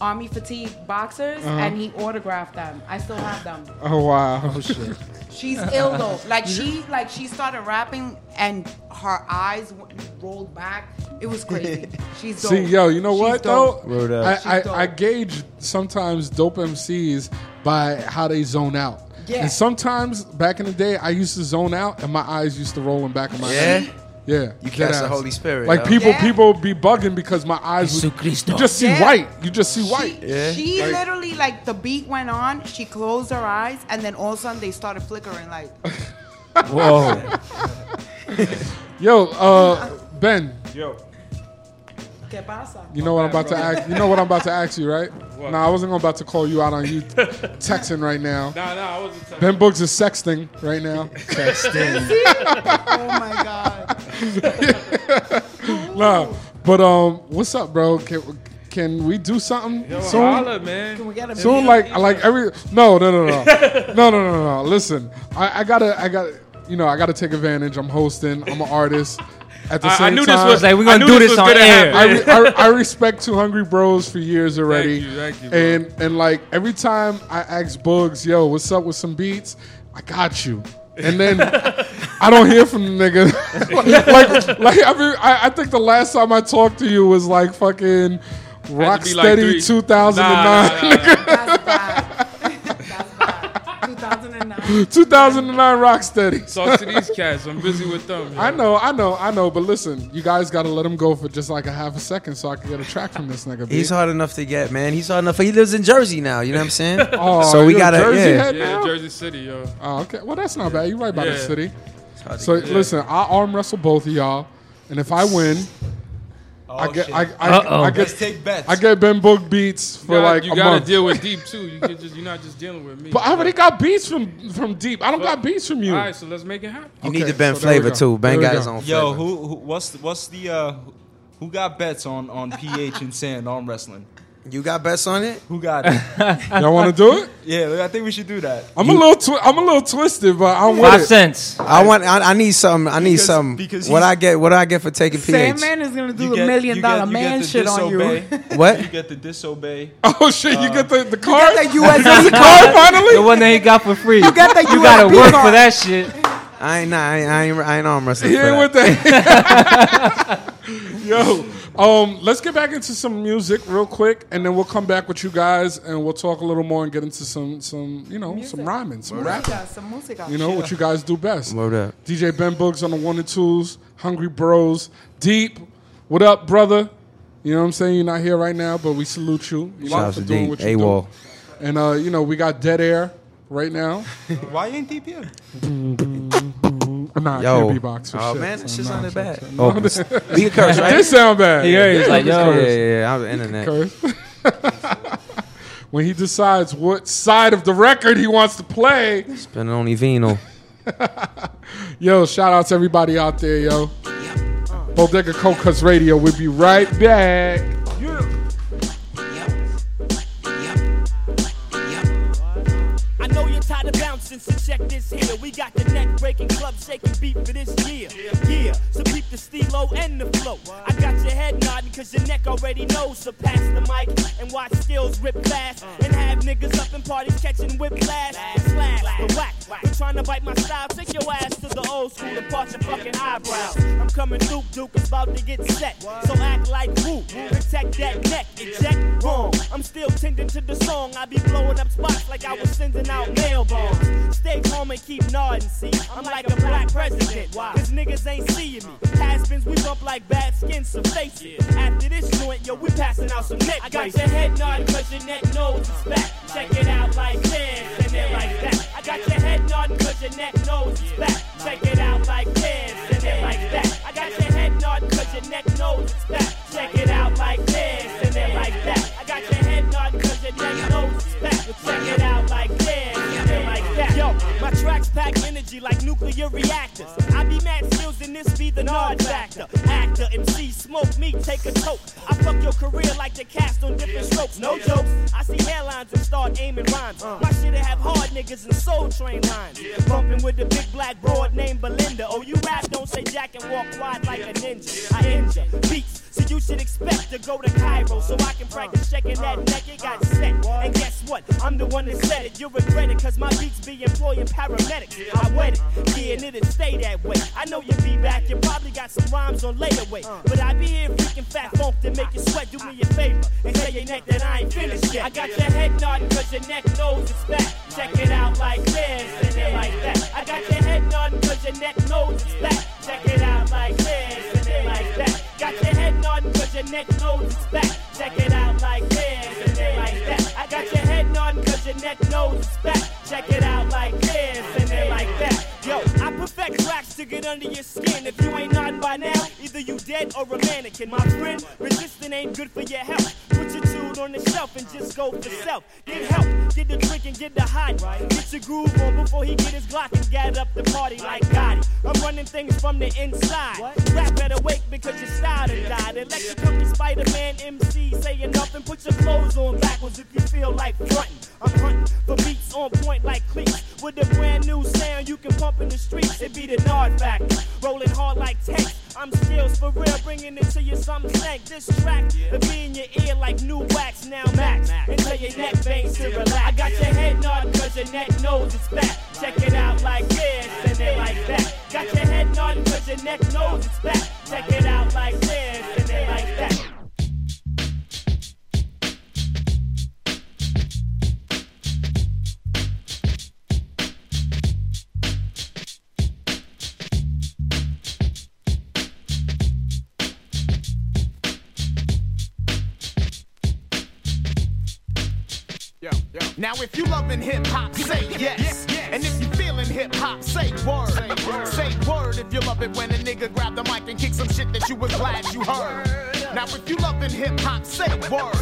army fatigue boxers, Uh-huh. and he autographed them. I still have them. Oh wow. Oh shit. She's ill though. Like she, like she started rapping, and her eyes rolled back. It was crazy. She's dope. See, yo, you know She's what dope. though? I, I. I gauge sometimes dope MCs by how they zone out. Yeah. And sometimes back in the day, I used to zone out, and my eyes used to roll in back of my Yeah? head. Yeah, You dead catch the. Holy Spirit, Like yo. people, Yeah. people be bugging because my eyes. Would, you just see Yeah. white. You just see white. She Like- literally like the beat went on. She closed her eyes, and then all of a sudden they started flickering. Like Whoa. Yo, uh, Ben. Yo. ¿Qué pasa? You know what I'm about to ask. You know what I'm about to ask you, right? No, nah, I wasn't about to call you out on you texting right now. Nah, nah, I wasn't. Texting. Ben Boogs is sexting right now. Sexting? oh my god. no, nah, but um, what's up, bro? Can, can we do something Yo, soon? Holla, man. Can we get a soon? Like, like every no, no, no, no, no, no, no, no. Listen, I, I gotta, I gotta, you know, I gotta take advantage. I'm hosting. I'm an artist. At the I- I same knew this time, was- Like, we gonna do this this on air. I, I, I respect Two Hungry Bros for years already. you, thank you, bro. and and like every time I ask Bugs, yo, what's up with some beats? I got you. And then I don't hear from the nigga. like, like I, mean, I, I think the last time I talked to you was like fucking Had to like Rocksteady three- 2009. Nah, nah, nah, 2009. 2009 Rocksteady. Talk to these cats. I'm busy with them. I know, I know, I know, but listen, you guys got to let him go for just like a half a second so I can get a track from this nigga. B. He's hard enough to get, man. He's hard enough. He lives in Jersey now. You know what I'm saying? Oh, so we you're a gotta, Jersey yeah. head Yeah, now? Jersey City, yo. Oh, okay. Well, that's not bad. You're right by the city. So listen, I arm wrestle both of y'all, and if I win, I Oh, get, shit. I, I, Uh-oh. I get, Let's take bets. I get Ben Book beats for You gotta, like you a gotta month. deal with deep too. You can just you're not just dealing with me. but I already got beats from from deep. I don't got beats from you. All right, so let's make it happen. You need the Ben so there we flavor go. too. Ben There we got go. his own Yo, who, who what's the, what's the uh who got bets on on PH and Sand arm wrestling? You got bets on it? Who got it? Y'all want to do it? yeah, I think we should do that. I'm a little, twi- I'm a little twisted, but I'm with Five it. cents. I want. I, I need some. I need Because- some. because What he's- I get? What do I get for taking PH? Sandman is gonna do You the get- million you get- dollar you get man the shit on you. disobey. What? You get the disobey. Oh shit! you get the the card. the USB the card finally. The one that he got for free. You got the You gotta USB work card. for that shit. I ain't. Nah, I ain't. I ain't, I ain't arm wrestling. He for ain't that. with that. Yo, um, let's get back into some music real quick, and then we'll come back with you guys, and we'll talk a little more and get into some, some, you know, some rhyming, some rapping. Some música. You know what you guys do best. Word up. DJ Ben Boogs on the one and twos, Hungry Bros, Deep. What up, brother? You know what I'm saying? You're not here right now, but we salute you. You Shout know, out for to doing Deep. what you AWOL. do. And uh, you know, we got Dead Air right now. Why ain't deep here? Nah, I Yo. can't beatbox for Oh shit. man, that so shit nah, sounded shit, bad. Oh, No, this- we can curse, right? This sound bad. Yeah, he's like, yo. Yeah, curse. yeah, yeah. I'm the internet. Curse. when he decides what side of the record he wants to play. Spending only vino. Yo, shout out to everybody out there, yo. Yep. Bodega Cocas Radio. We'll be right back. You're so check this here. We got the neck breaking, club shaking beat for this year. Yeah, so keep the stilo and the flow. I got your head nodding, cause your neck already knows. So pass the mic and watch skills rip fast. And have niggas up in parties catching whiplash. Slash, the whack. But trying to bite my style, take your ass to the old school and part your fucking eyebrows. I'm coming through, Duke is about to get set. So act like woo, protect that neck, eject wrong. I'm still tending to the song. I be blowing up spots like I was sending out mail bombs. Stay calm and keep nodding, see. I'm like a black president. Why? Cause niggas ain't seeing me. Has-beens, we bump like bad skin, so face it. After this joint, yo, we passing out some neck I got your head nodding cause your neck knows it's back. Check it out like this, and then like that. I got your head nodding cause your neck knows it's back. Check it out like this, and then like that. I got your head nodding cause your neck knows it's back. Check it out like this, and then like that. I got your head nodding cause your neck knows it's back. Check it out my tracks pack energy like nuclear reactors. I be mad skills and this be the nod factor. Actor, MC, smoke me, take a toke. I fuck your career like the cast on different strokes. No jokes. I see hairlines and start aiming rhymes. My shit'll have hard niggas and soul train lines. Bumping with the big black broad named Belinda. Oh, you rap, don't say jack and walk wide like a ninja. I injure beats. So you should expect to go to Cairo so I can practice shaking that neck. It got set. And guess what? I'm the one that said it. You regret it cause my beats be employing paramedics. I wet it. Yeah, and it'll stay that way. I know you'll be back. You probably got some rhymes on layaway. But I be here freaking fat funk to make you sweat. Do me a favor and tell your neck that I ain't finished yet. I got your head nodding cause your neck knows it's back. Check it out like this and then like that. I got your head nodding cause your neck knows it's back. Check it out like this and then like that. Got your head nodding cause your neck knows it's back. Check it out like this and then like that. I got your head nodding cause your neck knows it's back. Check it out like this and then like that. Yo, I perfect tracks to get under your skin. If you ain't nodding by now, either you dead or a mannequin. My friend, resisting ain't good for your health. Put your tune on the shelf and just go for self. Get help, get the drink and get the hot. Get your groove on before he get his Glock and get up the party like Gotti. I'm running things from the inside. Rap better wake because your style done died. Electric company Spider-Man MC saying nothing. Put your clothes on backwards if you feel like fronting. I'm hunting for beats on point like cleats. With a brand new sound you can pump in the streets. It be the Nard factor. Rolling hard like tanks. I'm skills for real, bringing it to you some stank. This track, it be in your ear like new wax, now max. Until your neck veins to relax. I got your head nodding cause your neck knows it's back. Check it out like this and then like that. Got your head nodding cause your neck knows it's back. Check it out like this and then like that. Now if you loving hip hop, say yes. And if you feeling hip hop, say word. Say word if you love it when a nigga grab the mic and kick some shit that you was glad you heard. Now if you loving hip hop, say word.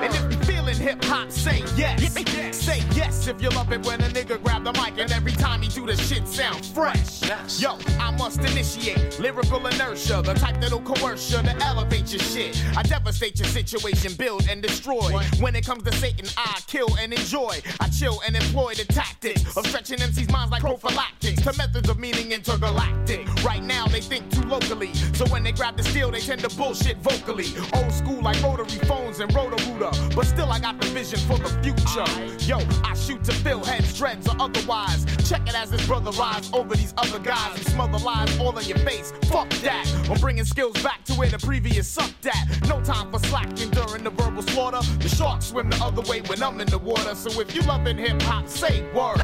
And if you feeling hip hop, say yes. Say yes if you love it when a nigga grab the mic and every time he do the shit sound fresh. Yo, I must initiate lyrical inertia, the type that'll coerce you to elevate your shit. I devastate your situation, build and destroy. When it comes to Satan, I kill and enjoy. I chill and employ the tactics of stretching MC's minds like prophylactics to methods of meaning intergalactic. Right now they think too locally, so when they grab the steel, they tend to bullshit vocally. Old school like rotary phones and rotor rooter, but still I got the vision for the future. Yo, I shoot to fill heads, dreads, or otherwise. Check it as this brother rise over these other guys who smother lies all in your face. Fuck that. I'm bringing skills back to where the previous sucked at. No time for slacking during the verbal slaughter. The sharks swim the other way when I'm in the water. So if you loving hip hop, say word.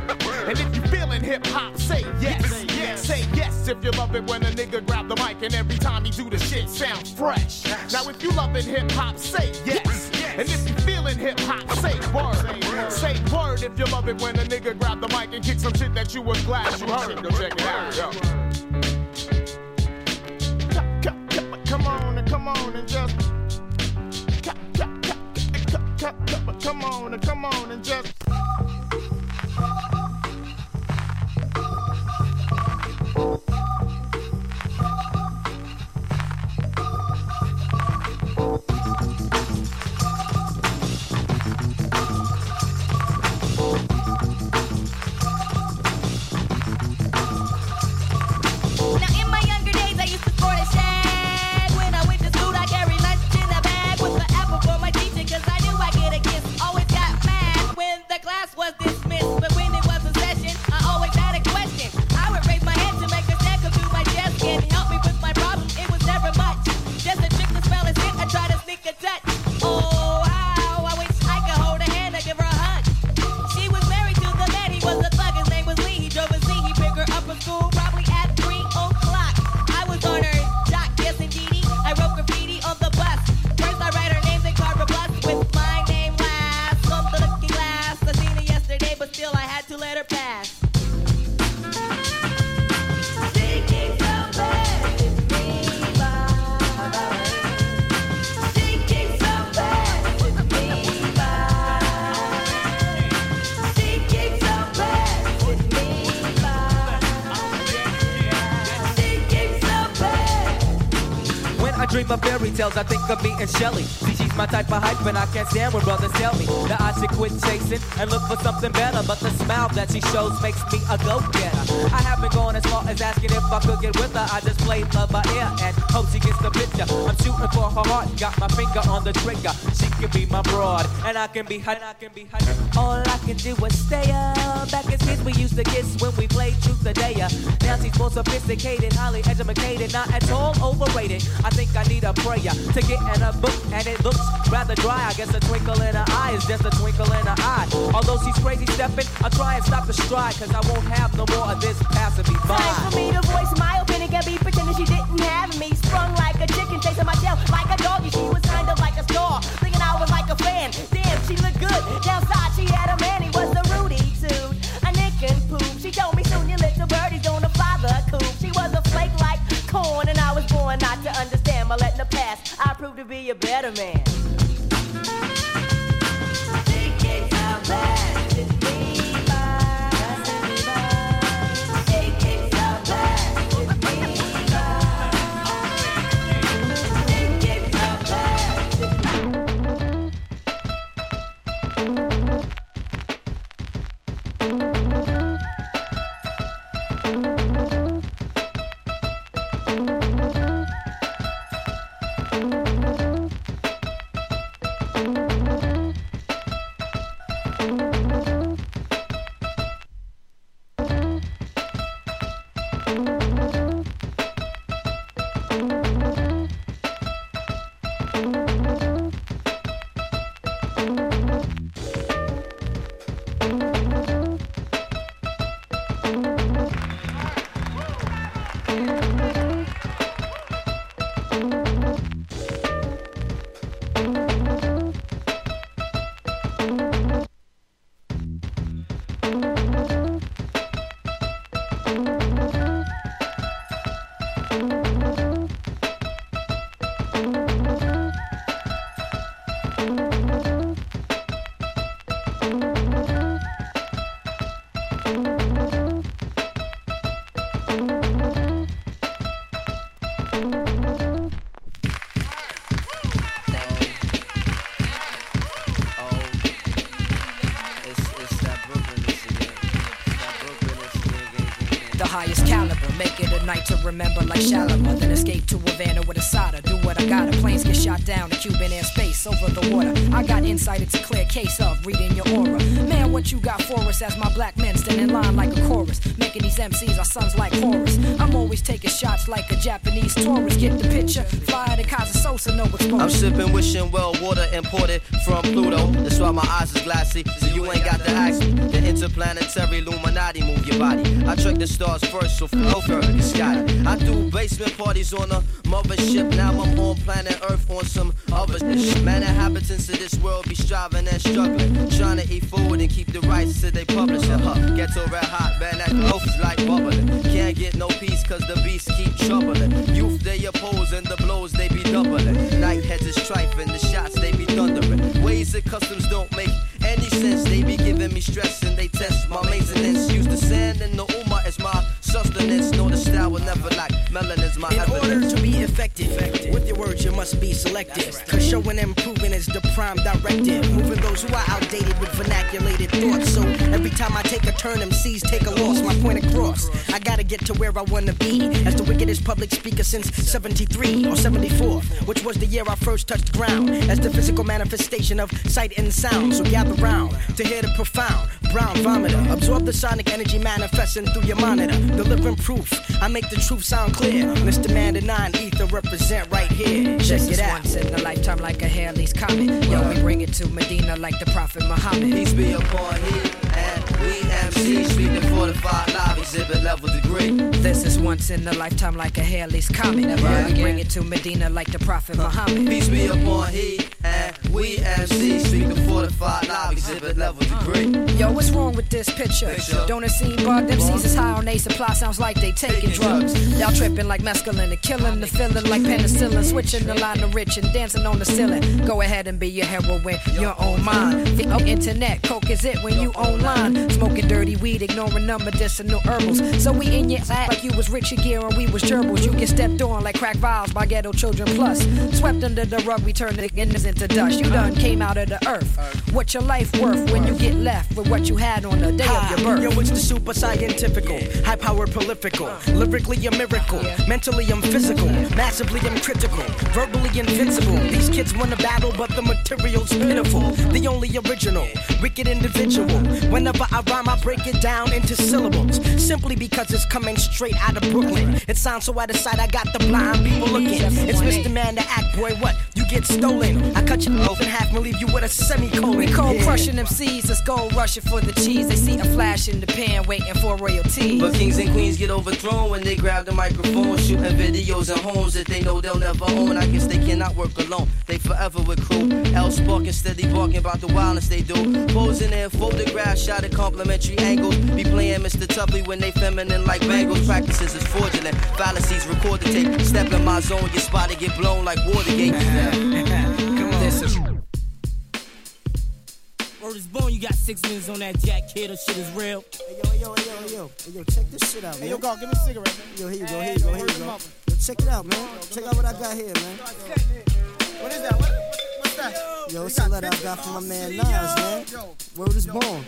And if you feeling hip hop, say yes. Say yes if you love it when a nigga grab the mic and every time he do the shit sound fresh. Now if you loving hip hop, say yes. And if you feeling hip hop, say word. Say word if you love it when a nigga grab the mic and kick some shit that you was glad you heard. Go check it out. Yo. Come on and come on and just. Come on and come on and just. Dream of me and Shelly. See, she's my type of hype, and I can't stand when brothers tell me that I should quit chasing and look for something better. But the smile that she shows makes me a go-getter. I haven't gone as far as asking if I could get with her. I just play love by ear and hope she gets the picture. I'm shooting for her heart, got my finger on the trigger. She can be my broad, and I can be her. I can be. All I can do is stay up. Back as kids, we used to kiss when we played truth or dare. Now she's more sophisticated, highly educated, not at all overrated. I think I need a prayer to get in a book, and it looks rather dry. I guess a twinkle in her eye is just a twinkle in her eye. Although she's crazy stepping, I'll try and stop the stride, cause I won't have no more of this passing me by. Time for me to voice my opinion, can be pretending she didn't have me. Sprung like a chicken, chasing my tail like a doggy. She was kind of like a star, thinking I was like a fan. Damn, she looked good. Downside, she had a man, he was a Rudy too. A nick and poop. She told me soon your little birdie's gonna fly the coop. She was a flake like corn, and I was born not to understand. But letting the past, I proved to be a better man. Like Shalimar. Then escape to Havana with a soda. Do what I gotta. Planes get shot down in Cuban airspace over the water. I got insight, it's a clear case of reading your aura. Man, what you got for us as my black men stand in line like a chorus. Making these MCs our sons like Horus. I'm always taking shots like a Japanese tourist. Get the picture? To no exposure. I'm sipping wishing well water imported from Pluto. That's why my eyes is glassy, so you ain't got to ask me. The interplanetary Illuminati move your body. I track the stars first, so flow further the sky. I do basement parties on a mothership. Now I'm on planet Earth on some other shit. Man, inhabitants of this world be striving and struggling, trying to eat food and keep the rights till they publish it. Huh. Get to red hot, man, that loaf is like bubbling. Can't get no peace cause the beasts keep troubling. Youth they oppose and the blows they be doubling. Night heads is trifling, the shots they be thundering. Ways and customs don't make any sense. They be giving me stress and they test my maintenance. Use the sand and the Uma as my sustenance. Know the style will never lack. Melanin's my In evidence. order to be effective, with your words you must be selective. Cause showing and proving is the prime directive. Moving those who are outdated with vernaculated thoughts. So every time I take a turn, MCs take a loss. My point across. I gotta get to where I wanna be. As the wickedest public speaker since 73 or 74, which was the year I first touched ground. As the physical manifestation of sight and sound. So gather round to hear the profound brown vomiter. Absorb the sonic energy manifesting through your monitor. Delivering proof. I make the truth sound clear. Mr. Man, the nine ether represent right here. Check This it out. once in a lifetime like a Halley's Comet. Yo, we bring it to Medina like the Prophet Muhammad. Peace be upon he we speaking fortified live exhibit level degree. This is once in a lifetime like a Halley's Comet. Yo, we bring it to Medina like the Prophet Muhammad. Peace be upon he and we MCs speaking fortified live exhibit level degree. Yo, what's wrong with this picture? Don't it seem bugged? Them C's is high on they supply, sounds like they taking drugs. Y'all tripping like mescaline and killing the feeling like penicillin. Switching the line of rich and dancing on the ceiling. Go ahead and be your heroine, your own mind. The internet, coke is it when you online. Smoking dirty weed, ignoring the medicinal herbals. So we in your ass like you was Richard Gere and we was gerbils. You get stepped on like crack vials by ghetto children plus. Swept under the rug, we turned the innocence into dust. You done came out of the earth. What's your life worth when you get left with what you had on the day of your birth? Yo, it's the super scientifical, high powered prolifical. Lyrically, a miracle. Mentally, I'm physical. Massively, I'm critical. Verbally, invincible. These kids wanna battle, but the material's pitiful. The only original, wicked individual. Whenever I rhyme, I break it down into syllables. Simply because it's coming straight out of Brooklyn. It sounds so out of sight, I got the blind people looking. It's Mr. Man, the act boy. What? You get stolen. I cut you off in half and leave you with a semicolon. We cold crushing them seeds, let's go rushing for the cheese. They see a flash in the pan, waiting for royalty. But kings and queens get overthrown when they grab the microphone, shooting videos in homes that they know they'll never own. I guess they cannot work alone. They forever with crew. L sparking, steady barking about the wildness they do. Posing in photographs, shot at complimentary angles. Be playing Mr. Tuffy when they feminine like bangles. Practices is fraudulent. Fallacies record the tape. Step in my zone, your spot get blown like Watergate. Come This is. Word is born, you got six minutes on that jack kid, or shit is real. Hey yo, hey yo, hey yo, hey yo, hey yo, check this shit out, man. Hey, yo, go, give me a cigarette, man. Yo, here you go, here you go, here you where's go. Yo, check it out, man. Check out what I got here, man. What is that? What, what's that? Yo, it's a letter I got from my man Nas, man. Word is born.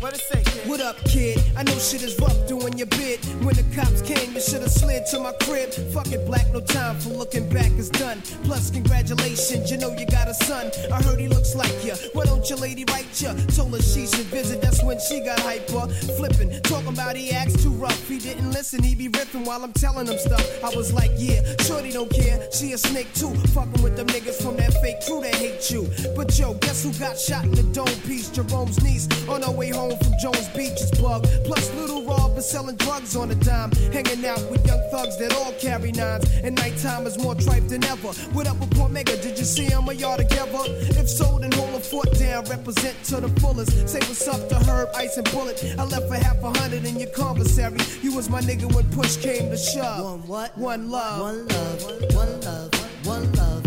What it say? What up, kid? I know shit is rough doing your bid. When the cops came, you should've slid to my crib. Fuck it, black, no time for looking back, it's done. Plus, congratulations, you know you got a son. I heard he looks like you. Why don't your lady write you? Told her she should visit, that's when she got hyper. Flipping, talking about he acts too rough. He didn't listen, he be ripping while I'm telling him stuff. I was like, yeah, shorty don't care. She a snake too. Fucking with them niggas from that fake crew that hate you. But yo, guess who got shot in the dome piece? Jerome's niece on her way home from Jones Beach is bug. Plus, little Rob is selling drugs on a dime. Hanging out with young thugs that all carry nines. And nighttime is more tripe than ever. What up with Cormega? Did you see him or y'all together? If so, then hold a fort down. Represent to the fullest. Say what's up to Herb, Ice, and Bullet. I left for half a hundred in your commissary. You was my nigga when push came to shove. One what? One love. One love. One love. One love.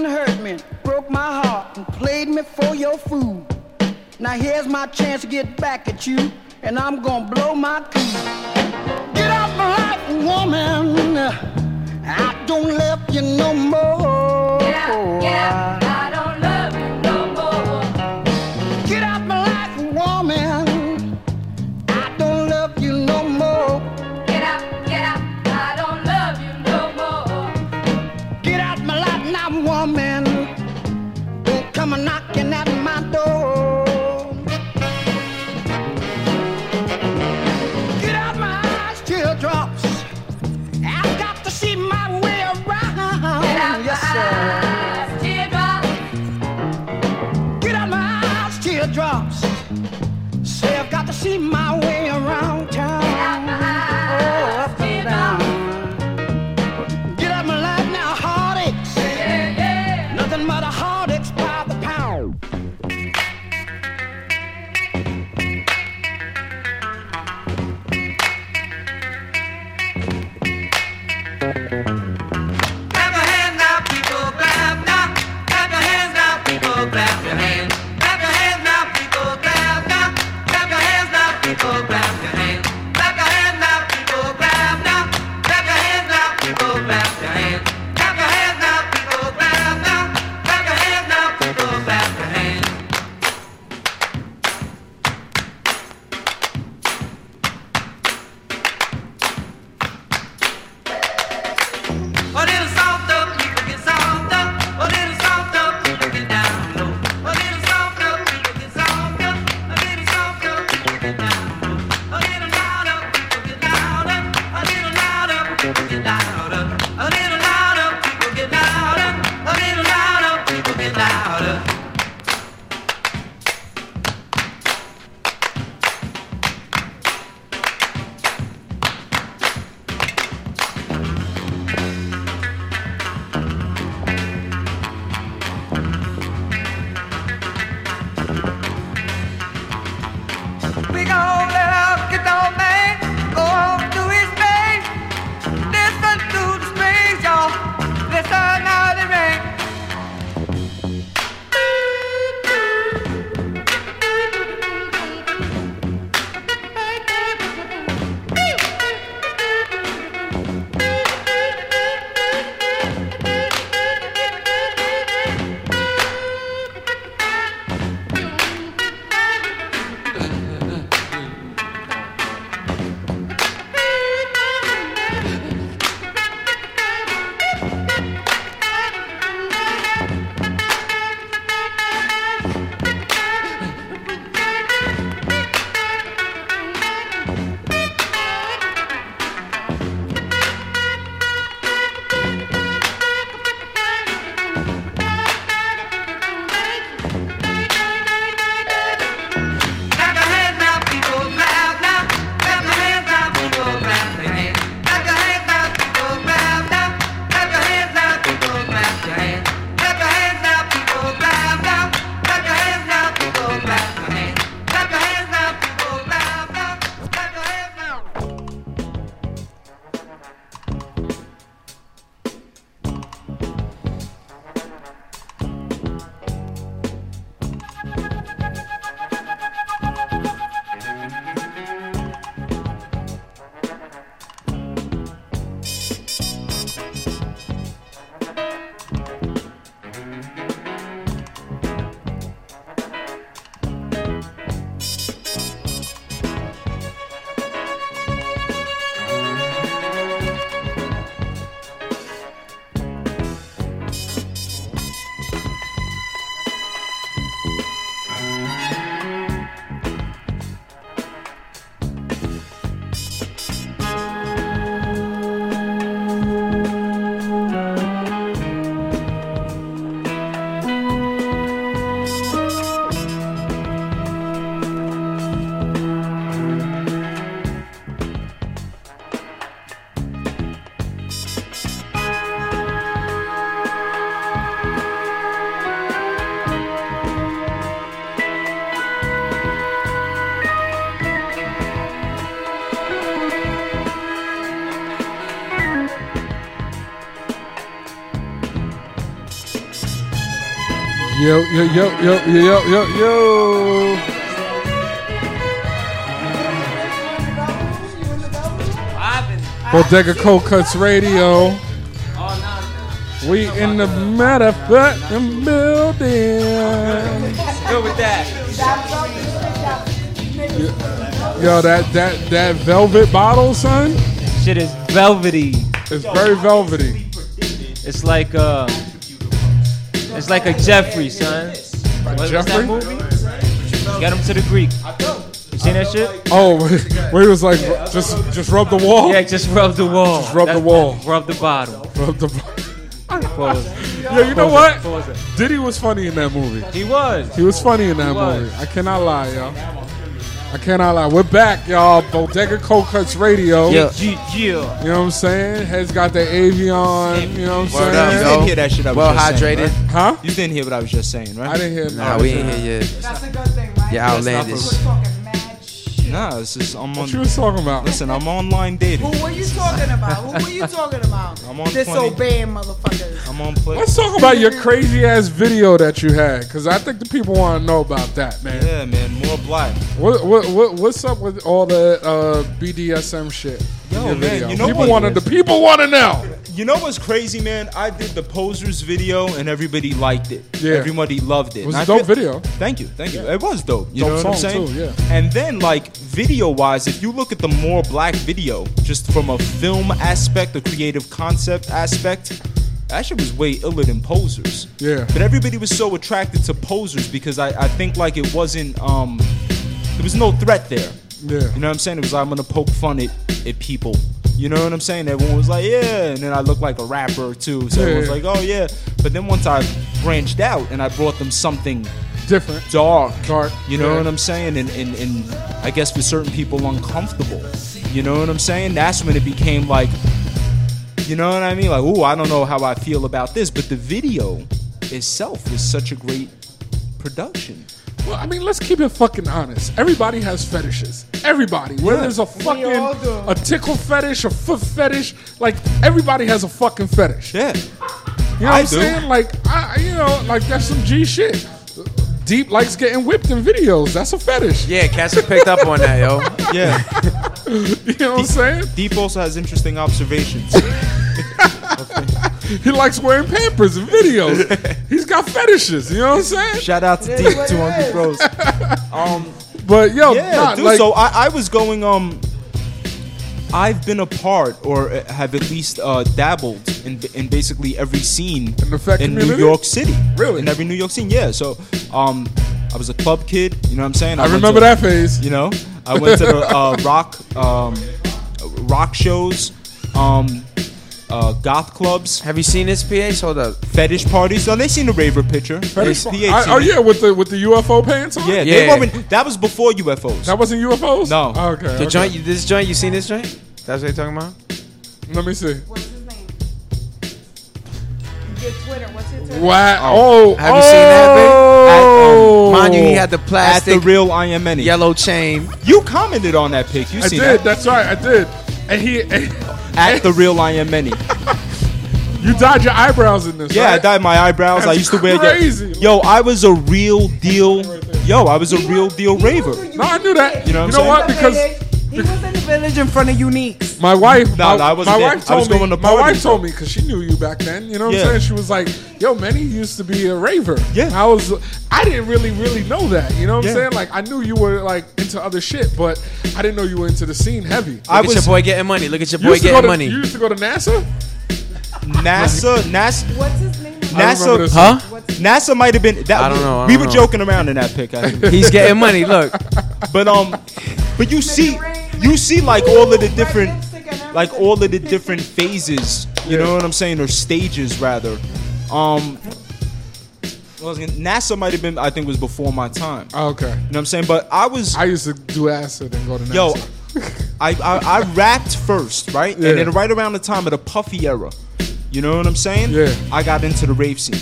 done hurt me, broke my heart, and played me for your fool. Now here's my chance to get back at you, and I'm gonna blow my cool. Get off my life, woman. I don't love you no more. Yo, yo, yo, yo, yo, yo, yo. Bodega Cold Cuts Radio. We in the motherfucking building. Good with that. Yo, that that that velvet bottle, son. Shit is velvety. It's very velvety. It's like uh, like a Jeffrey, son. What was that Jeffrey? movie? Get him to the Greek. You seen that shit? Oh, where he was like, just just rub the wall. Yeah, just rub the wall. Just rub the That's- wall. Rub the bottom. Rub the. Pause. Yo, you know what? it, pause. Diddy was funny in that movie. He was. He was funny in that was. movie. I cannot lie, y'all. I cannot lie. We're back, y'all. Bodega Cold Cuts Radio. Yeah. You know what I'm saying? Head's got the Avion. You know what I'm Word saying? up, you didn't hear that shit I was Well just saying, hydrated. right? Huh? You didn't hear what I was just saying, right? I didn't hear. Nah, we ain't here yet. That's a good thing, right? Yeah, outlandish. Nah, this is I'm on. What you was talking about? Listen, I'm online dating. Who were you talking about? Who were you talking about? I'm on Disobeying motherfuckers. I'm on play. Let's talk about your crazy ass video that you had, because I think the people want to know about that, man. Yeah, man, more black. What, what, what what's up with all the uh, BDSM shit? Yo, man, video? you know people what? want to. The people want to know. You know what's crazy, man? I did the posers video and everybody liked it. Yeah. Everybody loved it. It was And a I dope feel- video. Thank you, thank you. It was dope. You Dope know what I'm saying? too, yeah. And then, like video wise, if you look at the more black video, just from a film aspect, a creative concept aspect, that shit was way iller than posers. Yeah. But everybody was so attracted to posers because I, I think like it wasn't um there was no threat there. Yeah. You know what I'm saying? It was like, I'm gonna poke fun at, at people. You know what I'm saying? Everyone was like, yeah, and then I looked like a rapper too. So Yeah, everyone's yeah. like, oh yeah. But then once I branched out and I brought them something different, dark, dark. You know yeah. what I'm saying? And, and and I guess for certain people uncomfortable. You know what I'm saying? That's when it became like, you know what I mean? Like, ooh, I don't know how I feel about this, but the video itself was such a great production. Well, I mean, let's keep it fucking honest. Everybody has fetishes. Everybody. Whether Yeah. it's a fucking a tickle fetish, a foot fetish, like everybody has a fucking fetish. Yeah. You know what I I'm do. saying? Like, I, you know, like that's some G shit. Deep likes getting whipped in videos. That's a fetish. Yeah, cats have picked up on that, yo. Yeah. you know what I'm saying? Deep also has interesting observations. He likes wearing Pampers in videos. He's got fetishes. You know what I'm saying? Shout out to Deep 200 Bros. Um, but yo, yeah, nah, dude. like- so I, I was going. Um, I've been a part, or uh, have at least uh, dabbled in, in basically every scene in, New? York City. Really? In every New York scene, yeah. So, um, I was a club kid. You know what I'm saying? I went remember to- that phase. You know, I went to the uh, rock um, rock shows, um, uh, goth clubs. Have you seen this PH? Hold up. Fetish parties. So they seen the raver picture. Fetish- They- I- oh yeah, with the with the UFO pants on. Yeah, they weren't. That was before UFOs. That wasn't UFOs. No. Oh, okay. The okay. joint, you- this joint, you seen this joint? That's what you're talking about? Let me see. Your Twitter. What's your Twitter? Wow. Oh, Have you seen that, babe? Oh. At, um, mind you, he had the plastic At the real I am many yellow chain. You commented on that pic. You I seen did. that? That's right. I did. And he, and At the real I am many. you dyed your eyebrows in this. Yeah, I right? dyed my eyebrows. I used to wear. crazy. Yo, I was a real deal. Yo, I was a real deal raver. No, I knew that. You know You what know I'm what? Because He was in the village in front of Uniques. my wife, No, my, no, I wasn't my there. wife I was told me. going to my wife told me because she knew you back then. You know what Yeah. I'm saying? She was like, "Yo, Manny used to be a raver." Yeah. I was. I didn't really, really know that. You know what I'm saying? Like, I knew you were like into other shit, but I didn't know you were into the scene heavy. Look I at was- your boy getting money. Look at your You boy used to go getting to- money. You used to go to NASA. NASA, NASA, What's his name? I remember NASA, this. Huh? NASA might have been. That, I don't know, I we don't were know. joking around in that pic. Actually. He's getting money. Look. But um, but you see, you see like all of the different, like all of the different phases. You know what I'm saying, or stages rather. Um, what was I gonna- NASA might have been. I think was before my time. Oh, okay. You know what I'm saying? But I was. I used to do acid and go to NASA. Yo, I, I I rapped first, right? Yeah. And then right around the time of the Puffy era, you know what I'm saying? Yeah. I got into the rave scene.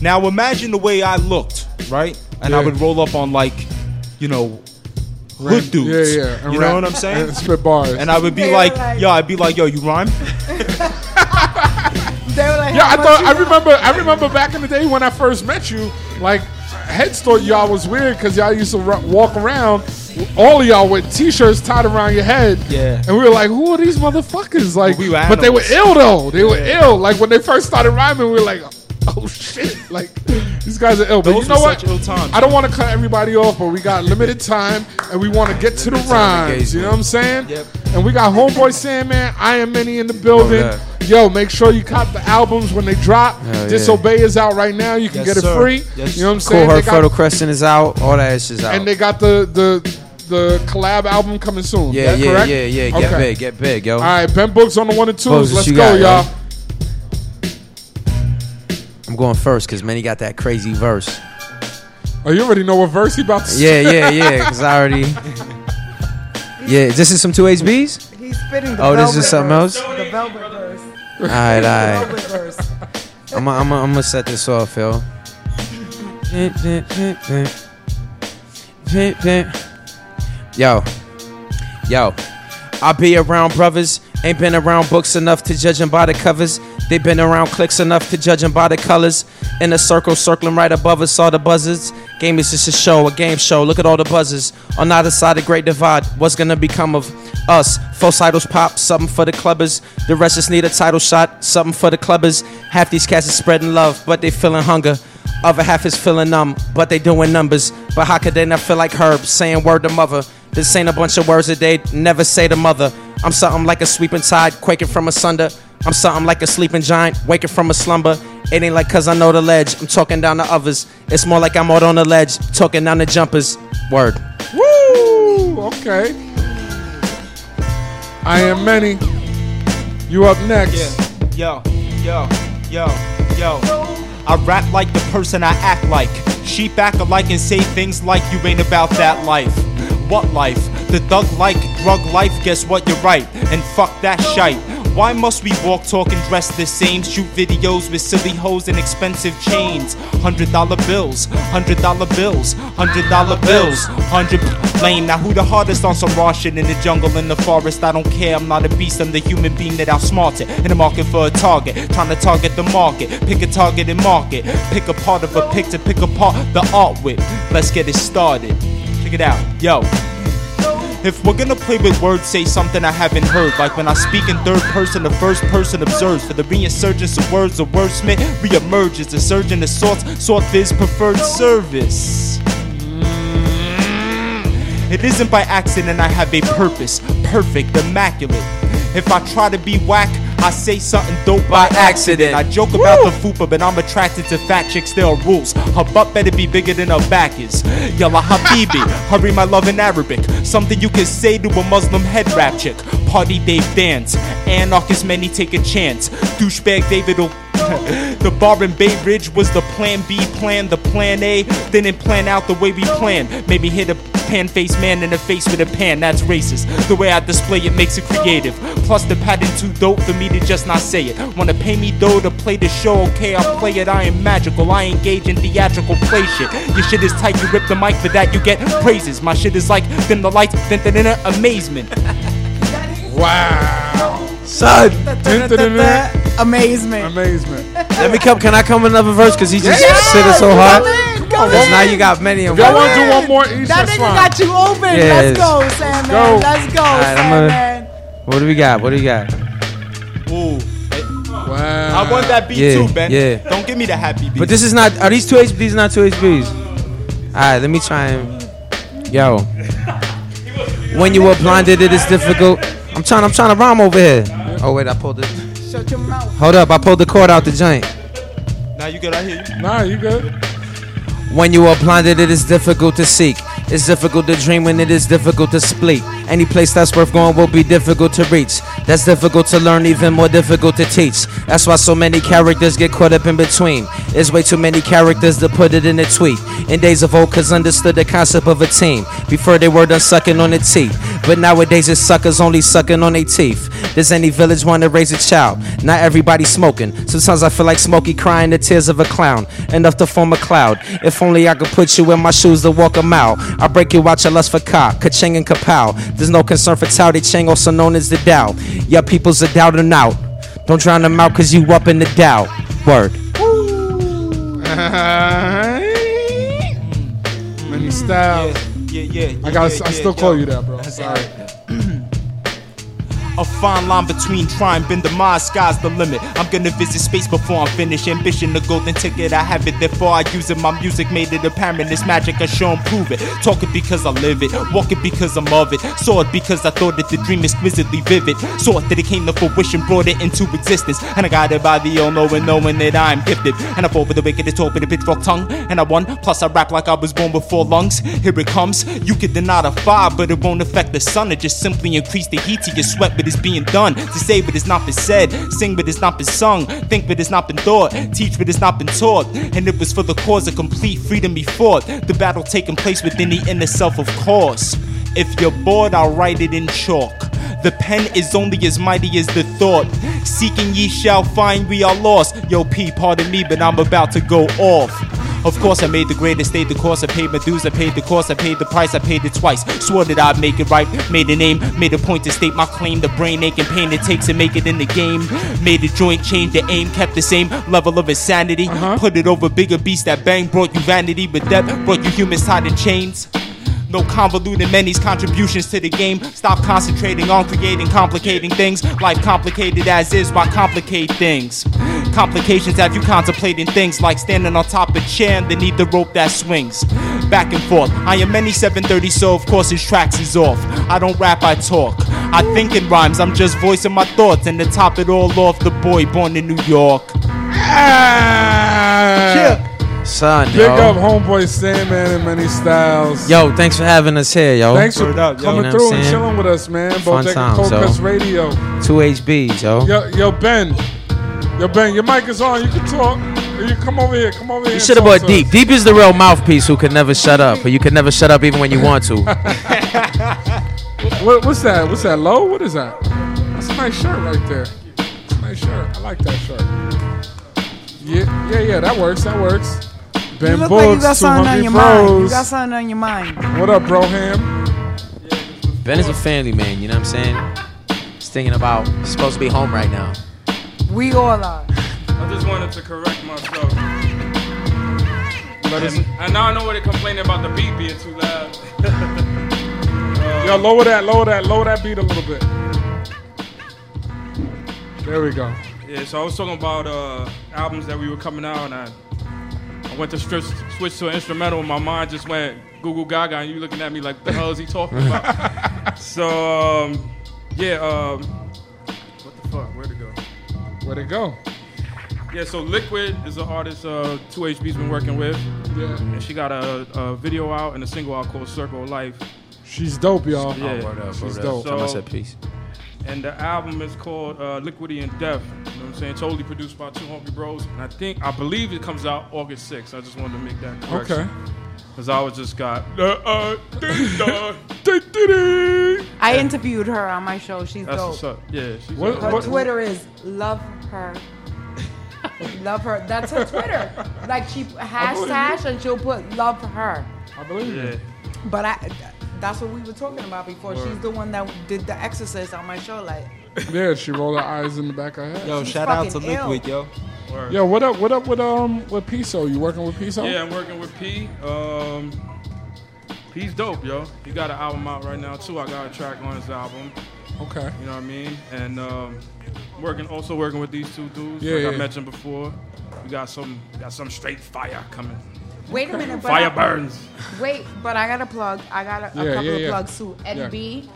Now imagine the way I looked, right? And I would roll up on like, you know, Ran- hood dudes. Yeah, yeah. and You rap- know what I'm saying? And spit bars. And I would be like, like- yo, I'd be like, yo, you rhyme? They were like, yeah, I thought I want? remember. I remember back in the day when I first met you, like heads thought y'all was weird because y'all used to ru- walk around, all of y'all with t-shirts tied around your head. Yeah. and we were like, "Who are these motherfuckers?" Like, We were but they were ill though. They were ill. Like when they first started rhyming, we were like, "Oh shit!" Like these guys are ill. But Those you know what? ill times. I don't want to cut everybody off, but we got limited time and we want to get to the rhymes. You know what I'm saying? Yep. And we got Homeboy Sandman, I Am Many in the building. Oh, Yo, make sure you cop the albums when they drop. Hell yeah. Disobey is out right now. You can Yes, get it sir. free. Yes. You know what I'm Cool saying? Her They got- Fertile Crescent is out. All that is out. and they got the the the collab album coming soon. yeah, That yeah, correct? yeah, yeah. Get Okay. big, get big, yo. All right, Ben Boogs on the one and twos. Boogs, Let's go, got, yo? y'all. I'm going first because Manny got that crazy verse. Oh, you already know what verse he about to Yeah, say. yeah, yeah. Because I already. Yeah, this is some two HBs. He's spitting the Oh, this velvet is something verse, else? The velvet verse. All right, all right. Velvet verse. I'm gonna I'm I'm set this off, yo. Yo, yo. I'll be around brothers, ain't been around books enough to judge 'em by the covers. They been around clicks enough to judge 'em by the colors. In a circle, circling right above us, all the buzzards. Game is just a show, a game show. Look at all the buzzers. On either side, the great divide. What's gonna become of us? False idols pop, something for the clubbers. The rest just need a title shot, something for the clubbers. Half these cats is spreading love, but they feeling hunger. Other half is feeling numb, but they doing numbers. But how could they not feel like Herb saying word to mother? This ain't a bunch of words that they never say to mother. I'm something like a sweeping tide, quaking from asunder. I'm something like a sleeping giant, waking from a slumber. It ain't like cause I know the ledge, I'm talking down to others. It's more like I'm out on the ledge, talking down the jumpers. Word. Woo! Okay. I am many. You up next? Yeah. Yo, yo, yo, yo. I rap like the person I act like. Sheep act alike and say things like you ain't about that life. What life? The thug like, drug life, guess what? You're right. And fuck that shite. Why must we walk, talk, and dress the same? Shoot videos with silly hoes and expensive chains. Hundred dollar bills, hundred dollar bills, hundred dollar bills, hundred lame. Now who the hardest on some raw shit in the jungle, in the forest? I don't care, I'm not a beast, I'm the human being that outsmarted. In the market for a target, trying to target the market. Pick a target and market. Pick a part of a pic to pick apart the art with. Let's get it started. Check it out, yo. If we're gonna play with words, say something I haven't heard. Like when I speak in third person, the first person observes. For the reinsurgence of words, the wordsmith reemerges. The surgeon of sort this preferred service. Mm. It isn't by accident I have a purpose. Perfect, immaculate. If I try to be whack, I say something dope by accident. I joke about the fupa, but I'm attracted to fat chicks. There are rules. Her butt better be bigger than her back is. Yalla habibi, hurry my love in Arabic. Something you can say to a Muslim head wrap chick. Party Dave dance. Anarchist many take a chance. Douchebag David will the bar in Bay Ridge was the plan B plan, the plan A didn't plan out the way we planned. Maybe hit a pan faced man in the face with a pan, that's racist. The way I display it makes it creative. Plus, the pattern too dope for me to just not say it. Wanna pay me dough to play the show? Okay, I'll play it. I am magical, I engage in theatrical play shit. Your shit is tight, you rip the mic for that, you get praises. My shit is like dim the lights, then then then amazement. Wow. Son. Amazement. Amazement. Let me come. Can I come another verse? Because he just Yeah, said it so come hard. Because now you got many of them. y'all want to do one more each, That nigga fine. got you open. Yes. Let's go, Sandman. Go. Let's go, All right, I'm Sandman. gonna. What do we got? What do we got? Ooh. Wow. I want that beat Yeah, too, Ben. yeah. Don't give me the happy beat. But this is not. Are these two HBs? Not two HBs. All right, let me try and. Yo. When you were blinded, it is difficult. I'm trying. I'm trying to rhyme over here. Oh wait, I pulled it. Shut your mouth. Hold up, I pulled the cord out the joint. Now you good, I hear you. Nah, you good. When you are blinded, it is difficult to seek. It's difficult to dream when it is difficult to speak. Any place that's worth going will be difficult to reach. That's difficult to learn, even more difficult to teach. That's why so many characters get caught up in between. There's way too many characters to put it in a tweet. In days of old, cause understood the concept of a team. Before they were done sucking on the teeth. But nowadays it's suckers only sucking on their teeth. Does any village want to raise a child? Not everybody smoking. Sometimes I feel like Smokey crying the tears of a clown. Enough to form a cloud. If only I could put you in my shoes to walk a mile. I break you out your lust for cock, ka-ching and kapow. There's no concern for Tao Te Ching, also known as the Tao. Yeah, people's a doubting out. Don't drown them out cause you up in the doubt. Word. Many styles. Yeah, yeah, yeah. I gotta. yeah, I yeah, still call yo. you that, bro. Sorry. A fine line between trying bend the mind, sky's the limit. I'm gonna visit space before I'm finished. Ambition, the golden ticket, I have it, therefore I use it. My music made it apparent, it's magic, I show and prove it. Talk it because I live it, walk it because I'm of it. Saw it because I thought that the dream is exquisitely vivid. Saw it that it came to fruition, brought it into existence. And I got it by the all knowing, knowing that I'm gifted. And I fall with the wicked, talk with a pitchfork tongue. And I won, plus I rap like I was born with four lungs. Here it comes, you could deny the fire, but it won't affect the sun. It just simply increase the heat to your sweat, but it's being done. To say but it's not been said, sing but it's not been sung, think but it's not been thought, teach but it's not been taught. And it was for the cause of complete freedom we fought. The battle taking place within the inner self, of course. If you're bored, I'll write it in chalk. The pen is only as mighty as the thought. Seeking ye shall find we are lost. Yo, P, pardon me, but I'm about to go off. Of course, I made the greatest, stayed the course. I paid my dues, I paid the cost, I paid the price, I paid it twice. Swore that I'd make it right, made a name, made a point to state my claim. The brain ache and pain it takes to make it in the game. Made a joint change, the aim kept the same level of insanity. Uh-huh. Put it over bigger beasts that bang, brought you vanity, but depth brought you humans tied in chains. No convoluted many's contributions to the game. Stop concentrating on creating complicating things. Life complicated as is, why complicate things? Complications have you contemplating things like standing on top of a chair underneath the rope that swings. Back and forth. I am many 730, so of course his tracks is off. I don't rap, I talk. I think in rhymes, I'm just voicing my thoughts. And to top it all off, the boy born in New York. Son, Big yo. up Homeboy Sandman in many styles. Yo, thanks for having us here, yo. Thanks for You know coming what I'm through and chilling with us, man. Fun Bodega times, Cold yo. Radio. Two HBs, yo. Yo, yo, Ben. Yo, Ben, your mic is on. You can talk. You come over here. Come over here. You should have bought to us. Deep. Deep is the real mouthpiece who can never shut up, but you can never shut up even when you want to. What, what's that? What's that? Low? What is that? That's a nice shirt right there. It's a nice shirt. I like that shirt. Yeah, yeah, yeah. That works. That works. Ben you look like you got something on 200 your mind. You got something on your mind. What up, bro, Ham? Ben is a family man, you know what I'm saying? He's thinking about, he's supposed to be home right now. We all are. I just wanted to correct myself. And, and now I know where they're complaining about the beat being too loud. Yo, lower that, lower that, lower that beat a little bit. There we go. Yeah, so I was talking about uh, albums that we were coming out, and I, I went to stri- switch to an instrumental, and my mind just went Google Gaga, and you looking at me like, the hell is he talking about? so, um, yeah, um, what the fuck? Where'd it go? Where'd it go? Yeah, so Likwid is an artist uh, 2HB's been working with. Yeah. And she got a, a video out and a single out called Circle of Life. She's dope, y'all. Yeah. Oh, word up, She's word up. dope. So- Time I said peace. And the album is called uh, Liquidy and Death. You know what I'm saying? Totally produced by Two Hungry Bros. And I think, I believe it comes out August 6th. I just wanted to make that correction. Okay. Because I was just got. Uh, uh, ding, dong. I interviewed her on my show. She's That's dope. what's up. Yeah, she's What- Her what- Twitter is love her. love her. That's her Twitter. Like she hashtag and she'll put love her. I believe it. But I, that's what we were talking about before. Word. She's the one that did the exorcist on my show. Like, Yeah, she rolled her eyes in the back of her head. Yo, She's shout out to fucking ill. Likwid, yo. Word. Yo, what up? What up with um with Piso? You working with Piso? Yeah, I'm working with P. Um, P's dope, yo. He got an album out right now too. I got a track on his album. Okay. You know what I mean? And um, working also working with these two dudes, Yeah, like yeah. I mentioned before. We got some got some straight fire coming. Wait a minute. But Fire I- burns. Wait, but I got a plug. I got a, a Yeah, couple yeah, of yeah. plugs too. Eddie Yeah. B,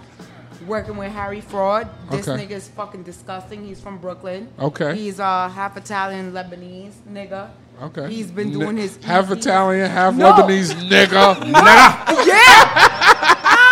working with Harry Fraud. This Okay. nigga is fucking disgusting. He's from Brooklyn. Okay. He's uh half Italian, Lebanese nigga. Okay. He's been Ni- doing his half EP. Italian, half No. Lebanese nigga. nigga. yeah.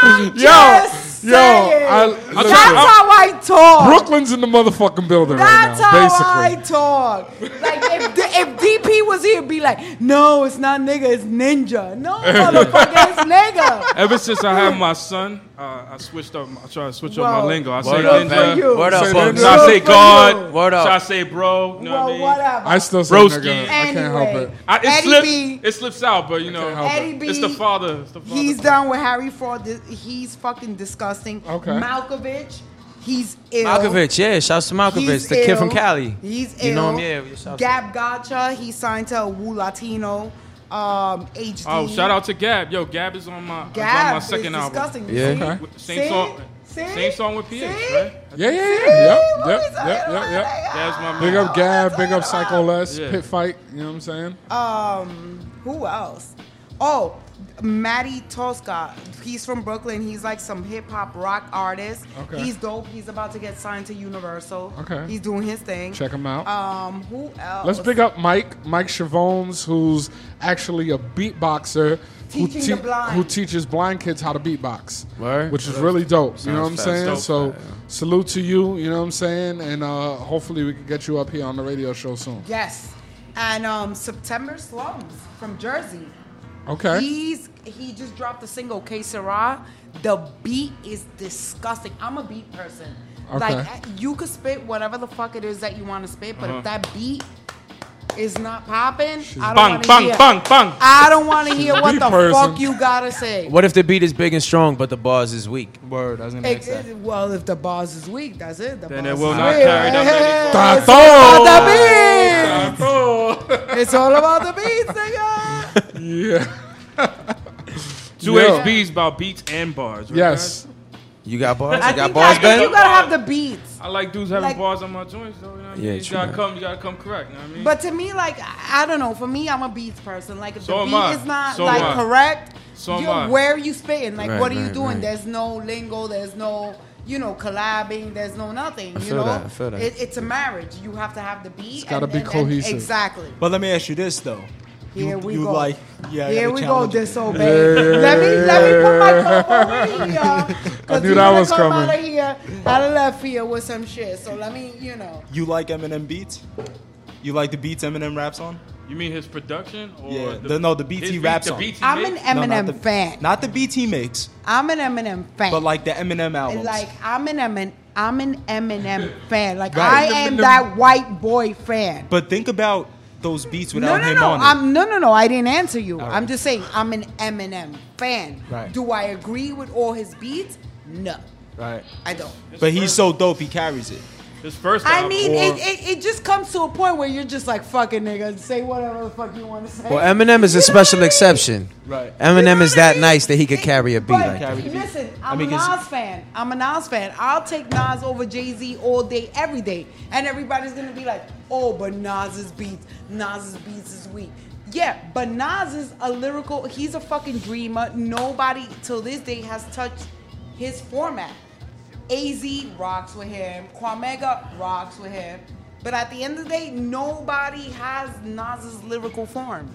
Yo, Just yo, saying. I, That's listen, how I talk. Brooklyn's in the motherfucking building That's right now, That's how basically. I talk. Like if if DP was here, be like, no, it's not nigga, it's ninja. No, motherfucker, it's nigga. Ever since I had my son, uh, I switched up. I tried to switch up my lingo. I say up, ninja. fam. Word up, folks. ninja. I say God. you. Word up. Should I say bro? You know what I mean? whatever. I still say Broski. nigga. I can't help it. I, it Eddie slips. B. It slips out, but you know, Eddie B. it's the father. It's the father. He's down with Harry Fraud. He's fucking disgusting. Okay. Malkovich. He's ill. Malkovich, yeah, shouts to Malkovich, He's the kid from. Cali. He's You ill. know him, yeah. shouts Gab Gotcha, he signed to Wu Latino, um, HD. Oh, shout out to Gab. Yo, Gab is on my, is on Gab my is second album. disgusting. Yeah. Okay. With- Same See? song. See? Same song with PH, See? right? Yeah, yeah, yeah. Yep, yep, yep, yep, yep. That's my Big up Gab, big up Psycho Les, Yeah. Pit Fight. You know what I'm saying? Um, who else? Oh, Matty Tosca. He's from Brooklyn. He's like some hip hop rock artist. Okay. He's dope. He's about to get signed to Universal. Okay. He's doing his thing. Check him out. Um, who else? Let's pick up Mike, Mike Chavones, who's actually a beatboxer who, Teaching the blind. who teaches blind kids how to beatbox, Word. which is really dope. you know what I'm saying? dope. So salute to you. You know what I'm saying? And uh, hopefully we can get you up here on the radio show soon. Yes. And um, September Slums from Jersey. Okay. He's he just dropped a single, K Sarah. The beat is disgusting. I'm a beat person. Okay. Like eh, you could spit whatever the fuck it is that you want to spit, but Uh-huh. if that beat is not popping, I don't Bang, want to bang, hear. bang, bang. I don't want to hear what the person. fuck you gotta say. What if the beat is big and strong, but the bars is weak? Word, I was gonna It- ask that. it- well, if the bars is weak, that's it. The Then bars it will is not weak. carry that many It's all about the Tato. beats. It's all about the beats, nigga. Yeah. Two Yo. HBs about beats and bars. Right Yes. You got bars? I You got think, bars, I think you Ben? gotta have the beats. I like dudes having Like- bars on my joints, though. You know what I mean? Yeah, you true, gotta man. come, you gotta come correct. You know what I mean? But to me, like I I don't know. For me, I'm a beats person. Like if So the am beat I. is not So like am I. correct, So am you- I. where are you spitting? Like Right, what are you right, doing? right. There's no lingo. There's no you know collabing. There's no nothing. I you feel know, that, I feel that. It, it's a marriage. You have to have the beat. It's gotta and- be and- and- cohesive. exactly. But let me ask you this though. Here you, we you go. like yeah. Here we go, challenge you. disobey. Let me let me put my cup over here. I knew that was come coming. out of here out of left field with some shit. So let me, you know. You like Eminem beats? You like the beats Eminem raps on? you mean his production? Or Yeah. the, The, no, the beats his he raps the on. beats he I'm an makes? No, Eminem not the- fan. Not the beats he makes, I'm an Eminem fan. but like the Eminem albums. Like I'm an Eminem, I'm an Eminem fan. Like Right. I am that white boy fan. but think about those beats without no, him no. on it. I'm no, no, no. I didn't answer you. All I'm just saying I'm an Eminem fan. Right. Do I agree with all his beats? No, Right. I don't. But he's so dope, he carries it. His first I mean, it, it, it just comes to a point where you're just like, fucking nigga, say whatever the fuck you want to say. Well, Eminem is a special exception. Right. Eminem is that nice that he could carry a beat But like that. Beat. listen, I I'm mean, a 'cause- Nas fan. I'm a Nas fan. I'll take Nas over Jay Z all day, every day, and everybody's gonna be like, "Oh, but Nas's beats, Nas's beats is weak." Yeah, but Nas is a lyrical. He's a fucking dreamer. Nobody till this day has touched his format. Az rocks with him. Cormega rocks with him. But at the end of the day, nobody has Nas's lyrical form.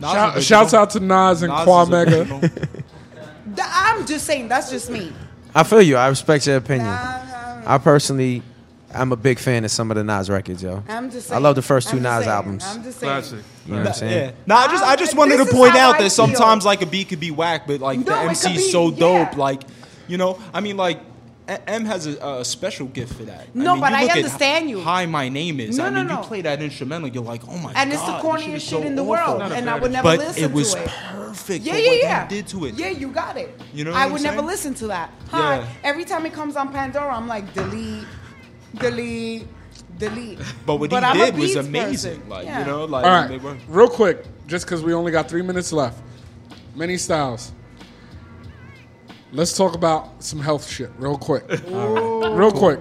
Nas Shout, shouts out to Nas and Nas is Cormega. I'm just saying, that's just me. I feel you. I respect your opinion. Nah, I personally, I'm a big fan of some of the Nas records, yo. I'm just I love the first two I'm Nas saying, albums. I'm just saying. Classic. You know what I'm saying? Yeah. No, I just I just wanted to point out I that feel. sometimes like a beat could be whack, but like the No, it could MC's be- so dope. yeah. Like, you know, I mean, like A- M has a, a special gift for that. No, mean, but you I look at understand you. Hi, my name is. No, I no, mean, no. you play that instrumental, you're like, oh my and god, And it's the this corniest is shit so in the awful. world, and I would never but listen it was to it. perfect. Yeah, for yeah, what yeah. They did to it. Yeah, you got it. You know I would never listen to that. Hi. Yeah. Every time it comes on Pandora, I'm like delete, delete, delete. But what I'm he did was amazing. person. Like, Yeah. you know, like All right, they were. real quick, just because we only got three minutes left. Many styles. Let's talk about some health shit real quick. Real quick.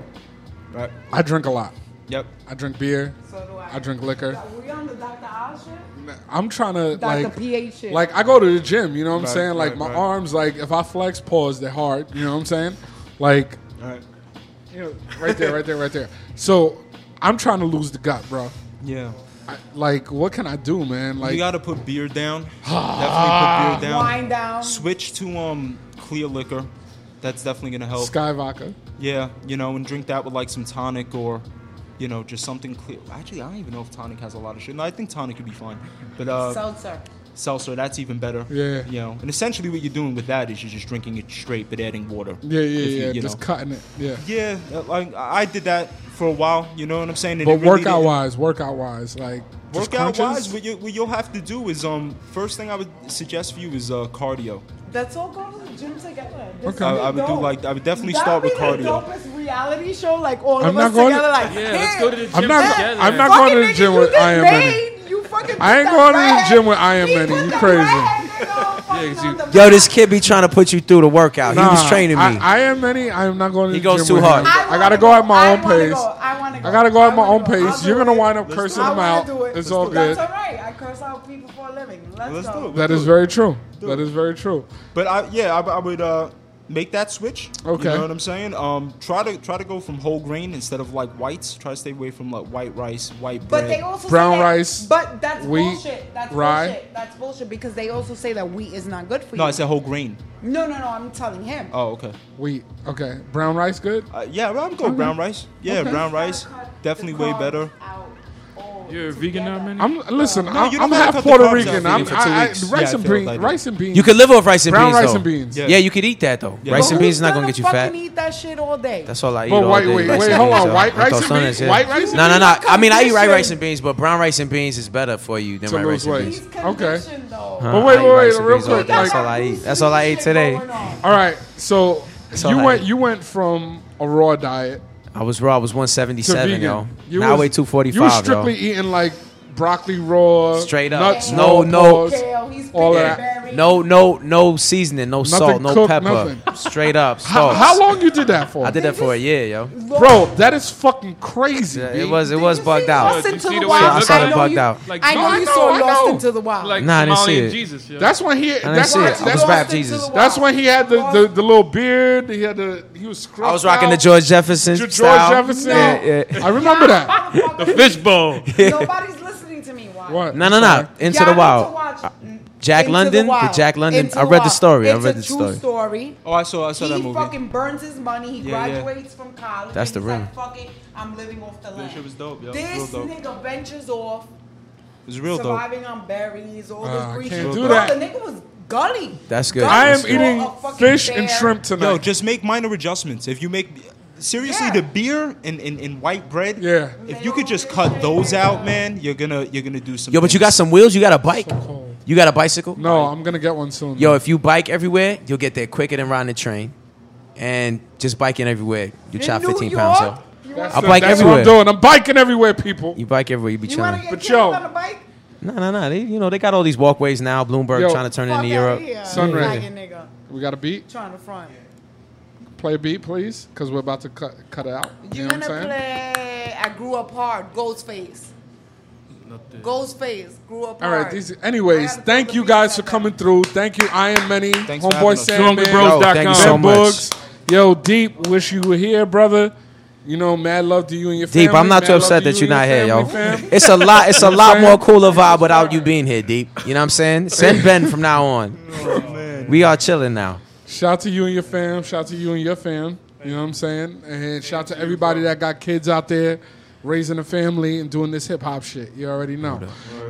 Right. I drink a lot. Yep. I drink beer. So do I. I drink liquor. we on the Dr. Oz shit? I'm trying to Dr. like, PH shit. like I go to the gym. You know what I'm Right, saying? Like right, my right. arms, like if I flex, pause, they're hard. You know what I'm saying? Like, All right. You know, right there, right there, right there. So I'm trying to lose the gut, bro. Yeah. I, like, what can I do, man? Like, you got to put beer down. definitely put beer down. Wind down. Switch to um clear liquor. That's definitely gonna help. Skyy Vodka. Yeah, you know, and drink that with like some tonic or, you know, just something clear. Actually, I don't even know if tonic has a lot of shit. No, I think tonic could be fine. But uh, Seltzer. Seltzer, that's even better. Yeah. You know, and essentially what you're doing with that is you're just drinking it straight, but adding water. Yeah, yeah, If you- yeah. you Just know. cutting it. Yeah. Yeah, like I did that for a while. You know what I'm saying? And But really workout didn't- wise, workout wise, like Workout wise, what, you, what you'll have to do is um first thing I would suggest for you is uh cardio. Let's all go to the gym together. This Okay. I, would I be would do like I would definitely That start would with be the cardio. dopest reality show, like all I'm of not us going to- together. Like, Yeah, hey, let's go to the gym I'm not. together. I'm not going to the gym with just I am made- Many. You fucking I ain't going to the gym with I am Many. You crazy? red nigga fucking on the Yo, this kid be trying to put you through the workout. he was training me. I, I am many. I am not going to He goes too with hard. I I, gotta go at my own wanna pace. go. I wanna go. I gotta go at my own go. pace. You're gonna wind up cursing I them wanna out. it. It's all That's good. all right. I curse out people for a living. Let's, Let's go. do it. That is very true. That is very true. But I yeah, I, I would uh make that switch. Okay. You know what I'm saying? Um try to try to go from whole grain instead of like whites. Try to stay away from like white rice, white bread. But they also Brown say that- rice, But that's wheat, bullshit. That's rye. bullshit. That's bullshit because they also say that wheat is not good for No, you. No, I said whole grain. no, no, no. I'm telling him. Oh, okay. Wheat. Okay. Brown rice good? Uh, yeah, I'm going brown rice. Yeah, Okay. brown rice. Definitely way better. You're a vegan now, man. I'm listen. No, I'm, I'm half Puerto Rican. out I'm for two I, I, rice Yeah, and beans. like rice and beans. You could live off rice and brown beans. rice though. and beans. Yeah. you could eat that though. Yeah. Rice But and beans is not gonna gonna get you fucking fat. eat that shit all day. That's all I eat. But all wait, day, wait, rice wait, and hold beans, on. White rice and beans? White rice and No, no, beans? no. I mean, I eat white rice and beans, but brown rice and beans is better for you than white rice and beans. Okay. conditioned though. Huh? But wait, wait, wait, real quick. That's all I eat. That's all I ate today. All right. So you went you went from a raw diet I was raw. I was 177, vegan. yo. You now I weigh 245, You were strictly yo. eating like broccoli raw, Straight up. nuts, No, no. Kale, he's all of picking that. Berries. No, no, no seasoning, no salt, no cooked, pepper. nothing. Straight up. How, sauce. how long you did that for? I did that for a year, yo. Bro, that is fucking crazy. Yeah, B. it was it was bugged out. Lost Did you into see the the way wild. it I started know bugged you, out. Like, I know No, I you know, saw I Lost know. into the wild. like Nah, I didn't Somalian see it. Jesus, yo. That's when he. didn't That's see when, it. I was that's, rap Jesus. that's when he had the, the, the little beard. He had the he was. I was rocking the. George Jefferson George style. Jefferson. Yeah, yeah. I remember that. The fishbowl. Nobody's listening to me. Why? What? No, no, no. Into Y'all the need Wild. watch Jack Into London, the Wild. Jack London. Into I read the Wild. story. I read a the true story. story. Oh, I saw I saw that movie. he fucking burns his money. He Yeah, yeah. graduates from college. That's the he's rim. Like, Fuck it, I'm living off the That land. shit was dope, yo. This Real dope. nigga ventures off, It was real dope. surviving on berries, all Uh, I this can't do that. The nigga was gully. That's good. I am eating A fucking fish and shrimp tonight. Yo, just make minor adjustments. If you make seriously Yeah. the beer and, and, and white bread, Yeah. If you could just cut those out, man, you're gonna you're gonna do some. Yo, but you got some wheels. You got a bike. You got a bicycle. no, I'm gonna get one soon. Yo, if you bike everywhere, you'll get there quicker than riding the train. And just biking everywhere, you In chop New 15 pounds, yo. York, you that's, I the- bike that's everywhere. what I'm doing. I'm biking everywhere, people. You bike everywhere, you be You wanna chilling. get But killed yo- on a bike? No, no, no. They, you know, they got all these walkways now. Bloomberg Yo, trying to turn it Fuck into Europe. here. Sunray. Faggot nigga. We got a beat. Trying to front. Play a beat, please, because we're about to cut cut it out. You You're know what gonna I'm saying? play I Grew Up Hard, Ghostface. Ghostface, Grew Up All right. These, anyways, thank you guys for coming through. Thank you, I am many. Thanks for Homeboy having us. Yo, thank you so Ben much. Boogs. Yo, Deep, wish you were here, brother. You know, mad love to you and your family. Deep, I'm not Mad too upset that you you're not here, yo. family, fam. It's a lot. It's a You know what lot more saying? cooler vibe without you being here, Deep. You know what I'm saying? Send Ben from now on. We are chilling now. Shout to you and your fam. Shout to you and your fam. You know what I'm saying? And shout to everybody that got kids out there raising a family and doing this hip hop shit. You already know.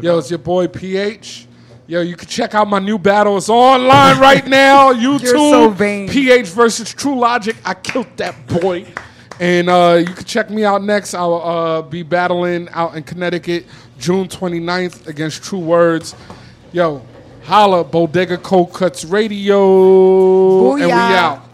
Yo, it's your boy PH. Yo, you can check out my new battle. It's online right now. YouTube. so vain. PH versus True Logic. I killed that boy. And uh, you can check me out next. I'll uh, be battling out in Connecticut June 29th against True Words. Yo, holla, Bodega Cold Cuts Radio. And we out.